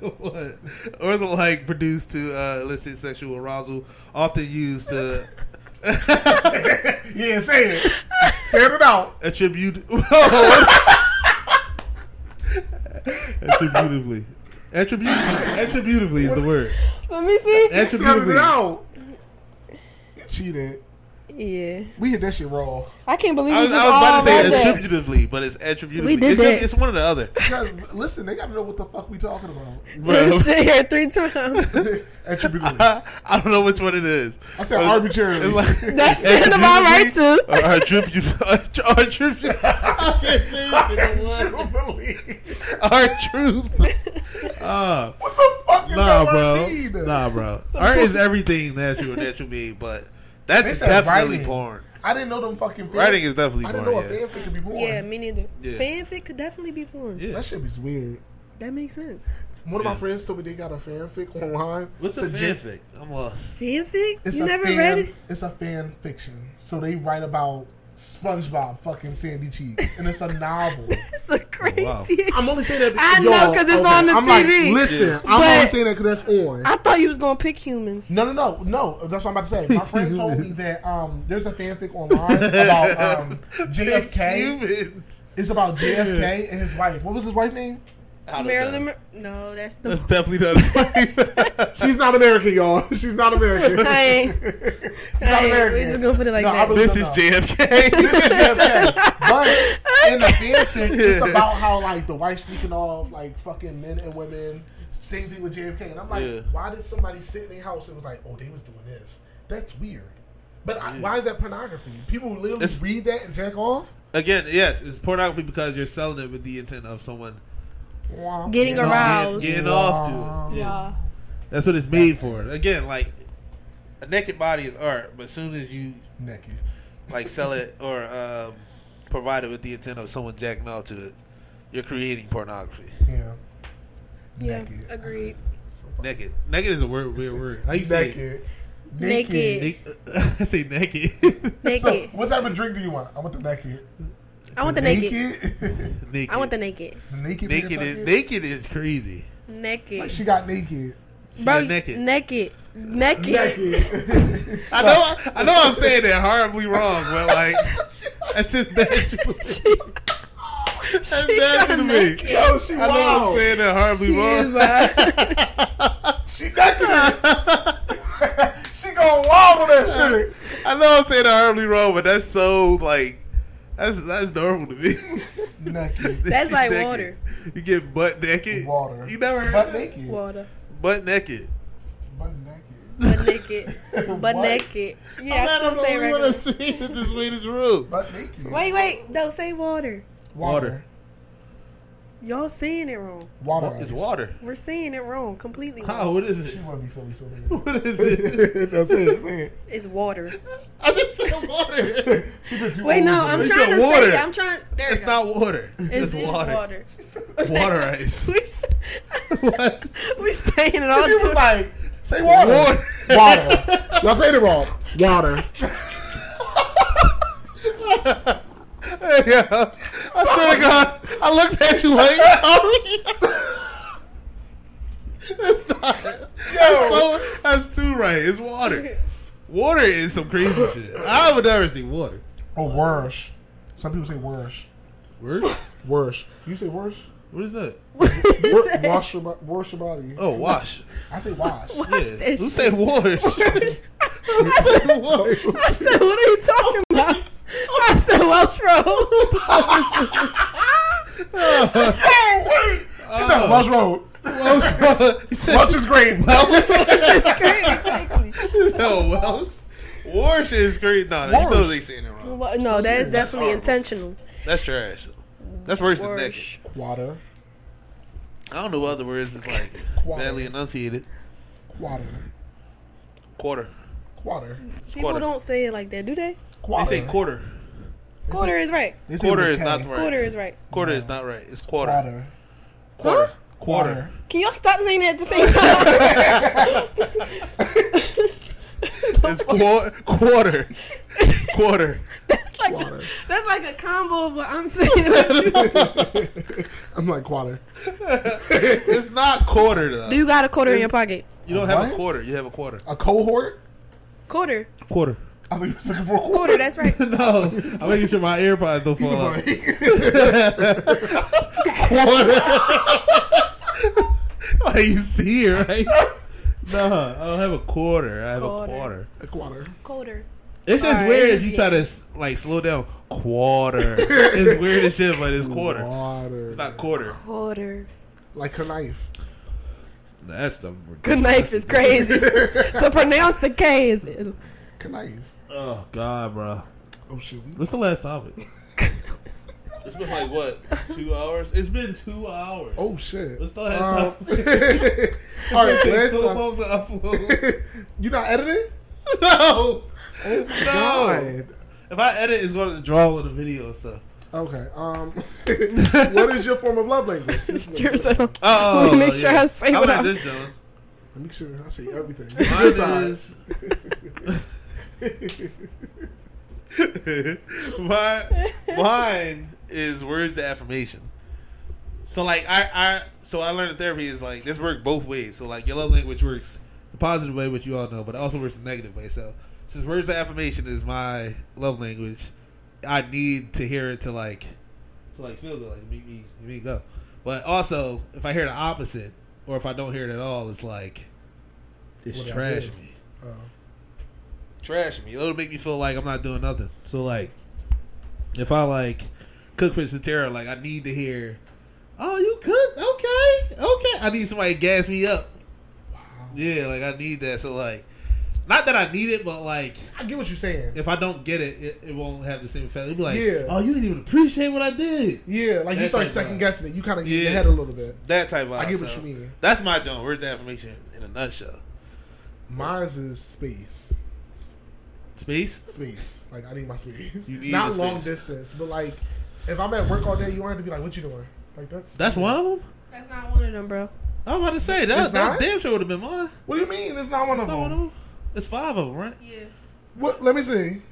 what, or the like, produced to uh, elicit sexual arousal, often used to Yeah, say it. Say it out. attribute attributively. Attribute, attributively is the word. Let me see. Sounded it Attributively. out. You cheated. Yeah, We hit that shit raw. I can't believe I we was, just I was about to say read that. attributively, but it's attributively. We did It could- that. It's one or the other. Because, listen, they gotta know what the fuck we talking about. Bro. Shit here three times. Attributively. I don't know which one it is. I said But arbitrarily. It's like, That sound about right too. Or attribute. Our truth. I can't say it. Our truth. Uh, what the fuck is nah, that bro. word mean? Nah, bro. Art is everything natural, natural mean, but that's They definitely writing. porn. I didn't know them fucking fan- Writing is definitely porn. I didn't porn. know a yeah. fanfic could be porn. Yeah, me neither. Yeah. Fanfic could definitely be porn. Yeah. That shit is weird. That makes sense. One of my friends told me they got a fanfic online. What's a The gen- fanfic? I'm lost. Fanfic? It's you never fan, read it? It's a fan fiction. So they write about SpongeBob fucking Sandy Cheeks, and it's a novel. It's a crazy. wow. I'm only saying that. I know, y'all- 'cause it's on the I'm like, TV. listen, Yeah. I'm But- only saying that because that's on. I thought you was gonna pick humans. No, no, no, no. That's what I'm about to say. My friend told me that um, there's a fanfic online about um, JFK. Humans. It's about JFK and his wife. What was his wife name? I Marilyn. know. Mon- No, that's the. That's definitely not his wife. She's not American, y'all. She's not American. I ain't. She's I not ain't. American. We just gonna put it like No, I that. really- this is. JFK. This is JFK. But in the fanfic, it's about how like the wife sneaking off like fucking men and women. Same thing with JFK. And I'm like, Yeah. why did somebody sit in their house and was like, oh, they was doing this? That's weird. But I, why is that pornography? People literally It's- read that and jack off. Again, yes, it's pornography because you're selling it with the intent of someone Getting Yeah. aroused. getting off to it. Yeah. That's what it's made for. Again, like a naked body is art, but as soon as you Naked. like sell it or um, provide it with the intent of someone jacking off to it, you're creating pornography. Yeah. Yeah. Naked. Agreed. Naked. Naked is a weird, weird word. How you say it? Naked. Naked. Naked. I say naked. Naked. So, what type of drink do you want? I want the naked. I want the naked. Naked. naked. I want the naked. The naked. naked. Is, naked is crazy. Naked. Like she got naked. She Bro, got naked. naked. Naked. Naked. I know. I know. I'm saying that horribly wrong, but like, that's just natural. That's nasty to me. Yo, she I know I'm wild. saying that horribly She is wrong. wild. She naked. she going wild on that shit. I know I'm saying that horribly wrong, but that's so like that's that's normal to me. Naked. That's She's like naked. water. You get butt naked. Water. You never heard Butt of that? naked. Water. Butt naked. Butt naked. Butt naked. Butt What? naked. Yeah, I I'm still not say the only one regular. that's saying it this way in this room. Butt naked. Wait, wait. No, say water. Water. Y'all saying it wrong. Water. What is water? We're saying it wrong. Completely How? wrong. What is She it? want to be Philly so bad. What is it? no, say it, say it. It's water. I just said water. she been too Wait, no, I'm You this. trying to water. say. I'm trying. There It's you go. not water. It's, It's, it's water. water. Water ice. we, say, What? we saying it all. She was like, say water. Water. Water. Y'all saying it wrong. Water. Yeah. I swear to God, I looked at you like, oh, that's not. That's, so, that's too right. It's water. Water is some crazy shit. I would never see water. Oh, worse. Some people say worse. Word? Worse. You say worse? What is that? Wor- wash your wash your body. Oh, wash. I say wash. Yeah. that Who shit. said water? I said, wash? I said, what are you talking oh about? I said Welsh Road. She said Welsh Road. You said Welsh is great. Welsh? It's great, exactly. no, Welsh. Wash is great. No, you know Wash. they saying it wrong. Well, no, that is definitely horrible. intentional. That's trash. That's worse than Worse. naked. Water. I don't know what other words is like Water. badly enunciated. Quarter. Quarter. Quarter. People quarter. don't say it like that, do they? They Quarter. say quarter. They say- Quarter is right. they say Quarter with is K. not right. Quarter is right. Quarter is not right. It's quarter. Water. Quarter. Huh? Quarter. Can y'all stop saying it at the same time? It's quar- quarter. Quarter. That's like Water. that's like a combo of what I'm saying. I'm like quarter. it's not quarter though. Do you got a quarter in your pocket? You don't have a What? quarter. You have a quarter. A cohort? Quarter. Quarter. I think he was looking for a quarter. Quarter, that's right. no, I'm making sure my AirPods don't He fall was out. like, like you see it, right? No, I don't have a quarter. I have Quarter. a quarter. a quarter. Quarter. It's just Alright, weird it's if you just- try to like slow down. Quarter. it's weird as shit, but it's quarter. Water. It's not quarter. Quarter. Like a knife. That's the Good knife is crazy. to pronounce the K is Knife. Oh God, bro. Oh shit. What's the last topic? it's been like what? Two hours? It's been two hours. oh shit. What's the last Um, topic? All right, last so time- long to upload. you not editing? no. Oh my No. god. If I edit, it's going to draw on the video and stuff. Okay. Um, what is your form of love language? This is- Cheers. I don't- Oh, Let me make sure I say How what about I'm- this, Dylan? Make sure I say everything. Mine is mine. Mine is words of affirmation. So like I, I so I learned in therapy is like this works both ways. So like your love language works the positive way, which you all know, but it also works the negative way. So since words of affirmation is my love language, I need to hear it to like to like feel good, like make me make me go. But also if I hear the opposite, or if I don't hear it at all, it's like it's What I trash did. me Oh. Trash me. It'll make me feel like I'm not doing nothing. So like, if I like cook for Satara, like I need to hear, "Oh, you cook? Okay, okay." I need somebody to gas me up. Wow. Yeah, like I need that. So like, not that I need it, but like, I get what you're saying. if I don't get it, it, it won't have the same effect. It'll be like, Yeah. "Oh, you didn't even appreciate what I did." Yeah, like you start second guessing it. You kind of get Yeah. your head a little bit. That type of. I get what so you mean. That's my joint. Words of affirmation in a nutshell. Mine's is space. Space. Space. Like I need my space. You need Not the long space. distance, but like if I'm at work all day, you want to be like, "What you doing?" Like that's That's one of them. That's not one of them, bro. I was about to say that. That damn sure would have been mine. What do you mean? It's not one It's of not one of them. them. It's five of them, right? Yeah. What? Let me see.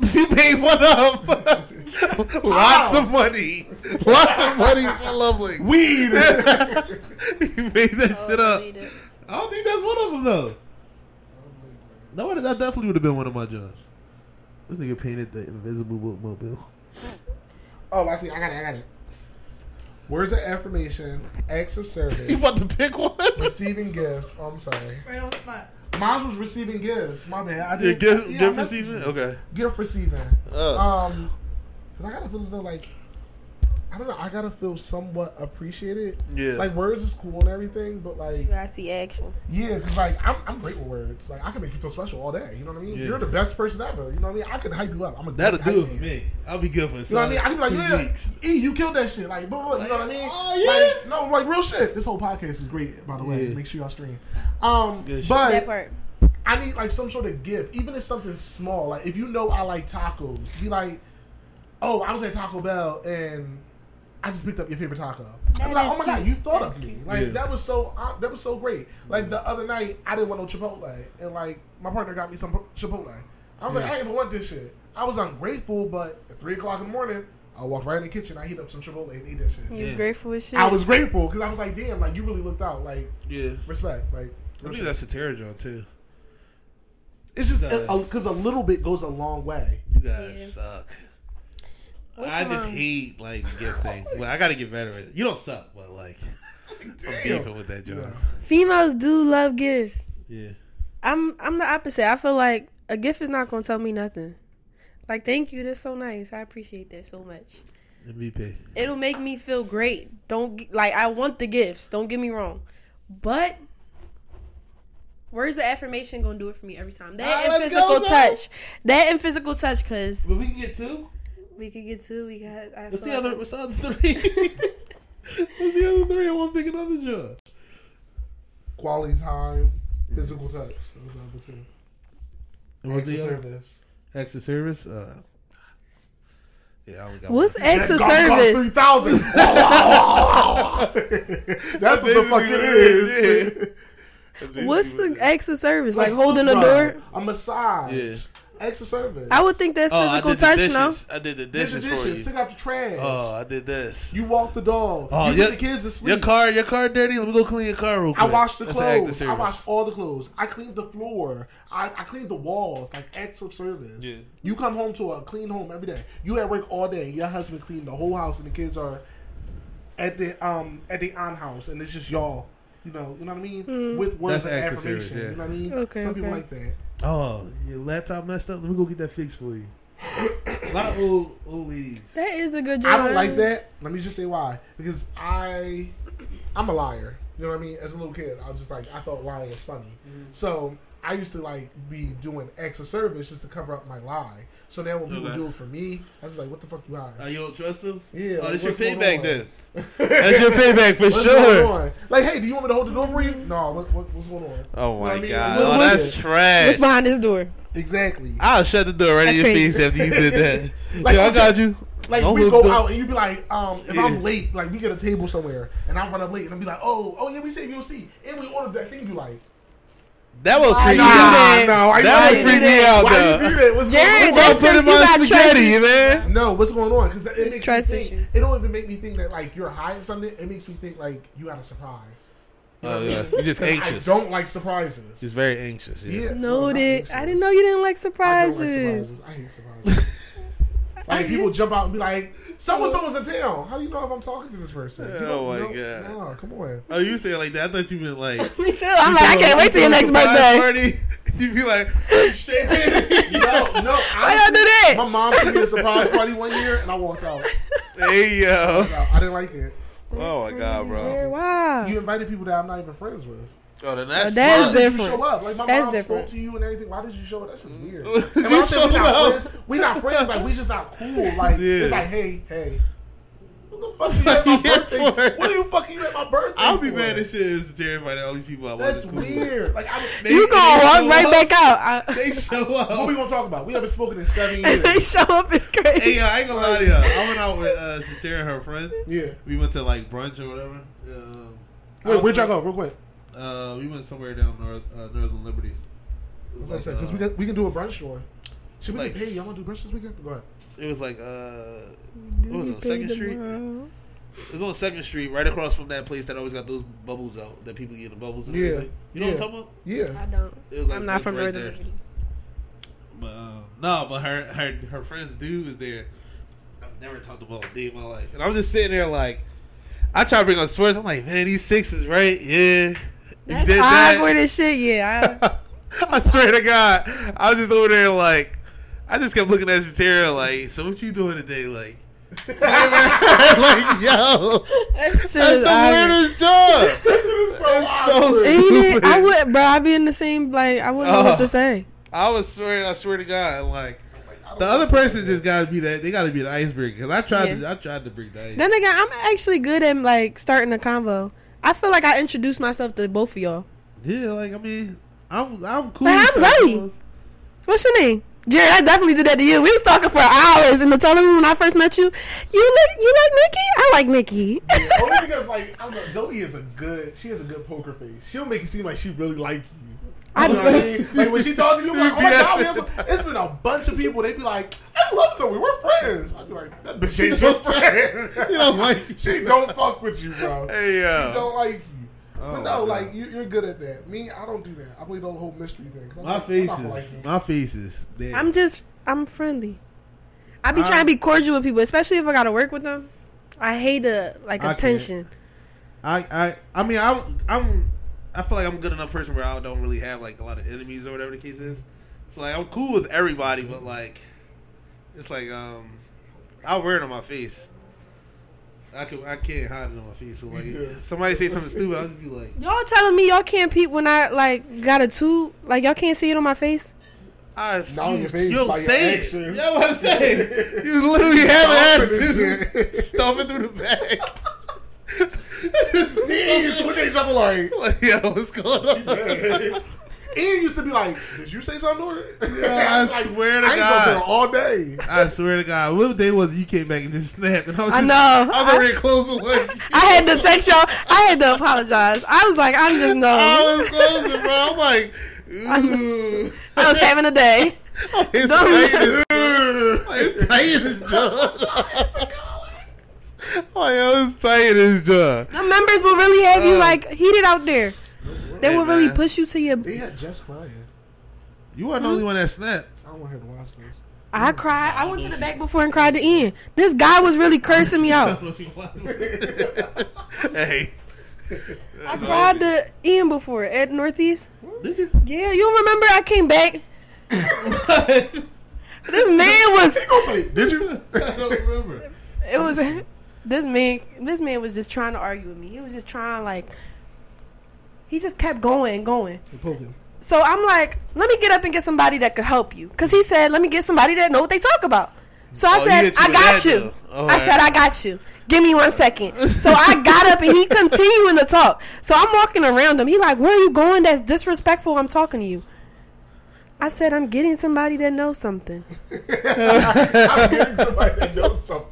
You paid one up. Lots of money. Lots of money for lovely. Weed. you made that Oh, shit up. I don't think that's one of them though. No, that definitely would have been one of my jobs. This nigga painted the invisible mobile. oh, I see. I got it. I got it. Words of affirmation, acts of service. You service, about to pick one? receiving gifts. Oh, I'm sorry. Right on spot. Mine was receiving gifts. My bad. I Yeah, did gift, yeah, I gift receiving? you. Okay. Gift receiving. Uh, Um, cause I gotta feel as though like I don't know. I gotta feel somewhat appreciated. yeah. Like words is cool and everything, but like You gotta see action. yeah, cause like I'm, I'm great with words. Like I can make you feel special all day. You know what I mean? Yeah. You're the best person ever. You know what I mean? I can hype you up. I'm a That'll do it for me. I'll be good for a You know what I mean? I can be like, two yeah, weeks. E, you killed that shit. Like, blah, blah, blah, you know what I mean? Oh, yeah. Like, no, like real shit. This whole podcast is great, by the way. Yeah. Make sure y'all stream. Um, Good but that part. I need like some sort of gift, even if it's something small. Like if you know I like tacos, be like, "Oh, I was at Taco Bell and I just picked up your favorite taco." That I'm like, is "Oh my god, you thought That's of me!" cute. Like Yeah. that was so uh, that was so great. Like the other night, I didn't want no Chipotle, and like my partner got me some Chipotle. I was like, "I didn't even want this shit." I was ungrateful, but at three o'clock in the morning, I walked right in the kitchen. I heat up some Chipotle and eat that shit. You was Yeah. grateful as shit. I was grateful because I was like, "Damn, like you really looked out." Like Yeah. respect, like. I real think shit. that's a Terra John too. It's just Does. because a little bit goes a long way. You guys Yeah. suck. What's I just hate like gift thing. Well, I gotta get better at it. You don't suck, but like I'm beefing with that, John. Females do love gifts. Yeah. I'm I'm the opposite. I feel like a gift is not gonna tell me nothing. Like, thank you. That's so nice. I appreciate that so much. MVP. It'll make me feel great. Don't like I want the gifts. Don't get me wrong, but words of affirmation gonna do it for me every time. That Ah, and let's physical go, touch. That and physical touch, cause But we can get two. We could get two. We got. I What's the like- other? What's the other three? what's the other three? I want to pick another job. Quality time, physical touch. Those are the two. And what's the other? service. Acts service. Uh, yeah, I only got What's one. acts That Gong Gong service? 3000. That's what the fuck it is. That's What's the is. acts of service? Like, Like holding a door. A massage. Yeah. Acts of service. I would think that's Oh, physical did touch, dishes. no? I did the Did the dishes, for you. took out the trash. Oh, I did this. you walk the dog. Oh, you your- get the kids to sleep. Your car, your car dirty. Let me go clean your car real quick. I quick. washed the That's an act of clothes. I service. washed all the clothes. I cleaned the floor. I, I cleaned the walls. Like acts of service. Yeah. You come home to a clean home every day. You at work all day. Your husband cleaned the whole house, and the kids are at the um at the on house, and it's just y'all. You know, you know what I mean? With words That's of acts of service, affirmation. yeah. You know what I mean? Okay, Some people like that. Oh, your laptop messed up. Let me go get that fixed for you. a lot of old old ladies. That is a good job. I don't like that. Let me just say why. Because I, I'm a liar. You know what I mean? As a little kid, I was just like, I thought lying was funny. Mm-hmm. So I used to like be doing extra service just to cover up my lie. So then when people Okay. do it for me, I was like, what the fuck you hide? Oh, you don't trust them? Yeah, Oh, that's your what's going payback then. That's your payback for What's sure. Like, hey, do you want me to hold the door for you? No. What, what, what's going on? Oh You know my I mean? god. What- Oh, what that's it? trash. What's behind this door? Exactly. I'll shut the door right in your face after you did that. Like, Yo, I got you. Like Don't we go the- out and you be like, um, if Yeah. I'm late, like we get a table somewhere and I run up late and I'll be like, oh, oh yeah, we saved your seat and we ordered that thing. You like, That would Why freak you me out. no, I That would you freak do me out, Why though. you do that? What's Jared, going on? that's Put in you my got trust spaghetti, issues. man. No, what's going on? Because it makes Trust me think. issues. It don't even make me think that like you're hiding something. It makes me think like you had a surprise. You know Oh yeah, you're just 'Cause anxious. I don't like surprises. He's very anxious. Yeah. yeah, no, No, anxious. I didn't know you didn't like I don't like surprises. surprises. I hate surprises. Like people jump out and be like, "Someone, someone's in town." How do you know if I'm talking to this person? You Oh, don't- my you don't- God. No, come on. Oh, you saying like that? I thought you meant like. Me too. I'm like, I can't wait till your next birthday. Party. You be like straight in. No, no. Why y'all do that? My mom threw me a surprise party one year, and I walked out. Hey yo. I didn't like it. Oh my god, bro. Wow. You invited people that I'm not even friends with. Oh, then that's that is smart. Why did different. You show up. Like my That's mom different. spoke to you and everything. Why did you show up? That's just weird. You And when I say we showed not up. friends, we not friends. Like we just not cool. Like Yeah. it's like, hey, hey. What the fuck you at my Yeah, birthday? What are you fucking you at my birthday? I'll be for? mad as shit as to everybody, all these people I That's wasn't cool. weird. Like I, They- You gonna they walk right up. back out. I, They show up. what we up. gonna talk about? We haven't spoken in seven and they years. show up It's crazy. Hey, yo, I ain't gonna lie to you. I went out with uh, Sincere and her friend. yeah. We went to like brunch or whatever. Um, I Wait, was where'd y'all like- go? Real quick. Uh, we went somewhere down North uh, Northern Liberties. It was, like, Because uh, we can we can do a brunch one. Should we like get paid? Y'all want to do brunch this weekend? Go ahead. it was like uh, what was it? on Second Street. It was on Second Street, right across from that place that always got those bubbles out that people get the bubbles. And Yeah, everything. you know yeah. what I'm talking about? Yeah. I don't. It was like I'm not from right Northern there. Liberty. But um, no, but her her her friend's dude was there. I've never talked about a day in my life, and I'm just sitting there like, I try to bring up sports. I'm like, man, these Sixers, right? Yeah. You That's did that. awkward as shit. Yeah. I, I swear to God, I was just over there like, I just kept looking at Satira like, so what you doing today? Like, like yo, that shit that's the awkward. weirdest job. This so It's so awkward. It? stupid. I would, bro. I'd be in the same like I wouldn't know what to Oh. say. I was swearing, I swear to God, like the other person just got to be that. They got to be the icebreaker because I tried Yeah. to, I tried to break the ice. Then again, I'm actually good at like starting a convo. I feel like I introduced myself to both of y'all. Yeah, like I mean, I'm I'm cool. With I'm Zoe. What's your name? Jared, I definitely did that to you. We was talking for hours in the toilet room when I first met you. You like you like Nikki? I like Nikki. Only because like I don't know, Zoe is a good. She has a good poker face. She'll make it seem like she really like you. I You know what I mean? Like when she talks to you, I'm like, oh my Yes. god, we have some- it's been a bunch of people. They'd be like, I love Zoe. We're friends. I'd be like, that bitch ain't your friend. You don't like you. she don't fuck with you, bro. Hey She don't like you. Oh, but no, my like you, you're good at that. Me, I don't do that. I play the whole mystery thing. My like, I'm face is like my face is. Dead. I'm just I'm friendly. I be I- trying to be cordial with people, especially if I gotta work with them. I hate a like I can't. attention. I I I mean I I'm I feel like I'm a good enough person where I don't really have like a lot of enemies or whatever the case is. So like I'm cool with everybody, but like it's like um I'll wear it on my face. I can I can't hide it on my face. So like Me too. somebody say something stupid, I'll just be like, Y'all telling me y'all can't peep when I like got a tooth? Like y'all can't see it on my face? I Not on you, your face, you'll by your say it. actions. Yeah, what I'm saying. You literally have an Stomping and attitude, stomping through the bag. He used to look at each other like. like, yo, what's going on? Ian used to be like, "Did you say something to her?" Yeah, I Like, swear to I God. there all day. I swear to God, what day was it you came back and just snapped? And I was I just, know. I was I- already closing away. I had to text y'all. I had to apologize. I was like, I'm just no. I was closing, bro. I'm like, ooh. I was having a day. it's tight as, it's tight in his jaw. Yo, it's tight in his jaw. The members will really have you Uh, like heated out there. They Hey, will really man. push you to your. They had just crying. You weren't the only one that snapped. I don't want her to watch this. I cried. I went to the back before and cried to Ian. This guy was really cursing me out. hey. I cried to Ian before at Northeast. Did you? Yeah, you remember I came back. This man was. He gonna say, "Did you?" I don't remember. It was. This man. This man was just trying to argue with me. He was just trying like. He just kept going and going. So I'm like, let me get up and get somebody that could help you. Cause he said, let me get somebody that know what they talk about. So I Oh, said, I got you. though. Oh, I all said. I got you. Give me one second. So I got up and he continuing to talk. So I'm walking around him. He like, where are you going? That's disrespectful. I'm talking to you. I said, I'm getting somebody that knows something. I'm getting somebody that knows something.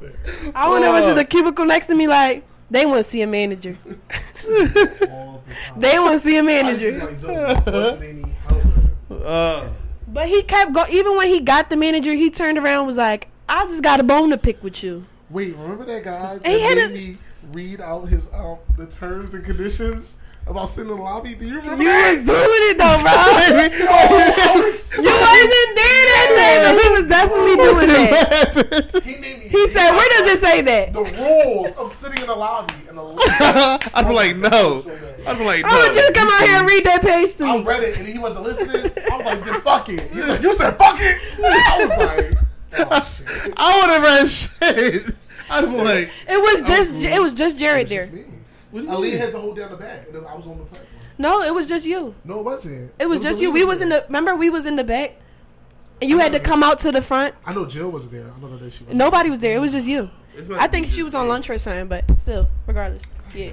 I went over to Fuck. the cubicle next to me like, they want to see a manager. The. They want to see a manager. like, Zoe, what they need help with? Uh, But he kept going. Even when he got the manager, he turned around and was like, I just got a bone to pick with you. Wait, remember that guy that He had made a- me read out his um the terms and conditions about sitting in the lobby? Do you remember You was that? doing it though, bro. you wasn't there that day, but he was definitely doing it. He made me. He said, "Where does it say that?" The rules of sitting in the lobby and the. Lobby. I'd be like, no. I'd be like, no. I want you to come out here and read that page to me. I read it and he wasn't listening. I was like, then fuck it. He was like, you said fuck it. I was like, oh shit. I would have read shit. I'd be like, It was just it was just Jared there. Just me. what do you Ali had to hold down the back, and then I was on the platform. No, it was just you. No, it wasn't. It was It just you. We was in the remember we was in the back, and you had to come out to the front. I know Jill wasn't there. I know that she was. Nobody was there. It was just you. I think she was on lunch or something, but still, regardless. Yeah.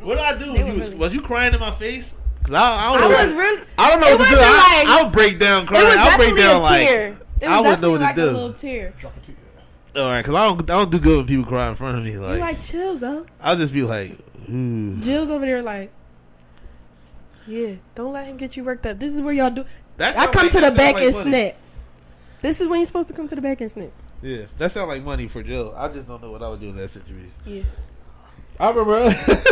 What did I do? You was, really- was you crying in my face? Cause I, I I don't know. was really. I don't know what to do. wasn't I, like- I'll break down It crying. I'll break down a like. tear. It was I wouldn't know definitely what to like do. a little tear. Drop a tear. All right, cause I don't. I don't do good when people cry in front of me. Like, You Like, like chills though. I'll just be like, ooh. Jill's over there like, yeah, don't let him get you worked up. This is where y'all do. That I come to the back like and money. snap. This is when you're supposed to come to the back and snap. Yeah, that sounds like money for Jill. I just don't know what I would do in that situation. Yeah. I remember.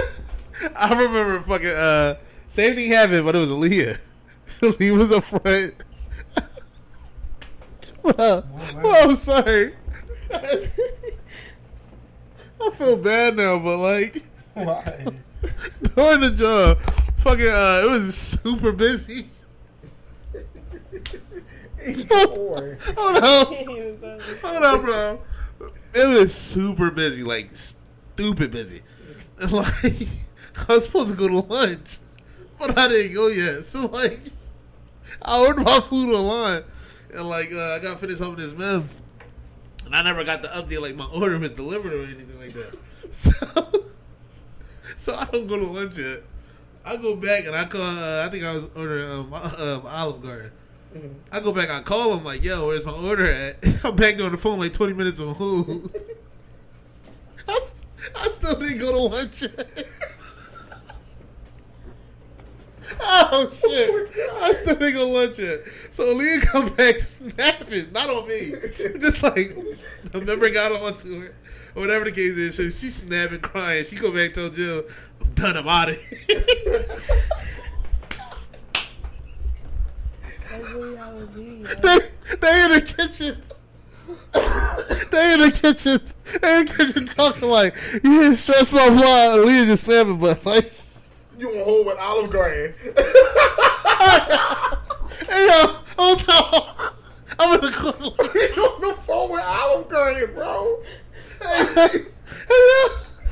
I remember fucking. uh Same thing happened, but it was Aaliyah. Aaliyah was a friend. well, well, I'm sorry. I feel bad now, but like, Why? During the job, fucking, uh, it was super busy. Hold on. Hold on, bro. It was super busy, like stupid busy. Like I was supposed to go to lunch, but I didn't go yet. So like I ordered my food online, and like uh, I got finished helping this man, and I never got the update like my order was delivered or anything like that. So so I don't go to lunch yet. I go back and I call. Uh, I think I was ordering um, uh, Olive Garden. I go back, I call him like, "Yo, where's my order at?" I'm back on the phone like 20 minutes on hold. I still didn't go to lunch yet. oh shit! I still didn't go to lunch yet. So Leah come back snapping, not on me, just like the member got on to her, or whatever the case is. So she's snapping, crying. She go back tell Jill, "I'm done. I'm out of here." they, they in the kitchen. they in the kitchen. They in the kitchen talking like, you didn't stress my blah. And Leah just slamming, but like, You want to hold with Olive Garden? hey yo, on top, I'm in the corner. Like, you on the phone with Olive Garden, bro? Hey, hey, yo,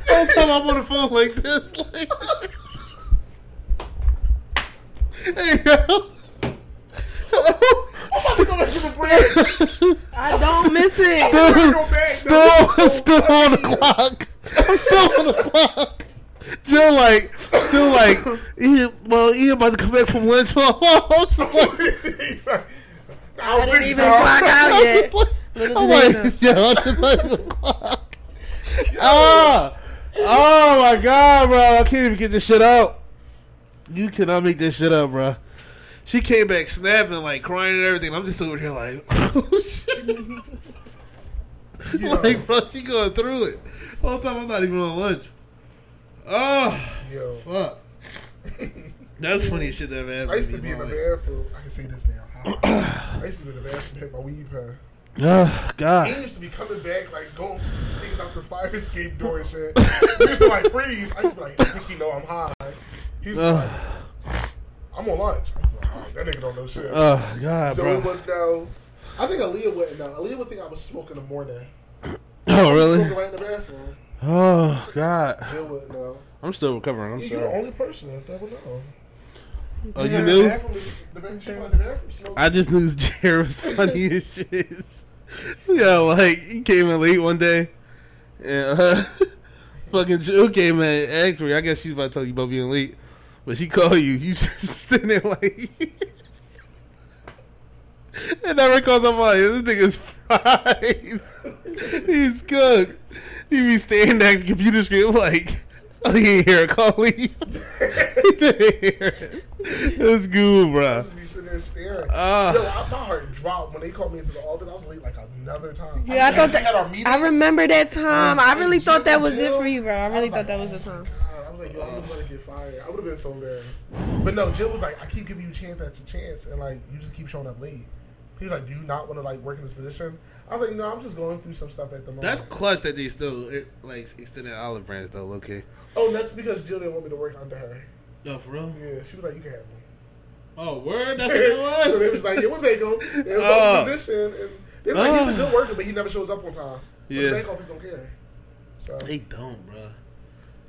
whole time I'm on the phone like this, like, hey yo. I'm about to go back to the break. I don't miss it. Still, no. still on the clock. I'm still on the clock. Jill like, Jill like, Ian, well, Ian about to come back from lunch. I didn't even clock out yet. Little I'm did they like, yo, I just not even clock. Ah, oh my god, bro, I can't even get this shit out. You cannot make this shit up, bro. She came back snapping, like crying and everything. I'm just over here like, oh shit. Yo. like, bro, she going through it. Whole time I'm not even on lunch. Oh, Yo. fuck. That's funny shit that man. I used to be in the bathroom. I can say this now. I used to be in the bathroom hit my weed pen. Oh, He God. used to be coming back, like going, sneaking out the fire escape door and shit. He used to like freeze. I used to be like, I think he know I'm high. He's like, I'm on lunch. I was like, oh, that nigga don't know shit. Oh, God, so bro. it wouldn't know. I think Aaliyah wouldn't know. Aaliyah would think I was smoking in the morning. Oh, really? Smoking right in the bathroom. Oh, God. Jill wouldn't know. I'm still recovering. I'm Yeah, you're the only person that would know. Oh, you in knew? The bathroom, the bathroom, she went in the bathroom. I just knew Jared was funny as shit. Yeah, like he came in late one day, and uh, fucking Jill came in. Actually, I guess she's about to tell you about being late, but she called you. You just standing there like, and never calls up like this nigga's fried. He's cooked. He be staring at the computer screen like. Oh, he ain't hear it. Call Lee. he didn't hear it. It was good, I bro. just be sitting there staring. Ah. Yo, I, my heart dropped when they called me into the office. I was late like another time. Yeah, I thought we had our that. meeting. I remember that time. I really thought that Jill- was it for you, bro. I really was thought like, that was the oh time. God. I was like, yo, I was about to get fired. I would have been so embarrassed. But no, Jill was like, I keep giving you a chance after chance, and like you just keep showing up late. He was like, Do you not want to like work in this position? I was like, No, I'm just going through some stuff at the moment. That's clutch that they still like extended olive brands though. Okay. Oh, that's because Jill didn't want me to work under her. No, for real. Yeah, she was like, You can have him. Oh, word. That's what it was. so they was like, Yeah, we'll take him. It was Oh. a position, and they were like, He's a Oh. good worker, but he never shows up on time. But Yeah. the bank office don't care. So They don't, bro.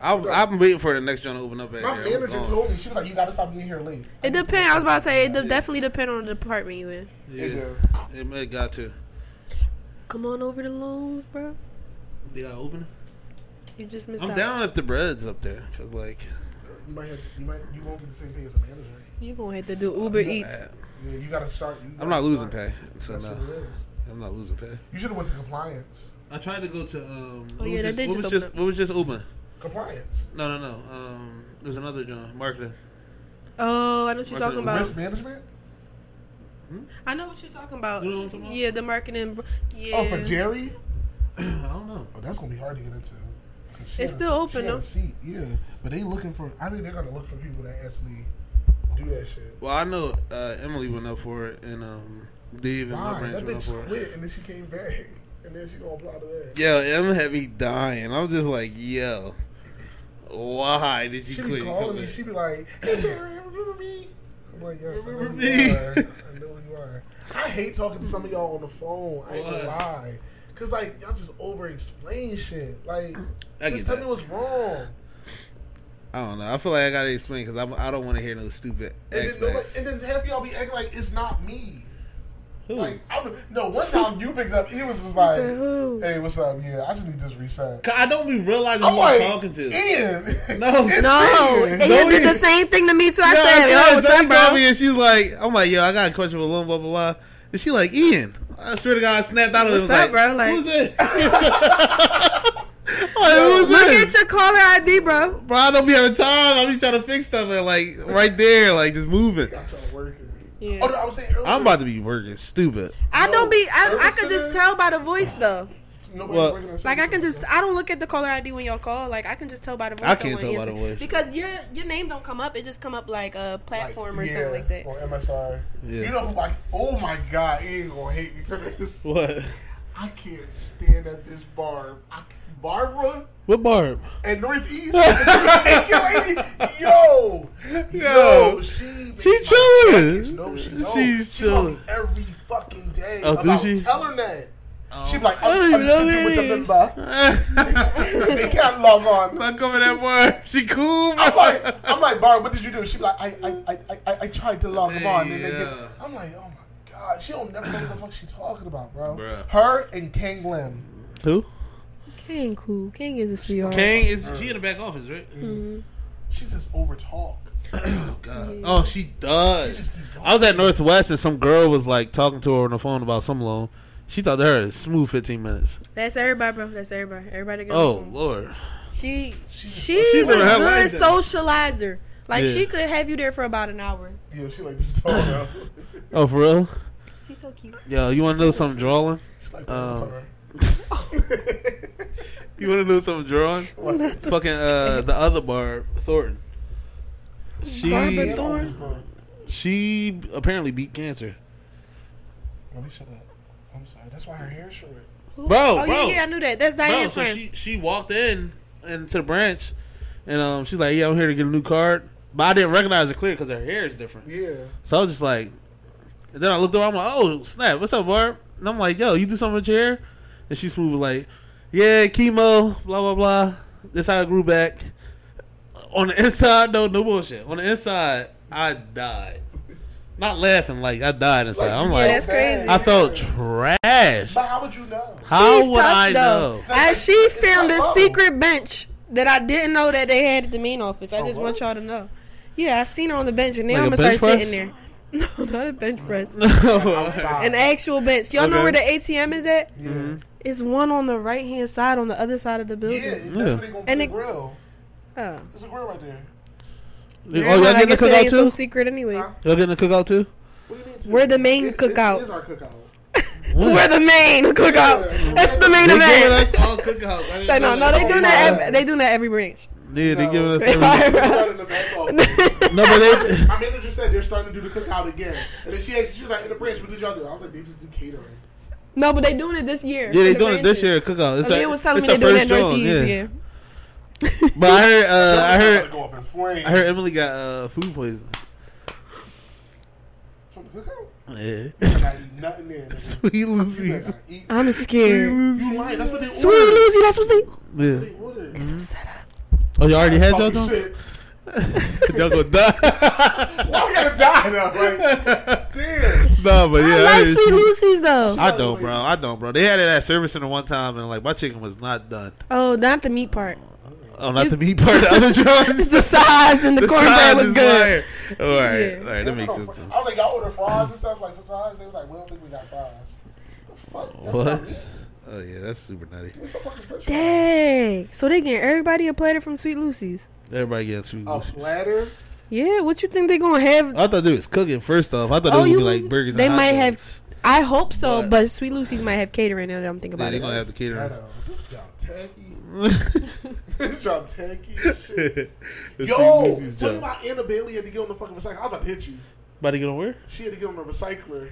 I'm, I'm waiting for the next joint to open up. Back my there. Manager told me she was like, "You got to stop being here late." It depends. I was about to say it de- definitely depend on the department you in. Yeah, It it, may got to. Come on over to loans, bro. They got open. You just missed I'm out. down if the bread's up there, cause like You might have, you might, you won't get the same pay as a manager. You gonna have to do Uber Eats. I- Yeah, you got to start. You I'm gotta not losing start. pay, so That's no, what it is. I'm not losing pay. You should have went to compliance. I tried to go to um. Oh, what yeah, was that just, did what just was open just what was just open? Compliance. No, no, no. Um, there's another joint, marketing. Oh, I know what you're talking about. Risk management. I know what you're talking about. You know what I'm talking about? Yeah, the marketing. Yeah. Oh, for Jerry. I don't know. Oh, that's gonna be hard to get into. 'Cause she It's had still a, open, she had though. A seat, yeah, but they looking for. I think they're gonna look for people that actually do that shit. Well, I know uh, Emily went up for it, and um, Dave and my Why? branch That went up bitch for it. and then she came back and then she gonna apply to that. Yo, Em had me dying. I was just like, yo. Why did you She quit? be calling me. coming? She be like, "Hey Jerry, remember me?" I'm like, "Yes, I know Remember who me? you are. I know who you are." I hate talking to some of y'all on the phone. I ain't gonna lie, cause like y'all just over explain shit. Like, I just tell that. me what's wrong. I don't know. I feel like I gotta explain because I I don't want to hear no stupid And then, nobody, Max. and then half y'all be acting like it's not me. Who? Like, I would, no, one time you picked up, he was just like, "Hey, what's up? Yeah, I just need this reset." 'Cause I don't be realizing I'm who I'm like, talking to. Ian. No. No, Ian. and No, you did the same thing to me too. I Yeah, said, oh, I "Yo, what's Zoe up, called bro?" Me and she's like, I'm like, yo, I got a question for Lil blah blah blah. And she like, Ian. I swear to God, I snapped out of it. What's was up, bro? Like- who's that? Like, who's Look this? at your caller ID, bro. Bro, I don't be having time. I be trying to fix stuff and like right there, like just moving. Got y'all working. Yeah. Oh no, I was saying earlier. I'm about to be working stupid. I don't be. I, I service can just tell by the voice though. Nobody's Well, working Like I can just. I don't look at the caller ID when y'all call. Like I can just tell by the voice. I I can't tell by the voice. because your your name don't come up. It just come up like a center. platform or yeah, something like that. Or MSR. Yeah. You know who like? Oh my god, he ain't gonna hate me for this. What? I can't stand at this bar. I, Barbara What Barb? and Northeast. yo, yo, Yo. she She chilling. No, she don't. She's she chilling. every fucking day. Oh, do about she? Tell her that. Oh. She be like, I don't I'm, I'm sitting with who the member. they can't log on. Not coming that Barb. She cool. I'm like, I'm like, Barb, what did you do? She be like, I, I, I, I, I tried to log them on, and then Yeah. get, I'm like, oh my god, she don't never know what the fuck she talking about, bro. Bruh. Her and Kang Lim. Who? King cool. King is a sweetheart. Kang is she in the back office, right? Mhm. She just over talk. Oh god. Oh, she She does. just. I was at Northwest and some girl was like talking to her on the phone about some loan. She thought her a smooth 15 minutes. That's everybody, bro. That's everybody. Everybody. Got Oh home. lord. She She's she's, She's a good socializer. Like Yeah. she could have you there for about an hour. Yeah, she like this talk now. Oh for real? She's so cute. Yo, you want to know something drawing? Like, Um, um, You want to know something drawing? Fucking uh, the other Barb Thornton. She Barbara Thornton? she apparently beat cancer. Let me shut up. I'm sorry. That's why her hair's short. Who- Bro, oh bro. yeah, yeah, I knew that. That's Bro, Diane so friend. she she walked in into the branch, and um, she's like, "Yeah, I'm here to get a new card." But I didn't recognize her clear because her hair is different. Yeah. So I was just like, and then I looked over. I'm like, "Oh snap! What's up, Barb?" And I'm like, "Yo, you do something with your hair?" And she's smooth was like, "Yeah, chemo, blah blah blah. This how I grew back." On the inside, no, no bullshit. On the inside, I died. Not laughing, like I died inside. I'm Yeah, like, that's crazy. I felt trash. But how would you know? How She's would tough, I though. know? As she found a low. secret bench that I didn't know that they had at the main office. I Oh, just what? want y'all to know. Yeah, I've seen her on the bench, and now Like I'm a gonna start press? sitting there. No, not a bench press. Outside. An actual bench. Y'all know where the ATM is at? yeah. It's one on the right hand side, on the other side of the building. Yeah, building. that's Yeah. where they gonna put And the it- grill. Oh, There's a grill right there. Oh, y'all mind, I getting the guess it cookout ain't so too? secret anyway. Huh? Y'all getting the cookout too? What do you mean? We're the main It- cookout. It is our cookout. We're the main cookout. Yeah. That's the main They giving event. us all cookouts. I didn't So no, no, they do that. Every, they do that every branch. Yeah, they No. giving us. Every, are. It's uh, right in the back office. no, but they. My manager said they're starting to do the cookout again. And then she asked, she was like, in the branch, what did y'all do? I was like, they just do catering. No, but they doing it this year. Yeah, they in the doing it this year. Cookout. It's Aaliyah a- was telling it's me they're doing first that Northeast. yeah. Yeah. But I heard. Uh, I heard. gotta go up in flames. I heard Emily got uh, food poisoning. From the cookout? Yeah. I not eat nothing there. nigga. Sweet You better not eat. I'm scared. You lying. That's what they Sweet ordered. Lucy, that's what they. Yeah. They ordered. It's a setup. Oh, you already had y'all Fucking done? shit. Y'all gonna die. Why we gotta die though? Like, damn. no, but yeah. I like heard Sweet she- Lucy's though. I don't, bro. I don't, bro. They had it at service center one time, and like my chicken was not done. Oh, not the meat part. Oh, not the meat part. Of the other joints. the sides and the, cornbread sides was good. fire. All right, Yeah. all right, that makes sense. I was like, y'all order fries and stuff like for fries. They was like, we don't think we got fries. What The fuck? That's What? not. Oh yeah, that's super nutty. It's a fucking french fry. Dang. So they getting everybody a platter from Sweet Lucy's. Everybody getting sweet A Lucy's. platter. Yeah, what you think they gonna have? I thought they was cooking first off. I thought Oh, they was be like burgers. they and hot might have- I hope so, But- but Sweet Lucy's might have catering now that I'm thinking Yeah, about it they it. gonna have the catering. Ghetto. This job tacky. this job tacky shit. Yo, Sweet Lucy's tell me job. why Anna Bailey had to get on the fucking recycler. I was about to hit you. About to get on where? She had to get on the recycler.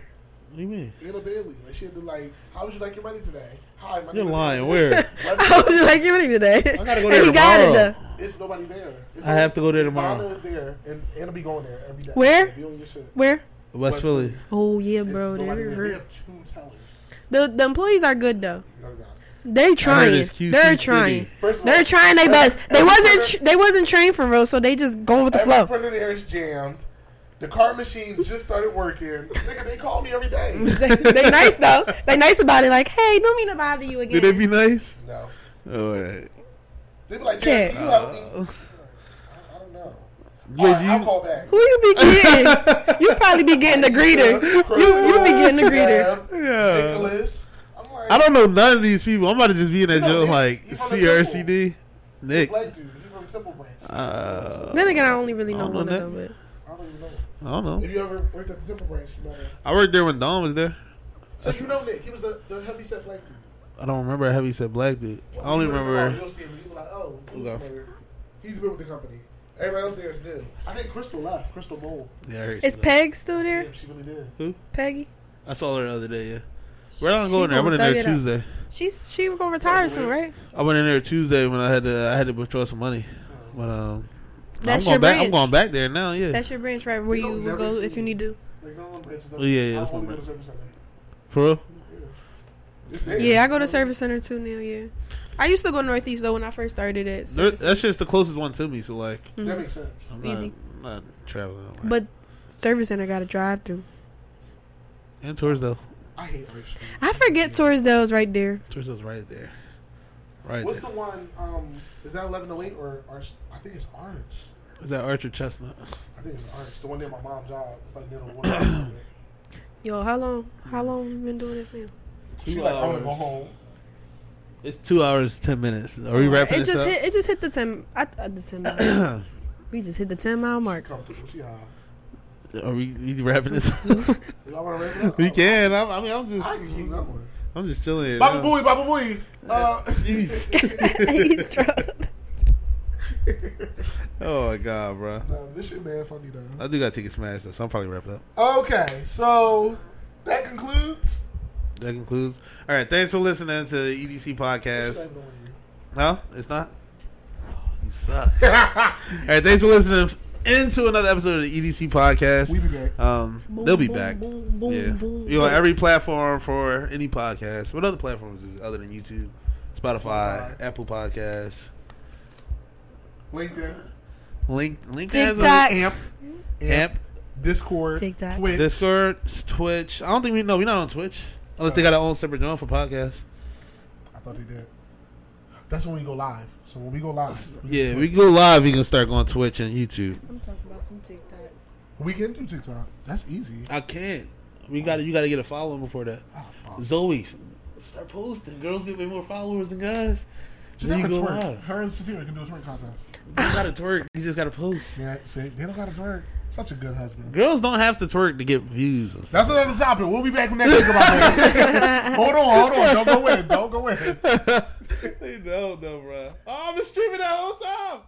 What do you mean? Anna Bailey. Like she had to like, how would you like your money today? Hi, my You're name is lying. Anna Where? Bailey. I was like, you ready today? I gotta go And there he got it tomorrow. though. It's nobody there. It's I have to go there tomorrow. Ivana is there, and Anna be going there every day. Where? Be on your shit. Where? West Philly. Oh yeah, bro. They're. They have two tellers. The the employees are good though. No, they're not. They trying. it's QC They're City. trying. First They're all, trying their best. They wasn't. printer- They wasn't trained for real, so they just going with the Every flow. printer there is jammed. The card machine just started working. Nigga, they call me every day. they, they nice though. They nice about it. Like, hey, don't mean to bother you again. Did they be nice? No. All right. They be like, Okay. Jared, can you help me? Uh, I, I don't know. Wait, All right, do I'll call back. Who you be getting? you probably be getting the greeter. You you be getting the greeter. Sam, Yeah. Nicholas. I'm like, I don't know none of these people. I'm about to just be in that You joke like He from the CRCD. Nick. Black dude. He from Temple Branch. Uh, Then again, I only really know don't one know of them. I don't know. I don't know. If you ever worked at the Temple Branch, you know. him. I worked there when Don was there. So you know Nick. He was the, the heavy set black dude. I don't remember a heavy set black dude. I only You look remember. You'll see him. You'll be like, oh, who's Okay. He's been with the company. Everybody else there is new. I think Crystal left. Crystal Bowl. Yeah, I heard Is you. Peg still Yeah, there? she really did. Who? Peggy? I saw her the other day. Yeah. Where did I She there? I gonna went in there thug it up. Tuesday. She's she gonna retire soon, right? I went in there Tuesday when I had to. I had to withdraw some money. But um, That's I'm your going back. I'm branch. going back there now. Yeah. That's your branch, right? Where You you don't will never go see if you need to. Like, no one branches Oh, yeah, yeah, I that's only my go to branch. service center. For real? Yeah. It's there. Yeah, I go to service center too now. Yeah, I used to go northeast though when I first started it. There- That's just the closest one to me. So like, That makes sense. I'm not, Easy. I'm not traveling. But service center got to drive through. and Torresdale. I hate Arch Street. I forget Torresdale's right there. Torresdale's right there. Right What's there. the one? Um, is that 1108 or Arch? I think it's Arch. Is that Archer Chestnut? I think it's Arch. The one near my mom's job. It's like near the water. Yo, how long? How long you been doing this now? She Two like, I'm gonna go home. It's two hours ten minutes. Are we wrapping It this just up? hit. It just hit the ten. I, uh, the ten. Mile. we just hit the ten mile mark. Come through. She high. Are we, we wrapping this? up? Y'all wrap it up? we can. I'm, I mean, I'm just. I can keep going. I'm just chilling here. Baba now. Booey, Baba Booey. Uh, He's drunk. Oh my god, bro. nah, this shit man funny though. I do gotta take a smash though, so I'm probably wrap it up. Okay, so that concludes. That concludes. All right, thanks for listening to the EDC podcast. shit No, it's not. You suck. All right, thanks for listening into another episode of the EDC podcast. We be back. Um, Boom, they'll be boom, back. boom, boom, yeah, boom. you know every platform for any podcast. What other platforms is it other than YouTube? Spotify, Spotify. Apple Podcasts, LinkedIn, Link, Link has a- TikTok. Amp, Amp, Discord, TikTok. Twitch. Discord, Twitch. I don't think we know. We're not on Twitch unless they got their own separate joint for podcasts. I thought they did. That's when we go live. So when we go live, Yeah, we go live. We can start going Twitch and YouTube. I'm talking about some TikTok. we can do TikTok. That's easy. I can't. We got to You got to get a following before that. Oh, fuck. Zoe, start posting. Girls get way more followers than guys. She's Then have a twerk. live. Her and Satira can do a twerk contest. You got to twerk. You just got to post. Yeah, see, they don't got to twerk. Such a good husband. Girls don't have to twerk to get views. And stuff. That's another topic. We'll be back next week about that. hold on, hold on. Don't go in. Don't go in. they don't, though, bro. Oh, I've been streaming that whole time.